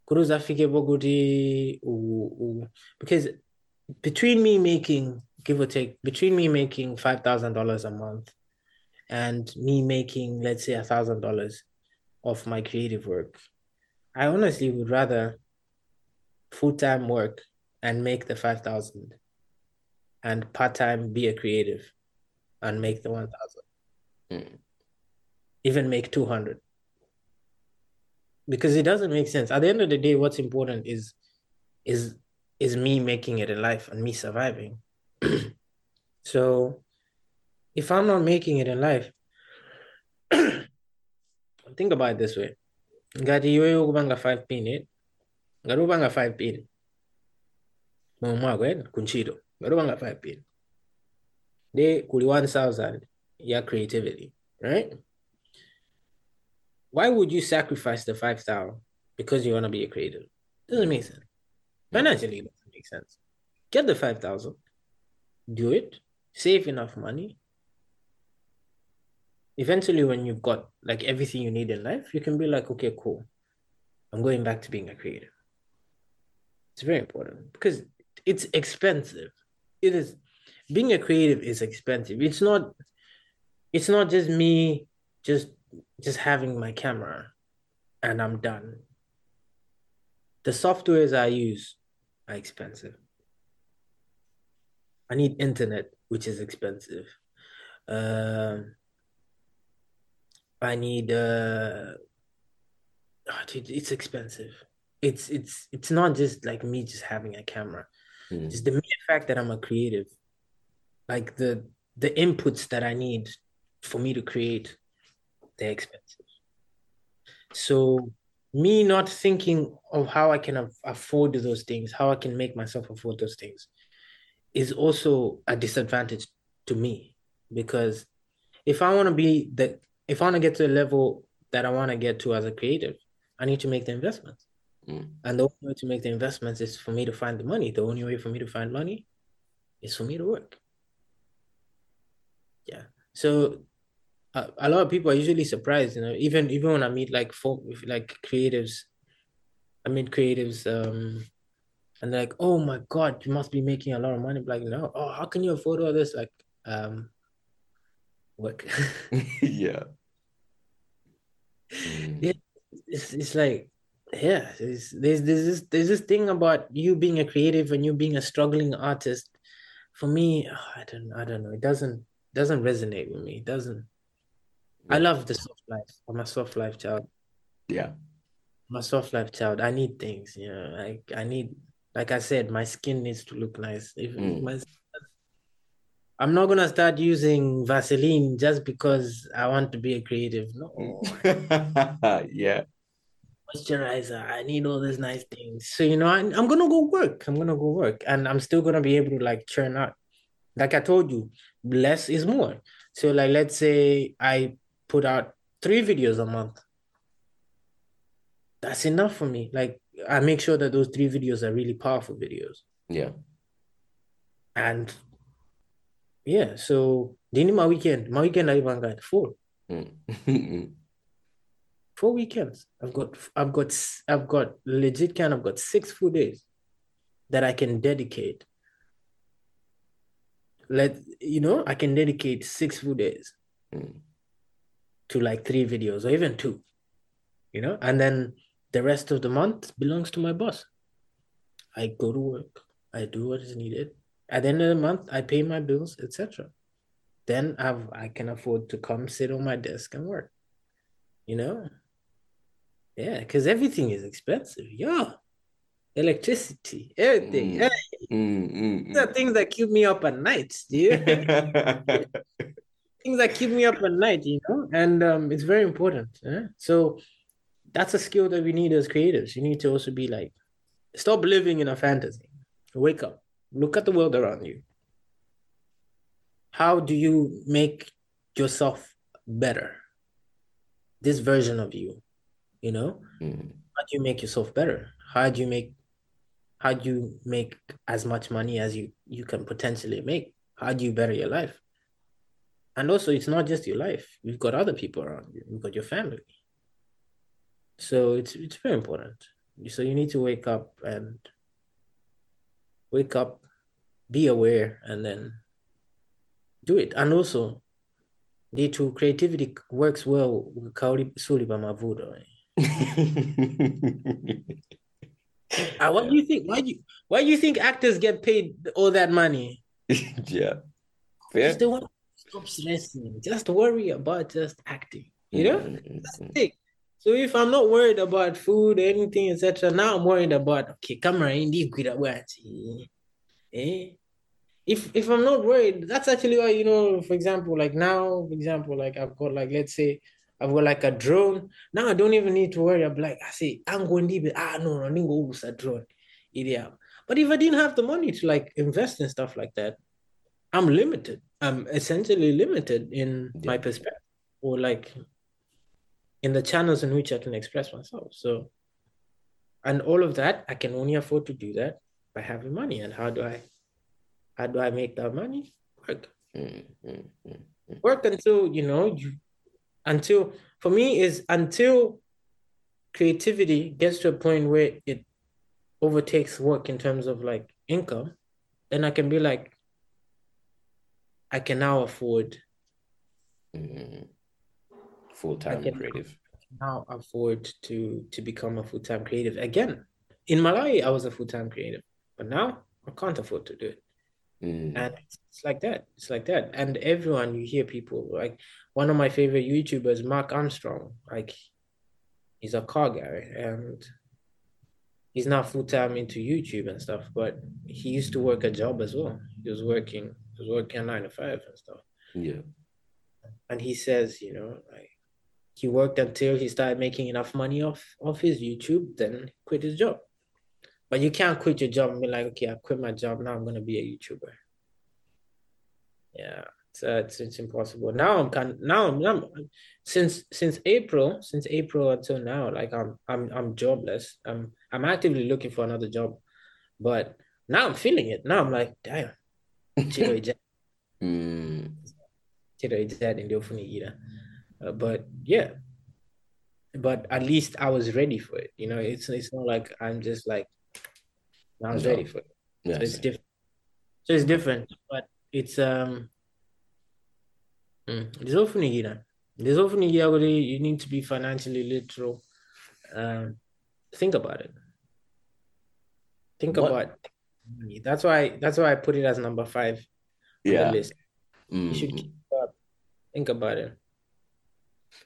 kuti uzafikepo kuti because between me making give or take between me making five thousand dollars a month and me making let's say a thousand dollars of my creative work i honestly would rather full-time work and make the 5000 and part-time be a creative and make the 1000 mm. even make 200 because it doesn't make sense. At the end of the day, what's important is is is me making it in life and me surviving. so if I'm not making it in life, think about it this way. Ngati iwe ukubanga 5 pin it. Ngati ubanga 5 pin. Mwa kwenda kunchito. Ngati ubanga 5 pin. De kuli 1000 ya creativity, right? why would you sacrifice the 5000 because you want to be a creative doesn't make sense financially it doesn't make sense get the 5000 do it save enough money eventually when you've got like everything you need in life you can be like okay cool i'm going back to being a creative it's very important because it's expensive it is being a creative is expensive it's not it's not just me just just having my camera and I'm done. The softwares I use are expensive. I need internet, which is expensive. Uh, I need uh, oh, dude, it's expensive. It's it's it's not just like me just having a camera. Mm. Just the mere fact that I'm a creative, like the the inputs that I need for me to create they're expensive. So me not thinking of how I can afford those things, how I can make myself afford those things, is also a disadvantage to me because if I want to be the if I want to get to the level that I want to get to as a creative, I need to make the investments. Mm. And the only way to make the investments is for me to find the money. The only way for me to find money is for me to work. Yeah. So a, lot of people are usually surprised, you know, even even when I meet like folk like creatives, I meet creatives, um, and they're like, "Oh my god, you must be making a lot of money." Like, no, oh, how can you afford all this? Like, um, work. yeah. Yeah, it's, it's like yeah, there's, there's there's this there's this thing about you being a creative and you being a struggling artist. For me, oh, I don't I don't know. It doesn't doesn't resonate with me. It doesn't I love the soft life. I'm a soft life child. Yeah. I'm a soft life child. I need things, you know. Like I need, like I said, my skin needs to look nice. If mm. my, I'm not gonna start using Vaseline just because I want to be a creative. No. yeah. moisturizer. I need all these nice things. So you know, I, I'm gonna go work. I'm gonna go work, and I'm still gonna be able to like churn out. Like I told you, less is more. So like, let's say I put out three videos a month. That's enough for me. Like I make sure that those three videos are really powerful videos. Yeah. And yeah, so dini my weekend. My weekend I even got four. Mm. four weekends. I've got I've got I've got legit kind of got six full days that I can dedicate. Let you know, I can dedicate six full days mm. to like three videos or even two. You know, and then the rest of the month belongs to my boss. I go to work, I do what is needed. At the end of the month, I pay my bills, etc. Then I've I can afford to come sit on my desk and work. You know, yeah, because everything is expensive. Yeah. Electricity, everything. Mm. Mm, mm, These are mm. things that keep me up at night, dude. things that keep me up at night, you know, and um, it's very important. Eh? So that's a skill that we need as creatives. You need to also be like, stop living in a fantasy. Wake up, look at the world around you. How do you make yourself better? This version of you you know? Mm. how do you make yourself better? How do you make how do you make as much money as you you can potentially make? How do you better your life? And also it's not just your life. You've got other people around you. You've got your family. So it's it's very important. So you need to wake up and wake up be aware and then do it and also day two creativity works well with kauri suli mavudo uh, what do you think? Why do you why do you think actors get paid all that money? yeah. Fair. Just want to stop stressing. Just worry about just acting. You know? Mm-hmm. That's the thing. So if I'm not worried about food, anything, etc., now I'm worried about okay, camera in the good. Eh? If if I'm not worried, that's actually why, you know, for example, like now, for example, like I've got like let's say I've got like a drone. Now I don't even need to worry. I'm like, I say, I'm going to be, ah, no, no, I didn't go with a drone. Yeah. But if I didn't have the money to like invest in stuff like that, I'm limited. I'm essentially limited in yeah. my perspective or like in the channels in which I can express myself. So, and all of that, I can only afford to do that by having money. And how do I, how do I make that money? Work. Mm-hmm. Work until, you know, you until for me is until creativity gets to a point where it overtakes work in terms of like income, then I can be like, I can now afford mm, full time creative. Now afford to to become a full time creative again. In Malawi, I was a full time creative, but now I can't afford to do it. Mm. And it's like that. It's like that. And everyone, you hear people like one of my favorite YouTubers, Mark Armstrong. Like, he's a car guy, and he's not full time into YouTube and stuff. But he used to work a job as well. He was working. He was working nine to five and stuff. Yeah. And he says, you know, like he worked until he started making enough money off off his YouTube, then quit his job. But you can't quit your job and be like, okay, I quit my job. Now I'm gonna be a YouTuber. Yeah, so it's it's impossible. Now I'm kind now I'm, I'm since since April since April until now, like I'm I'm I'm jobless. I'm I'm actively looking for another job, but now I'm feeling it. Now I'm like, damn, mm. Uh, but yeah, but at least I was ready for it. You know, it's it's not like I'm just like I was no. ready for it. Yes. So it's different. So it's different, but it's um. There's often There's often you need to be financially literal. Um, think about it. Think what? about money. That's why. That's why I put it as number five. Yeah. Mm. You should mm. keep up. Think about it.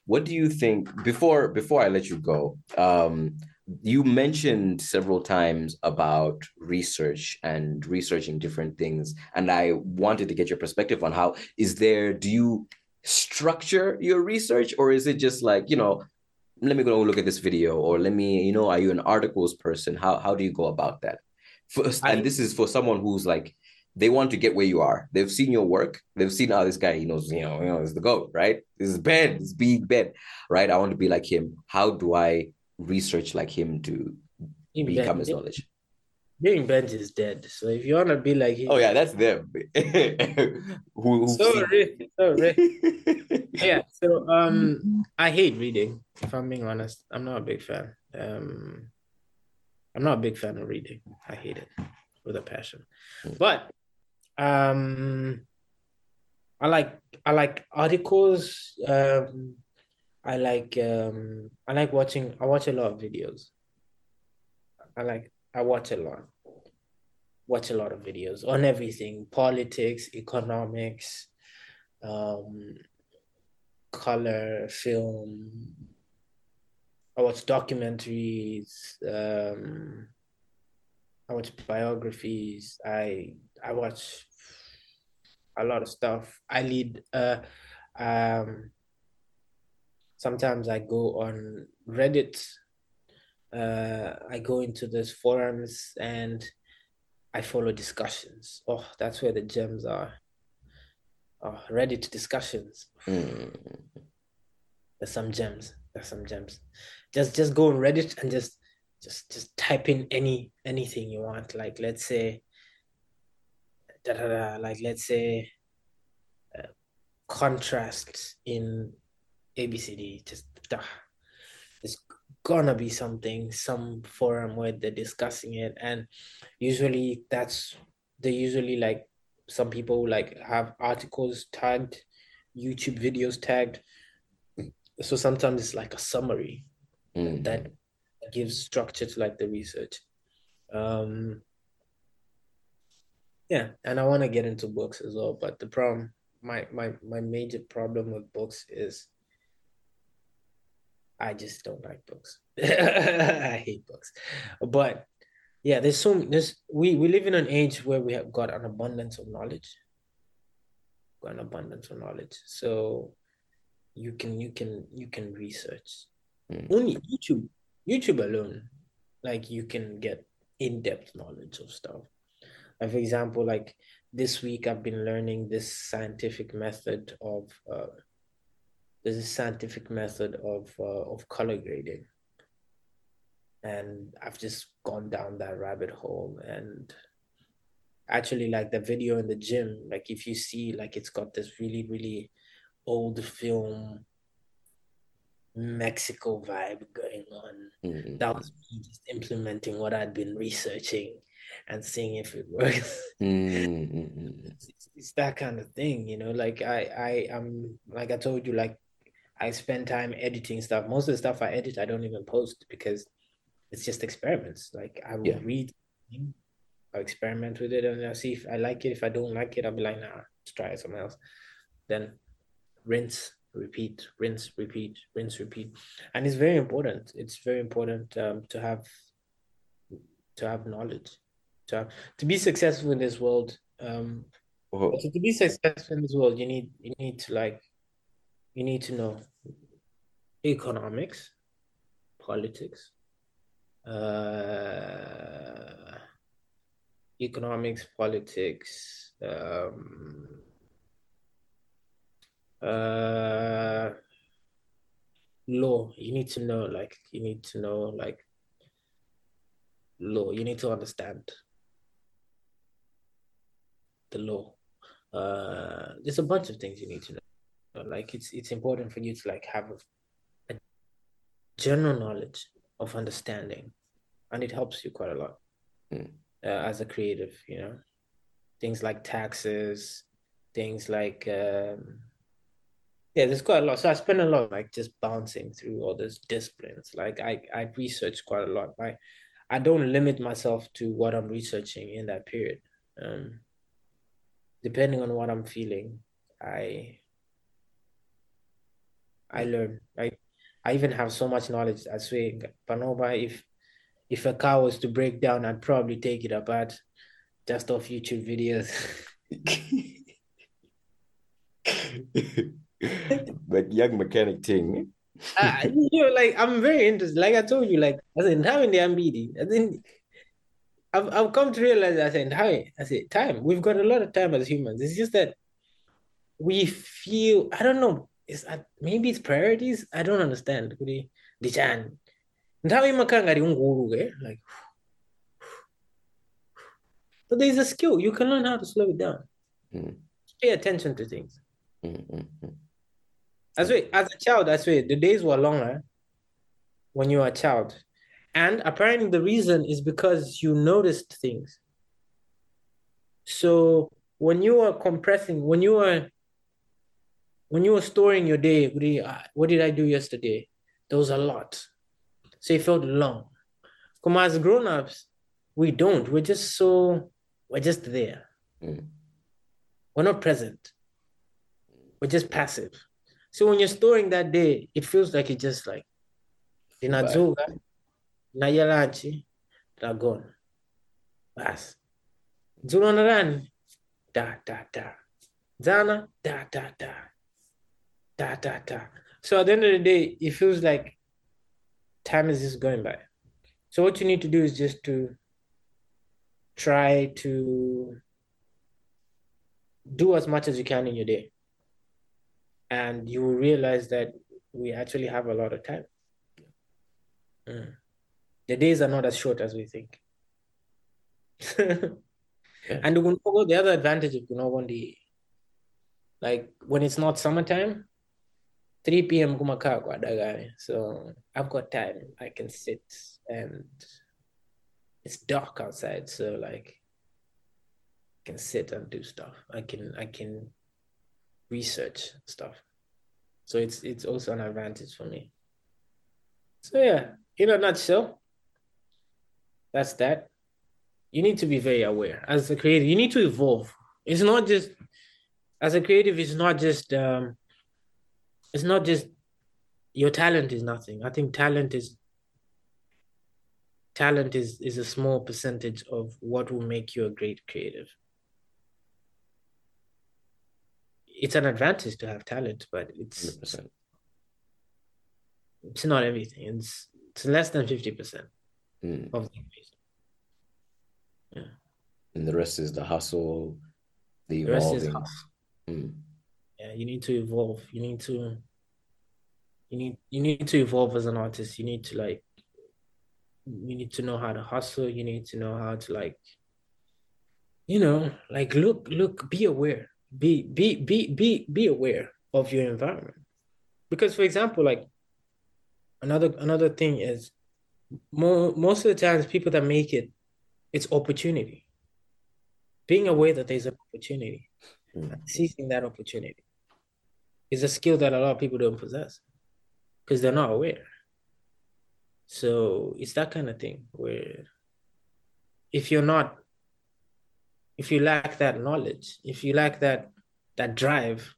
What do you think before before I let you go? Um, you mentioned several times about research and researching different things and i wanted to get your perspective on how is there do you structure your research or is it just like you know let me go look at this video or let me you know are you an articles person how how do you go about that first and this is for someone who's like they want to get where you are they've seen your work they've seen how oh, this guy he knows you know you know is the goat right this is Ben this big Ben right i want to be like him how do i research like him to become his knowledge being bench is dead. So if you wanna be like him, oh yeah, that's them. who, who so rich, so rich. yeah. So um, I hate reading. If I'm being honest, I'm not a big fan. Um, I'm not a big fan of reading. I hate it with a passion. But um, I like I like articles. Um, I like um, I like watching. I watch a lot of videos. I like I watch a lot. Watch a lot of videos on everything politics, economics, um, color, film. I watch documentaries. Um, I watch biographies. I I watch a lot of stuff. I lead. Uh, um, sometimes I go on Reddit uh, I go into those forums and I follow discussions. Oh, that's where the gems are. Oh, Reddit discussions. Mm. There's some gems. There's some gems. Just just go on Reddit and just just just type in any anything you want. Like let's say, da, da, da, like let's say, uh, contrast in ABCD. Just da, just gonna be something, some forum where they're discussing it. And usually that's they usually like some people like have articles tagged, YouTube videos tagged. So sometimes it's like a summary mm. that gives structure to like the research. Um yeah, and I want to get into books as well, but the problem my my my major problem with books is I just don't like books. I hate books. But yeah, there's so there's we we live in an age where we have got an abundance of knowledge. Got an abundance of knowledge. So you can you can you can research. Mm. Only YouTube, YouTube alone, like you can get in-depth knowledge of stuff. Like for example, like this week I've been learning this scientific method of uh, there's a scientific method of uh, of color grading and i've just gone down that rabbit hole and actually like the video in the gym like if you see like it's got this really really old film mexico vibe going on mm-hmm. that was me just implementing what i'd been researching and seeing if it works mm-hmm. it's, it's, that kind of thing you know like i i am like i told you like I spend time editing stuff. Most of the stuff I edit, I don't even post because it's just experiments. Like I will yeah. read, I'll experiment with it, and I'll see if I like it. If I don't like it, I'll be like, nah, let's try something else. Then rinse, repeat, rinse, repeat, rinse, repeat, and it's very important. It's very important um, to have to have knowledge, to to be successful in this world. Um, oh. to be successful in this world, you need you need to like you need to know economics, politics, uh, economics, politics, um, uh, law. You need to know, like, you need to know, like, law. You need to understand the law. Uh, there's a bunch of things you need to know. Like it's it's important for you to like have a, a general knowledge of understanding and it helps you quite a lot mm. uh, as a creative you know? Things like taxes things like um, yeah there's quite a lot. So i spend a lot like just bouncing through all those disciplines. Like i i research quite a lot. I i don't limit myself to what i'm researching in that period. Um depending on what i'm feeling i I learn. I I even have so much knowledge. I swear, Panoba, if if a car was to break down, I'd probably take it apart just off YouTube videos. but young mechanic thing, I, you know, like I'm very interested. Like I told you, like I said, time in the MBD. I think I've I've come to realize. I said, time. I said, time. We've got a lot of time as humans. It's just that we feel. I don't know. It's maybe it's priorities. I don't understand. Kuri dichan. Nthawi imakanga ri unguru like. But there's a skill. You can learn how to slow it down. Mm. Pay attention to things. Mm-hmm. As way, as a child, I swear, the days were longer when you were a child. And apparently the reason is because you noticed things. So when you are compressing, when you are when you were storing your day, what did I do yesterday? There was a lot. So it felt long. Come as grown-ups, we don't. We're just so we're just there. Mm. We're not present. We're just passive. So when you're storing that day, it feels like it's just like nayalanchi dragon. Bas. Dzulonarani da da da. Zana da da da. Da da da. So at the end of the day it feels like time is just going by. So what you need to do is just to try to do as much as you can in your day. And you will realize that we actually have a lot of time. Mm. The days are not as short as we think yeah. and the other advantage of the like when it's not summertime 3 p.m. So I've got time. I can sit and it's dark outside. So like I can sit and do stuff. I can I can research stuff. So it's it's also an advantage for me. So yeah, in a nutshell, that's that. You need to be very aware as a creative. You need to evolve. It's not just as a creative. It's not just um, it's not just your talent is nothing. I think talent is talent is is a small percentage of what will make you a great creative. It's an advantage to have talent, but it's 100%. it's not everything. It's it's less than fifty percent mm. of the Yeah. And the rest is the hustle, the, the rest is hustle. Mm. Yeah, you need to evolve. You need to you need you need to evolve as an artist. You need to like you need to know how to hustle. You need to know how to like, you know, like look, look, be aware. Be be be be be aware of your environment. Because for example, like another another thing is most of the times people that make it, it's opportunity. Being aware that there's an opportunity, mm-hmm. seizing that opportunity is a skill that a lot of people don't possess because they're not aware. So it's that kind of thing where if you're not, if you lack that knowledge, if you lack that that drive,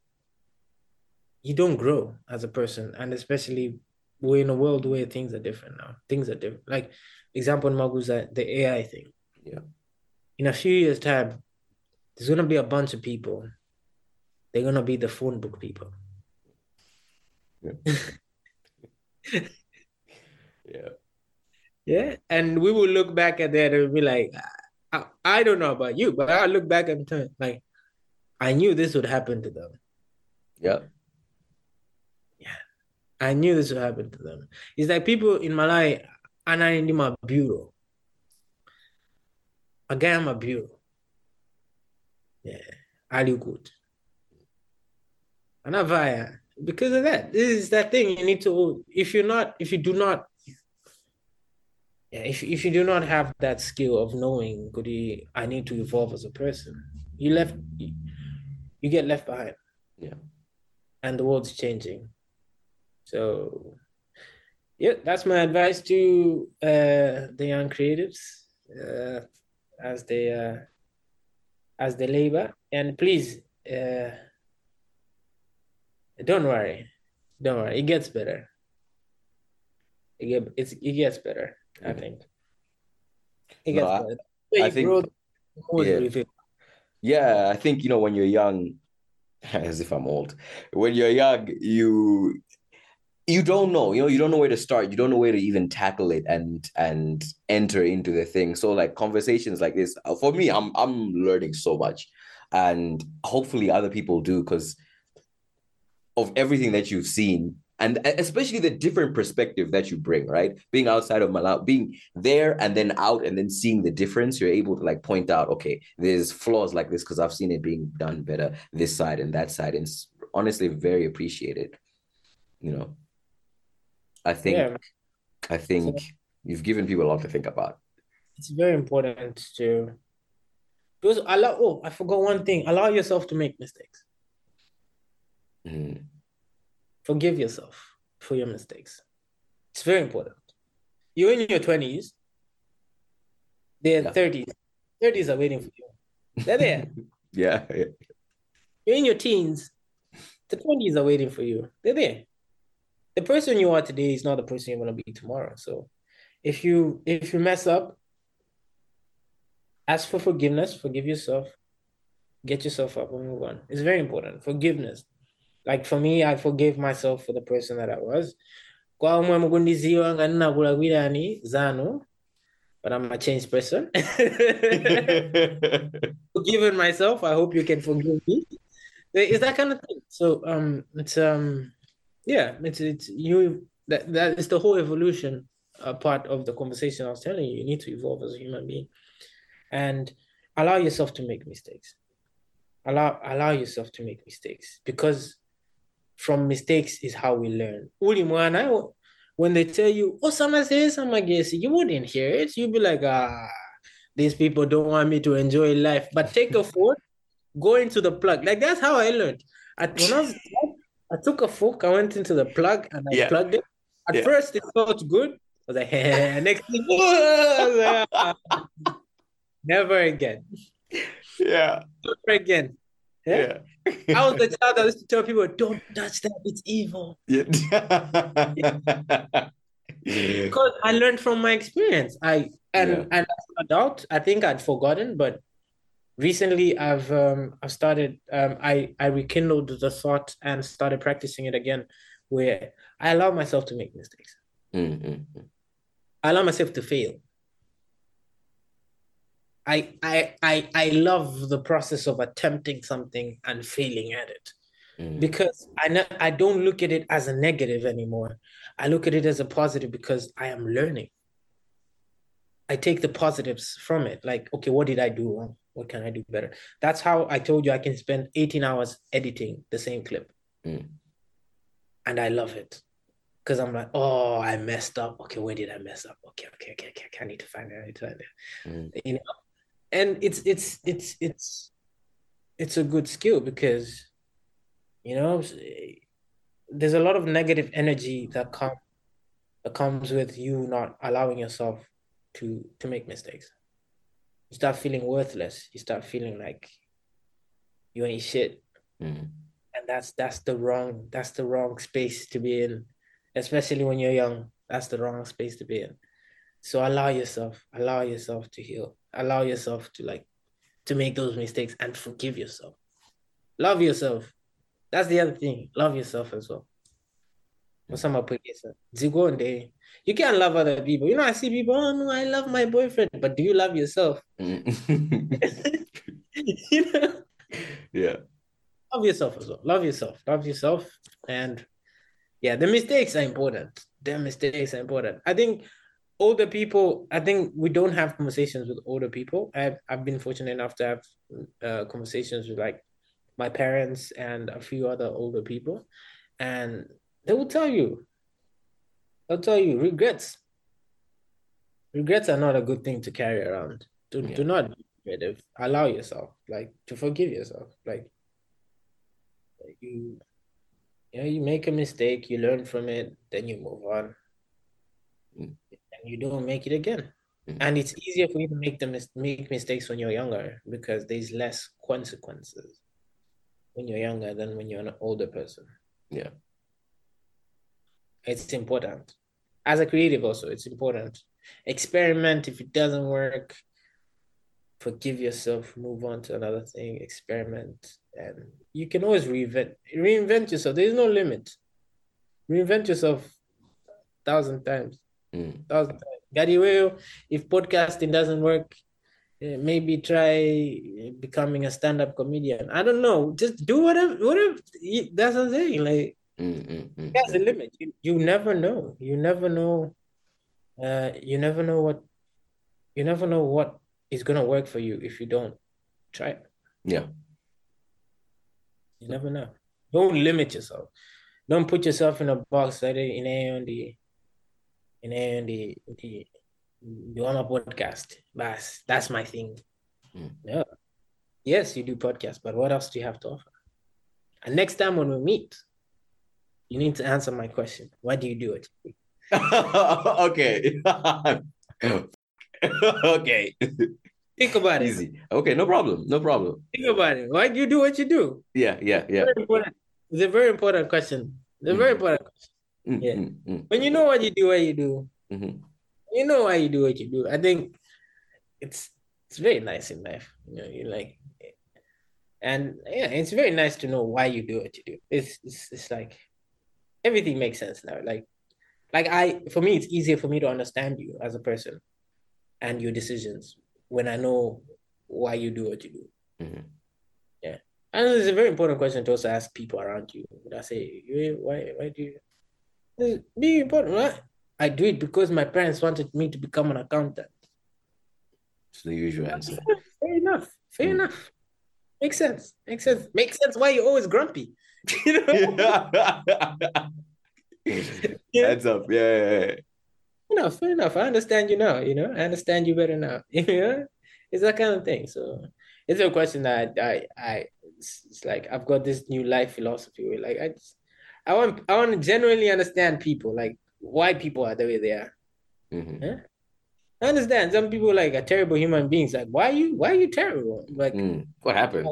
you don't grow as a person. And especially we're in a world where things are different now. Things are different. Like example in Maguza, the AI thing. Yeah. In a few years' time, there's gonna be a bunch of people. They're gonna be the phone book people. Yeah. yeah. Yeah. And we will look back at that and be like, I, I don't know about you, but I look back and time like I knew this would happen to them. Yeah. I knew this would happen to them. It's like people in Malay in my bureau. Again, my bureau. Yeah. Ali good. I because of that. This is that thing you need to if you're not if you do not yeah, if if you do not have that skill of knowing, you, I need to evolve as a person, you left you, you get left behind. Yeah. And the world's changing. So yeah, that's my advice to uh, the young creatives uh, as they uh, as they labor. And please uh, don't worry. Don't worry. It gets better. It, get, it's, it gets better, I think. It gets no, better. I, I think, yeah. yeah, I think, you know, when you're young, as if I'm old, when you're young, you you don't know you know you don't know where to start you don't know where to even tackle it and and enter into the thing. So like conversations like this uh, for me i'm i'm learning so much. And hopefully other people do because of everything that you've seen and especially the different perspective that you bring right? Being outside of malawi being there and then out and then seeing the difference you're able to like point out okay there's flaws like this because i've seen it being done better this side and that side. And honestly very appreciated you know I think yeah. I think so, you've given people a lot to think about. It's very important to because allow oh I forgot one thing. Allow yourself to make mistakes. Mm. Forgive yourself for your mistakes. It's very important. You're in your 20s, they're yeah. 30s. 30s are waiting for you. They're there. yeah, yeah. You're in your teens, the 20s are waiting for you. They're there the person you are today is not the person you're going to be tomorrow. So if you if you mess up, ask for forgiveness, forgive yourself, get yourself up and move on. It's very important. Forgiveness. Like for me, I forgave myself for the person that I was. zanu but I'm a changed person. Forgiven myself. I hope you can forgive me. It's that kind of thing. So um it's um yeah it's it's you that that is the whole evolution uh, part of the conversation i was telling you. You need to evolve as a human being and allow yourself to make mistakes. Allow allow yourself to make mistakes because from mistakes is how we learn. When they tell you oh someone says guess you wouldn't hear it. You'd be like ah these people don't want me to enjoy life. But take a phone go into the plug. Like that's how i learned. At, when I was I took a fork, I went into the plug and I yeah. plugged it. At yeah. first, it felt good. I was like, hey, next thing, ah. never again. Yeah. Never again. Yeah. yeah. I was the child that used to tell people, don't touch that, it's evil. Yeah. because I learned from my experience. I and yeah. and as an adult, I think I'd forgotten, but recently I've um, I've started um, I I rekindled the thought and started practicing it again, where I allow myself to make mistakes. Mm-hmm. I allow myself to fail. I I I I love the process of attempting something and failing at it. Mm. Because I ne- I don't look at it as a negative anymore. I look at it as a positive because I am learning. I take the positives from it. Like, okay, what did I do wrong? What can I do better? That's how I told you I can spend 18 hours editing the same clip. Mm. And I love it. Because I'm like, oh, I messed up. Okay, where did I mess up? Okay, okay, okay, okay. I need to find it. I need to find it. Mm. You know, and it's it's it's it's it's a good skill because you know there's a lot of negative energy that come that comes with you not allowing yourself to to make mistakes you start feeling worthless. You start feeling like you ain't shit. Mm. And that's that's the wrong that's the wrong space to be in, especially when you're young. That's the wrong space to be in. So allow yourself, allow yourself to heal, allow yourself to like to make those mistakes and forgive yourself. Love yourself. That's the other thing. Love yourself as well. Masama pagisa. Zigonde. You can't love other people. You know, I see people, oh no, I love my boyfriend. But do you love yourself? You know? Yeah. Love yourself as well. Love yourself. Love yourself. And yeah, the mistakes are important. The mistakes are important. I think older people, I think we don't have conversations with older people. I've I've been fortunate enough to have uh, conversations with like my parents and a few other older people. And they will tell you. They'll tell you regrets. Regrets are not a good thing to carry around. Do, yeah. do not be Allow yourself, like, to forgive yourself. Like, you, you know, you make a mistake, you learn from it, then you move on, mm. and you don't make it again. Mm. And it's easier for you to make the mis- make mistakes when you're younger because there's less consequences when you're younger than when you're an older person. Yeah it's important as a creative also it's important experiment if it doesn't work forgive yourself move on to another thing experiment and you can always reinvent reinvent yourself there's no limit reinvent yourself thousand times. Mm. Thousand times. Gary Will, if podcasting doesn't work, eh, maybe try becoming a stand-up comedian. I don't know. Just do whatever. Whatever. That's what I'm saying. Like, mm, there's a limit. You, you never know. You never know. Uh, you never know what. You never know what is gonna work for you if you don't try it. Yeah. You never know. Don't limit yourself. Don't put yourself in a box that in a the in a the the you on a podcast. That's that's my thing. Mm. Yeah. Yes, you do podcast, but what else do you have to offer? And next time when we meet, you need to answer my question. Why do you do it? okay. okay. Think about Easy. it. Easy. Okay, no problem. No problem. Think about it. Why do you do what you do? Yeah, yeah, yeah. It's a very important question. It's a very mm-hmm. important question. Mm-hmm. Yeah. Mm-hmm. When you know what you do, what you do, mm-hmm. you know why you do what you do. I think it's it's very nice in life. You know, you like, and yeah, it's very nice to know why you do what you do. It's it's, it's like everything makes sense now. Like like I for me, it's easier for me to understand you as a person and your decisions when I know why you do what you do. Mm-hmm. Yeah. And it's a very important question to also ask people around you. I say, why why do you it's be important, right? I do it because my parents wanted me to become an accountant. It's the usual answer. Fair enough. Fair mm. enough. Makes sense. Makes sense. Makes sense why you're always grumpy. you know? yeah. Heads up. Yeah, yeah, yeah enough, fair enough. I understand you now, you know, I understand you better now. You know, it's that kind of thing. So it's a question that I I it's, like I've got this new life philosophy where like I just I want I want to genuinely understand people, like why people are the way they are. Mm-hmm. Yeah? I understand some people like are terrible human beings. Like, why are you why are you terrible? Like mm. what happened?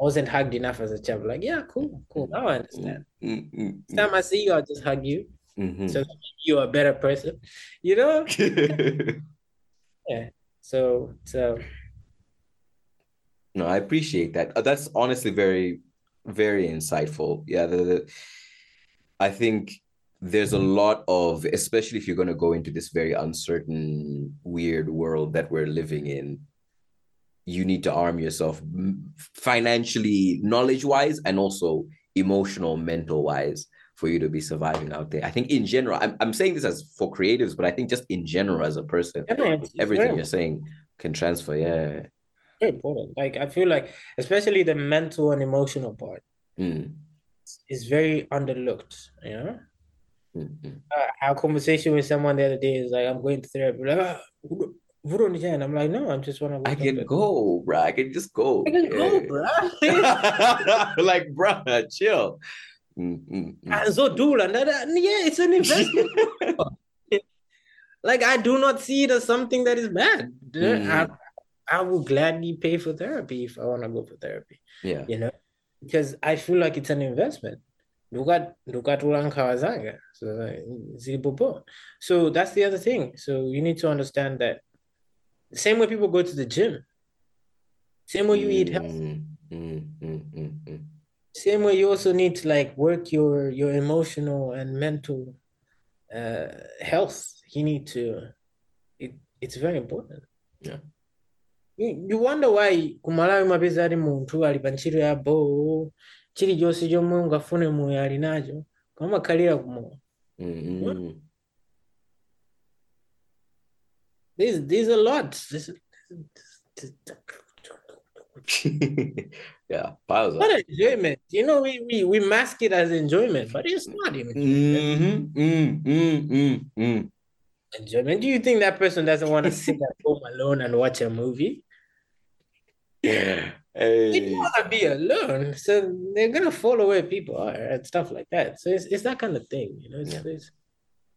I wasn't hugged enough as a child. Like, yeah, cool, cool. Now I understand. Mm-hmm. Next time I see you, I'll just hug you. Mm-hmm. So you're a better person, you know? yeah. So so no, I appreciate that. Uh, that's honestly very, very insightful. Yeah, the, the I think there's a lot of, especially if you're going to go into this very uncertain, weird world that we're living in, you need to arm yourself financially, knowledge wise, and also emotional, mental wise for you to be surviving out there. I think in general, I'm, I'm saying this as for creatives, but I think just in general as a person, everything you're saying can transfer. Yeah. Very important. Like I feel like, especially the mental and emotional part, mm. is very underlooked. You know, mm-hmm. uh, our conversation with someone the other day is like, "I'm going to therapy." Like, ah, I'm like, no, I'm just want to. I can go, bro. I can just go. I can yeah. go, bro. like, bro, chill. Mm-hmm. So, dude, and that, yeah, it's an investment. like, I do not see it as something that is bad. Mm-hmm. I, I will gladly pay for therapy if I want to go for therapy. Yeah. You know, because I feel like it's an investment. Look at look at Kawazanga. So So that's the other thing. So you need to understand that the same way people go to the gym, same way you eat healthy. Mm-hmm. Mm-hmm same way you also need to like work your your emotional and mental uh health. You need to it, it's very important. Yeah. You, you wonder why kumalawi mapeza ali munthu ali pa ntchito ya bo chilichonse chomwe ungafune moyo ali nacho kamakhalira kumowa mm-hmm. There's, there's a lot there's, there's, yeah, piles What enjoyment. You know, we, we we mask it as enjoyment, but it's not even mm-hmm. mm, mm, mm, mm. enjoyment. Do you think that person doesn't want to sit at home alone and watch a movie? Yeah. Hey. They want to be alone, so they're gonna follow where people are and stuff like that. So it's, it's that kind of thing, you know. It's, yeah. it's,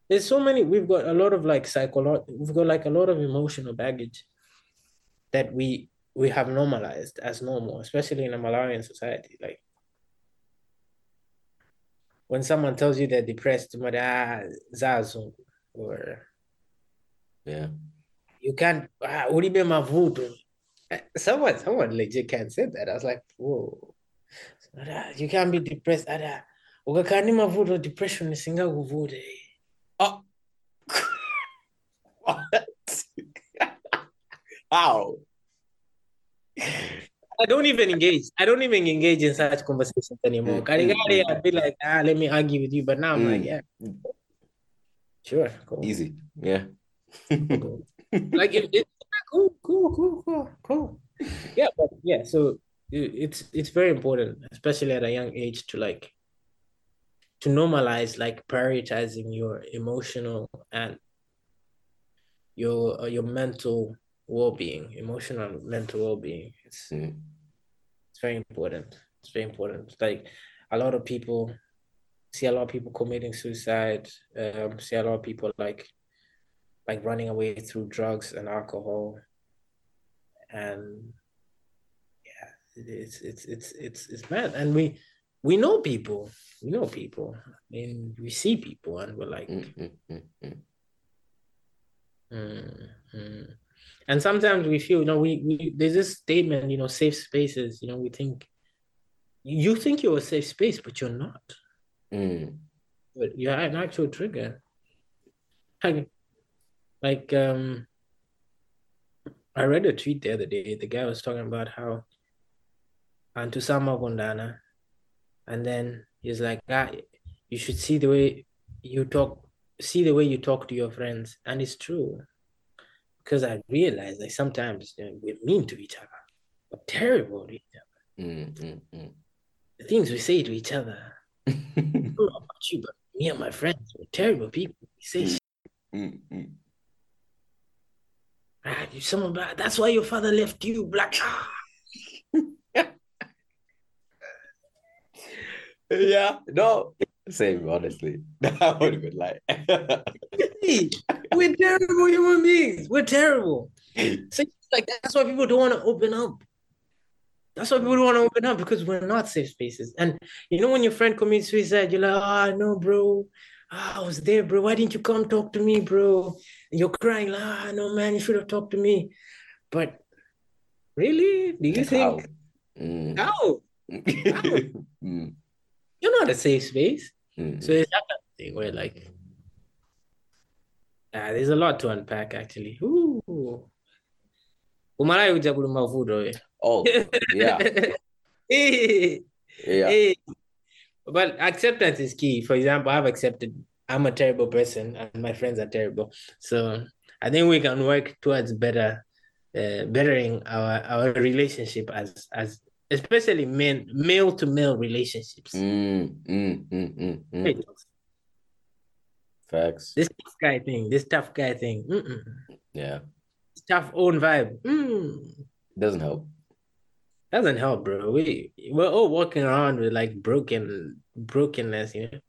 there's so many. We've got a lot of like psychological. We've got like a lot of emotional baggage that we we have normalized as normal, especially in a Malawian society. Like when someone tells you they're depressed, ah, zazu, or yeah, you can't. Ah, eh, someone, someone legit can't say that. I was like, whoa, you can't be depressed. mavuto depression. what? How? I don't even engage. I don't even engage in such conversations anymore. Mm, Kali mm, mm. I'd be like, ah, let me argue with you. But now I'm like, Mm. yeah, sure, cool. Easy. Yeah. cool. like it, cool, cool, cool, cool, cool. Yeah, but yeah, so it- it's it's very important, especially at a young age, to like to normalize like prioritizing your emotional and your uh, your mental well-being, emotional mental well-being. It's Mm. it's very important. It's very important. Like a lot of people see a lot of people committing suicide. Um, see a lot of people like like running away through drugs and alcohol. And yeah, it's it's it's it's it's mad. And we we know people. We know people. I mean, we see people, and we're like, Mm, mm, mm, mm. Mm, mm. And sometimes we feel, you know, we, we there's this statement, you know, safe spaces. You know, we think you think you're a safe space, but you're not. Mm. But you're an actual trigger. Like, like um, I read a tweet the other day. The guy was talking about how and to Antusama Gondana, and then he's like, ah, you should see the way you talk, see the way you talk to your friends, and it's true. Because I realize like sometimes you know, we're mean to each other, we're terrible to each other. Mm, mm, mm. The things we say to each other. I don't know about you, but me and my friends, we're terrible people. We say shit. Mm, mm. Ah, you someone bad. That's why your father left you, black. Ah. yeah, no. Same, honestly. That would have been like. Hey, we're terrible human beings. We're terrible. So like that's why people don't want to open up. That's why people don't want to open up because we're not safe spaces. And you know, when your friend commits suicide, you're like, ah, no, bro. Ah, I was there, bro. Why didn't you come talk to me, bro? And you're crying, like, ah, no, man, you should have talked to me. But really, do you How? think Mm. how? Mm, You're not a safe space. mm. So it's that kind of thing where like ah, there's a lot to unpack actually. Ooh. Umalai uja kulu mavudo eh. Oh, yeah, yeah. But acceptance is key. For example, I've accepted I'm a terrible person and my friends are terrible. So I think we can work towards better uh, bettering our our relationship as as especially men male to male relationships. Mm, mm, mm, mm, mm. Facts. This tough guy thing, this tough guy thing. Mm-mm. Yeah, This tough own vibe. Mm. doesn't help. Doesn't help, bro. We we're all walking around with like broken brokenness, you know.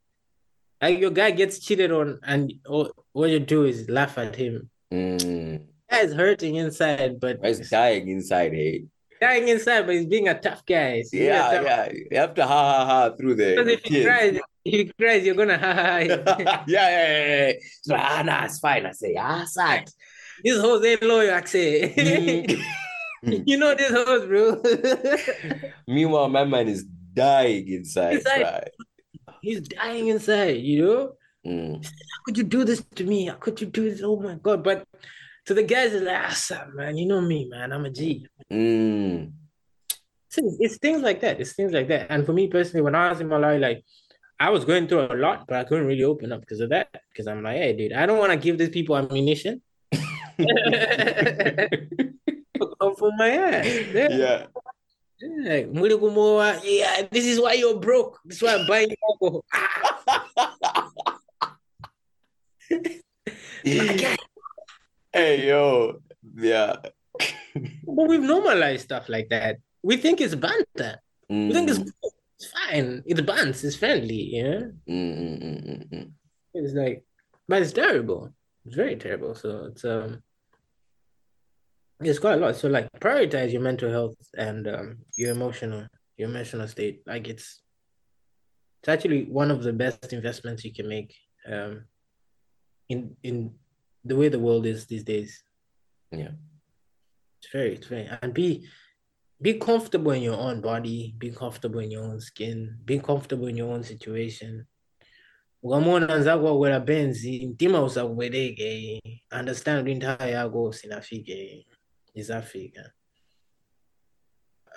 Like your guy gets cheated on, and all, all you do is laugh at him. Mm. Guy's hurting inside, but He's dying inside, hey. Dying inside, but he's being a tough guy. He's Yeah, tough- yeah. You have to ha ha ha through there. Because if he kids. cries, if he cries, you're gonna ha ha ha. yeah, yeah, yeah, yeah. So, ah, nah, it's fine. I say, ah, sad. This hoes ain't loyal, I say. Mm. you know this horse, bro. Meanwhile, my man is dying inside. Inside. right? he's dying inside, you know. Mm. How could you do this to me? How could you do this? Oh my god! But to the guys, it's like, ah, man, you know me, man. I'm a G. Mm. It's, it's things like that. It's things like that. And for me personally, when I was in Malawi, like I was going through a lot, but I couldn't really open up because of that. Because I'm like, hey, dude, I don't want to give these people ammunition. For my ass. Yeah. yeah. Yeah. Yeah, this is why you're broke. This is why I'm buying alcohol. hey, yo. Yeah. But we've normalized stuff like that. We think it's banter. We think it's Mm, cool. It's fine. It's buns. It's friendly. You know. mm, mm, mm, mm, mm. It's like, but it's terrible. It's very terrible. So it's um, it's quite a lot. So like, prioritize your mental health and um, your emotional, your emotional state. Like it's, it's actually one of the best investments you can make. Um, in in the way the world is these days. Yeah. It's very, it's very, and be be comfortable in your own body, be comfortable in your own skin, be comfortable in your own situation. ukamona nzako wakwera benzi mtima usakubwereke understand kuti nthawi yako sinafike izafika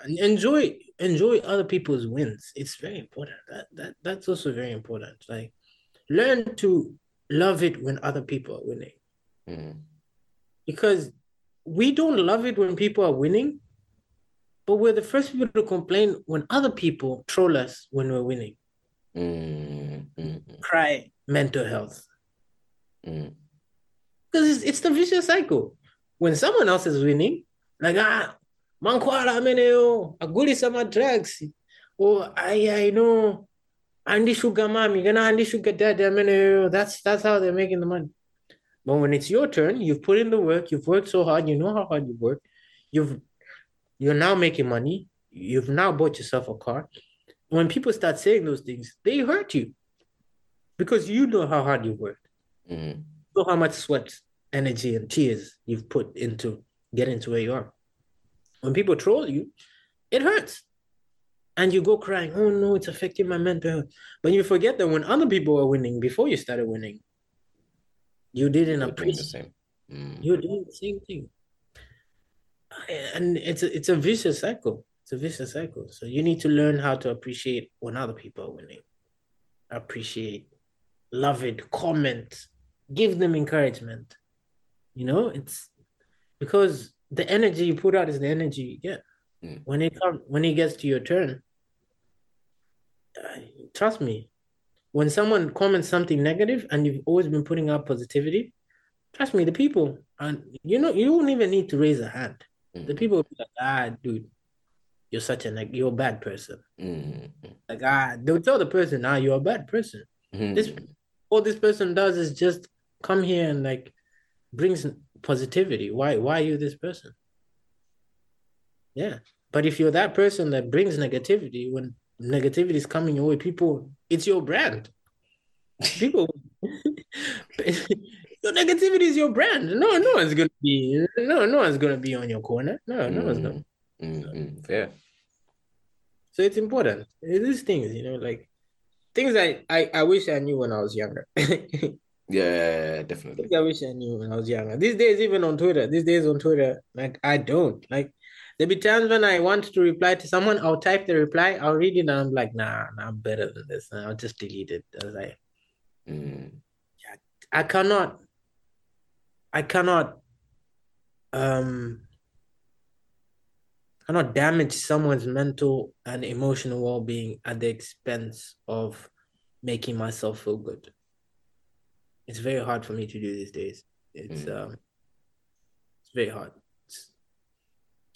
And enjoy enjoy other people's wins it's very important that, that that's also very important like learn to love it when other people are winning Mm. because we don't love it when people are winning but we're the first people to complain when other people troll us when we're winning Mm. Mm. cry mental health Mm. because it's, it's the vicious cycle when someone else is winning like ah mankwala ameneyo agulisa ma drugs or I I know Andy Sugar Mommy, gonna Andy Sugar Daddy ameneyo that's that's how they're making the money but when it's your turn you've put in the work you've worked so hard you know how hard you work you've you're now making money you've now bought yourself a car when people start saying those things they hurt you because you know how hard you worked Mm. know how much sweat, energy, and tears you've put into getting to where you are. When people troll you, it hurts. And you go crying, oh no, it's affecting my mental health. But you forget that when other people were winning before you started winning, you didn't doing the appreciate same. Mm. you're doing the same thing. And it's a, it's a vicious cycle. It's a vicious cycle. So you need to learn how to appreciate when other people are winning. Appreciate, love it, comment, give them encouragement. You know, it's because the energy you put out is the energy you get. Mm. When it comes, when it gets to your turn, uh, trust me. When someone comments something negative and you've always been putting out positivity, trust me, the people and you know you don't even need to raise a hand. The Mm. people will be like, ah, dude, you're such a like you're a bad person. Mm. Like ah, they'll tell the person, ah, you're a bad person. Mm. This all this person does is just come here and like brings positivity. Why why are you this person? Yeah. But if you're that person that brings negativity, when negativity is coming your way, people, it's your brand. People, your negativity is your brand. No, no one's gonna be, no, no one's gonna be on your corner. No, no one's gonna. Mm. Mm. Mm. Fair. So it's important. These things, you know, like things I, I, I wish I knew when I was younger. Yeah, definitely. Things I wish I knew when I was younger. These days, even on Twitter, these days on Twitter, like I don't. Like there'll be times when I want to reply to someone, I'll type the reply, I'll read it, and I'm like, nah, nah I'm better than this. And I'll just delete it. I was like, Mm. I cannot, I cannot, um, cannot damage someone's mental and emotional well-being at the expense of making myself feel good. It's very hard for me to do these days. It's Mm. um, it's very hard.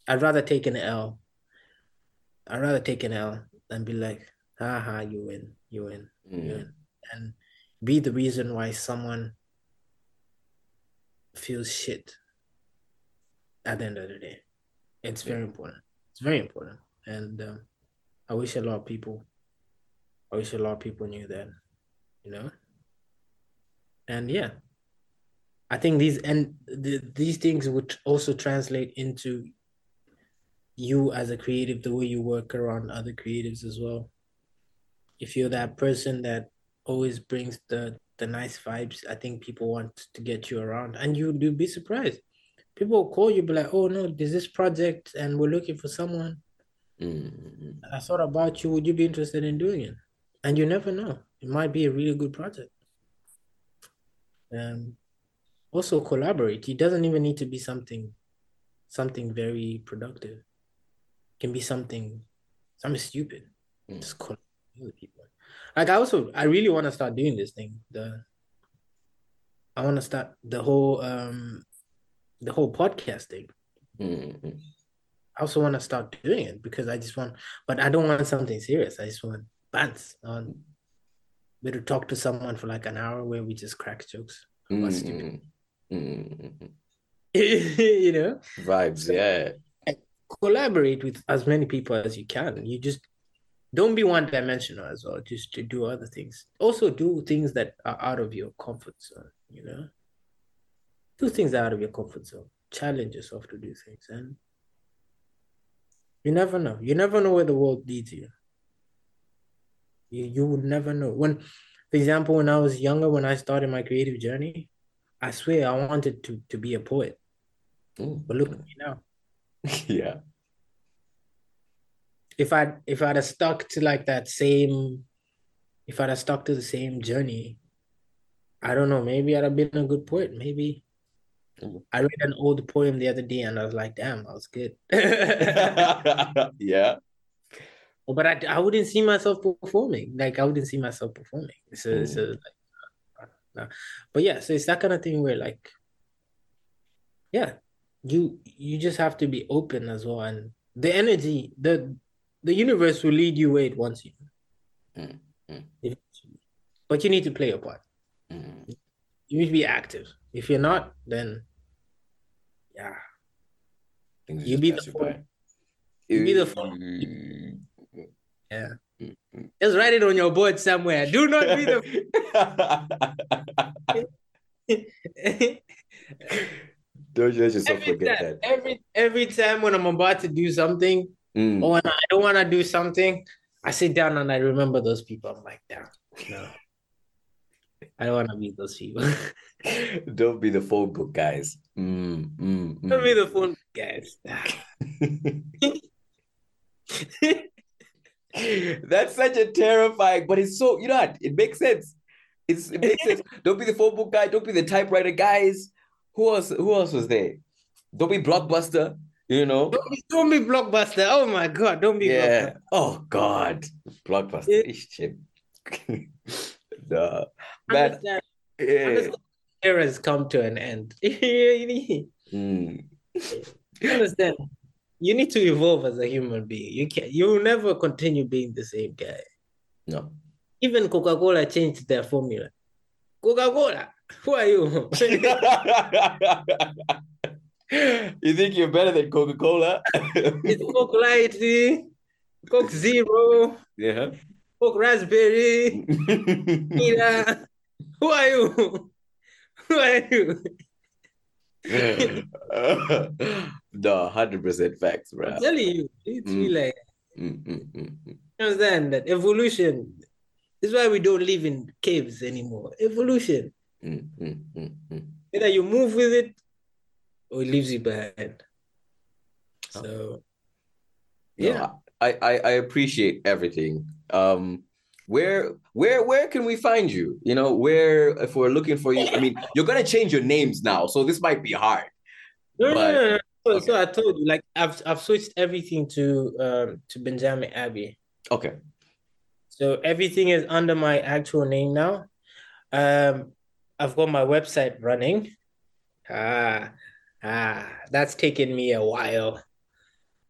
I'd rather take an L. I'd rather take an L than be like, haha, you win, you win, you Mm. win, and be the reason why someone feels shit at the end of the day. It's very important. It's very important. And um, I wish a lot of people, I wish a lot of people knew that, you know? And yeah, I think these and the, these things would also translate into you as a creative, the way you work around other creatives as well. If you're that person that always brings the the nice vibes, I think people want to get you around, and you do be surprised. People will call you, be like, "Oh no, there's this project, and we're looking for someone." Mm. I thought about you. Would you be interested in doing it? And you never know. It might be a really good project. Um, also collaborate. It doesn't even need to be something, something very productive. Can be something, something stupid. Mm. Just with people. Like I also, I really want to start doing this thing. The, I want to start the whole, um, the whole podcast thing. Mm. I also want to start doing it because I just want, but I don't want something serious. I just want bands. on we to talk to someone for like an hour where we just crack jokes. Mm. Mm. you know, Vibes, yeah. Collaborate with as many people as you can. You just don't be one dimensional as well. Just to do other things. Also, do things that are out of your comfort zone. You know, do things out of your comfort zone. Challenge yourself to do things, and You never know. You never know where the world leads you. You you would never know. When, for example, when I was younger, when I started my creative journey, I swear I wanted to to be a poet. Mm. But look at me now. yeah. If I if I'd have stuck to like that same, if I'd have stuck to the same journey, I don't know. Maybe I'd have been a good poet. Maybe. Mm. I read an old poem the other day and I was like, damn, that was good. yeah. but I, I wouldn't see myself performing. Like I wouldn't see myself performing. So, so like, no. But yeah, so it's that kind of thing where like, yeah, you you just have to be open as well, and the energy, the the universe will lead you where it wants you. Mm, mm. But you need to play your part. Mm. You need to be active. If you're not, then yeah, Things You be the fool. You be the. Mm. yeah. Mm. Just write it on your board somewhere. Do not be the. Don't let yourself every forget time, that. every every time when I'm about to do something, Mm. or when I don't want to do something, I sit down and I remember those people. I'm like, damn, no, I don't want to be those people. Don't be the phone book guys. Mm, mm, mm. don't be the phone book guys. That's such a terrifying, but it's so you know what? It makes sense. It's it makes sense. Don't be the phone book guy. Don't be the typewriter guys. Who else? Who else was there? Don't be blockbuster. You know? don't, be, don't be blockbuster. Oh my god, don't be Yeah. blockbuster. Oh God. Blockbuster. Yeah. Shit. nah. Man. Yeah. eras come to an end. Mm. you understand. You need to evolve as a human being. You can't. You will never continue being the same guy. No. Even Coca Cola changed their formula. Coca Cola, who are you? you think you're better than Coca Cola? it's Coke Light, Coke Zero, yeah. Coke Raspberry. Who are you? Who are you? no, hundred percent facts, bro. I'm telling you, it's Mm. really like Mm, mm, mm, mm. understand that evolution. This is why we don't live in caves anymore. Evolution. Mm, mm, mm, mm. Either you move with it or it leaves you behind. So No, yeah. I, I I appreciate everything. Um, where where where can we find you? You know, where if we're looking for you, I mean, you're gonna change your names now, so this might be hard. No, no, But- no, no. So, okay. so I told you, like I've I've switched everything to um to Benjamin Abi. Okay. So everything is under my actual name now. Um, I've got my website running. Ah, ah, that's taken me a while.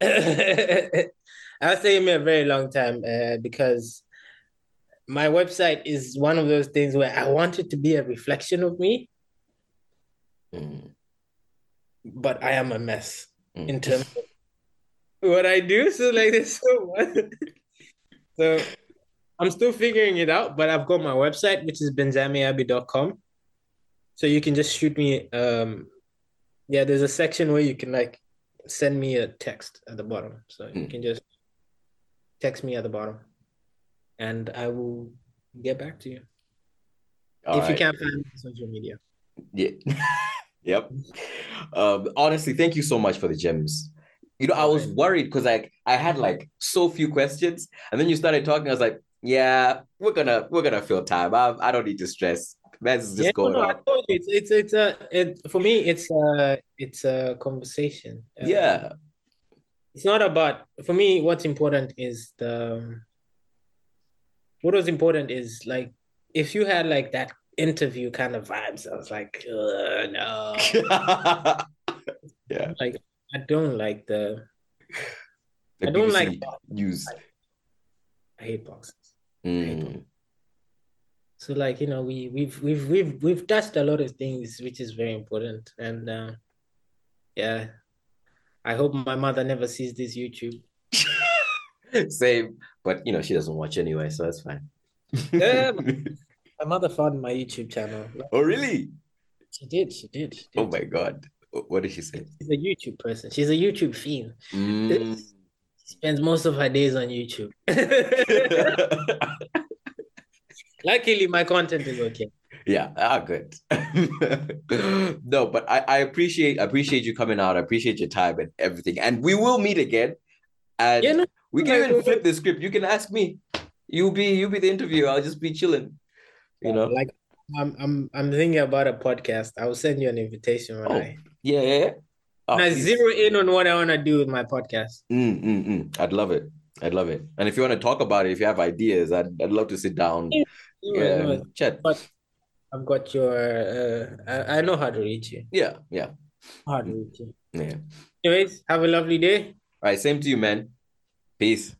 That's taken me a very long time uh, because my website is one of those things where I want it to be a reflection of me, Mm, but I am a mess mm. in terms of what I do. So like there's so much. So I'm still figuring it out, but I've got my website, which is benjameabi.com. So you can just shoot me um yeah, there's a section where you can like send me a text at the bottom. So you Mm. can just text me at the bottom and I will get back to you. All if you can't find me on social media. Yeah. yep. Um, honestly, thank you so much for the gems. You know, I was worried because like I had like so few questions, and then you started talking. I was like, yeah, we're gonna we're gonna fill time. I I don't need to stress. That's just Yeah, going no, I on. told you it's it's it's a it for me it's a it's a conversation. Uh, Yeah. it's not about for me what's important is the what was important is like if you had like that interview kind of vibes i was like no yeah. like i don't like the The I don't BBC like news. i hate boxes Mm. So like you know we we've we've we've we've touched a lot of things which is very important and uh, yeah i hope my mother never sees this youtube Same, but you know she doesn't watch anyway, so that's fine. Yeah, my mother found my youtube channel oh really? she did she did she did Oh my god. What did she say? she's a youtube person she's a youtube fiend Mm. spends most of her days on YouTube. Luckily, my content is okay. Yeah, ah, good. no, but I, I appreciate appreciate you coming out. I appreciate your time and everything. And we will meet again. And yeah, no, we can even flip the script. You can ask me. You'll be you'll be the interviewer. I'll just be chilling. You know, like I'm I'm I'm thinking about a podcast. I will send you an invitation when oh, I yeah yeah. Oh, now zero in on what I want to do with my podcast. Mm, mm, mm. I'd love it. I'd love it. And if you want to talk about it, if you have ideas, I'd I'd love to sit down. Yeah, no, chat. But I've got your. Uh, I, I know how to reach you. Yeah, yeah. How to reach you. Yeah. Anyways, have a lovely day. All right, same to you, man. Peace.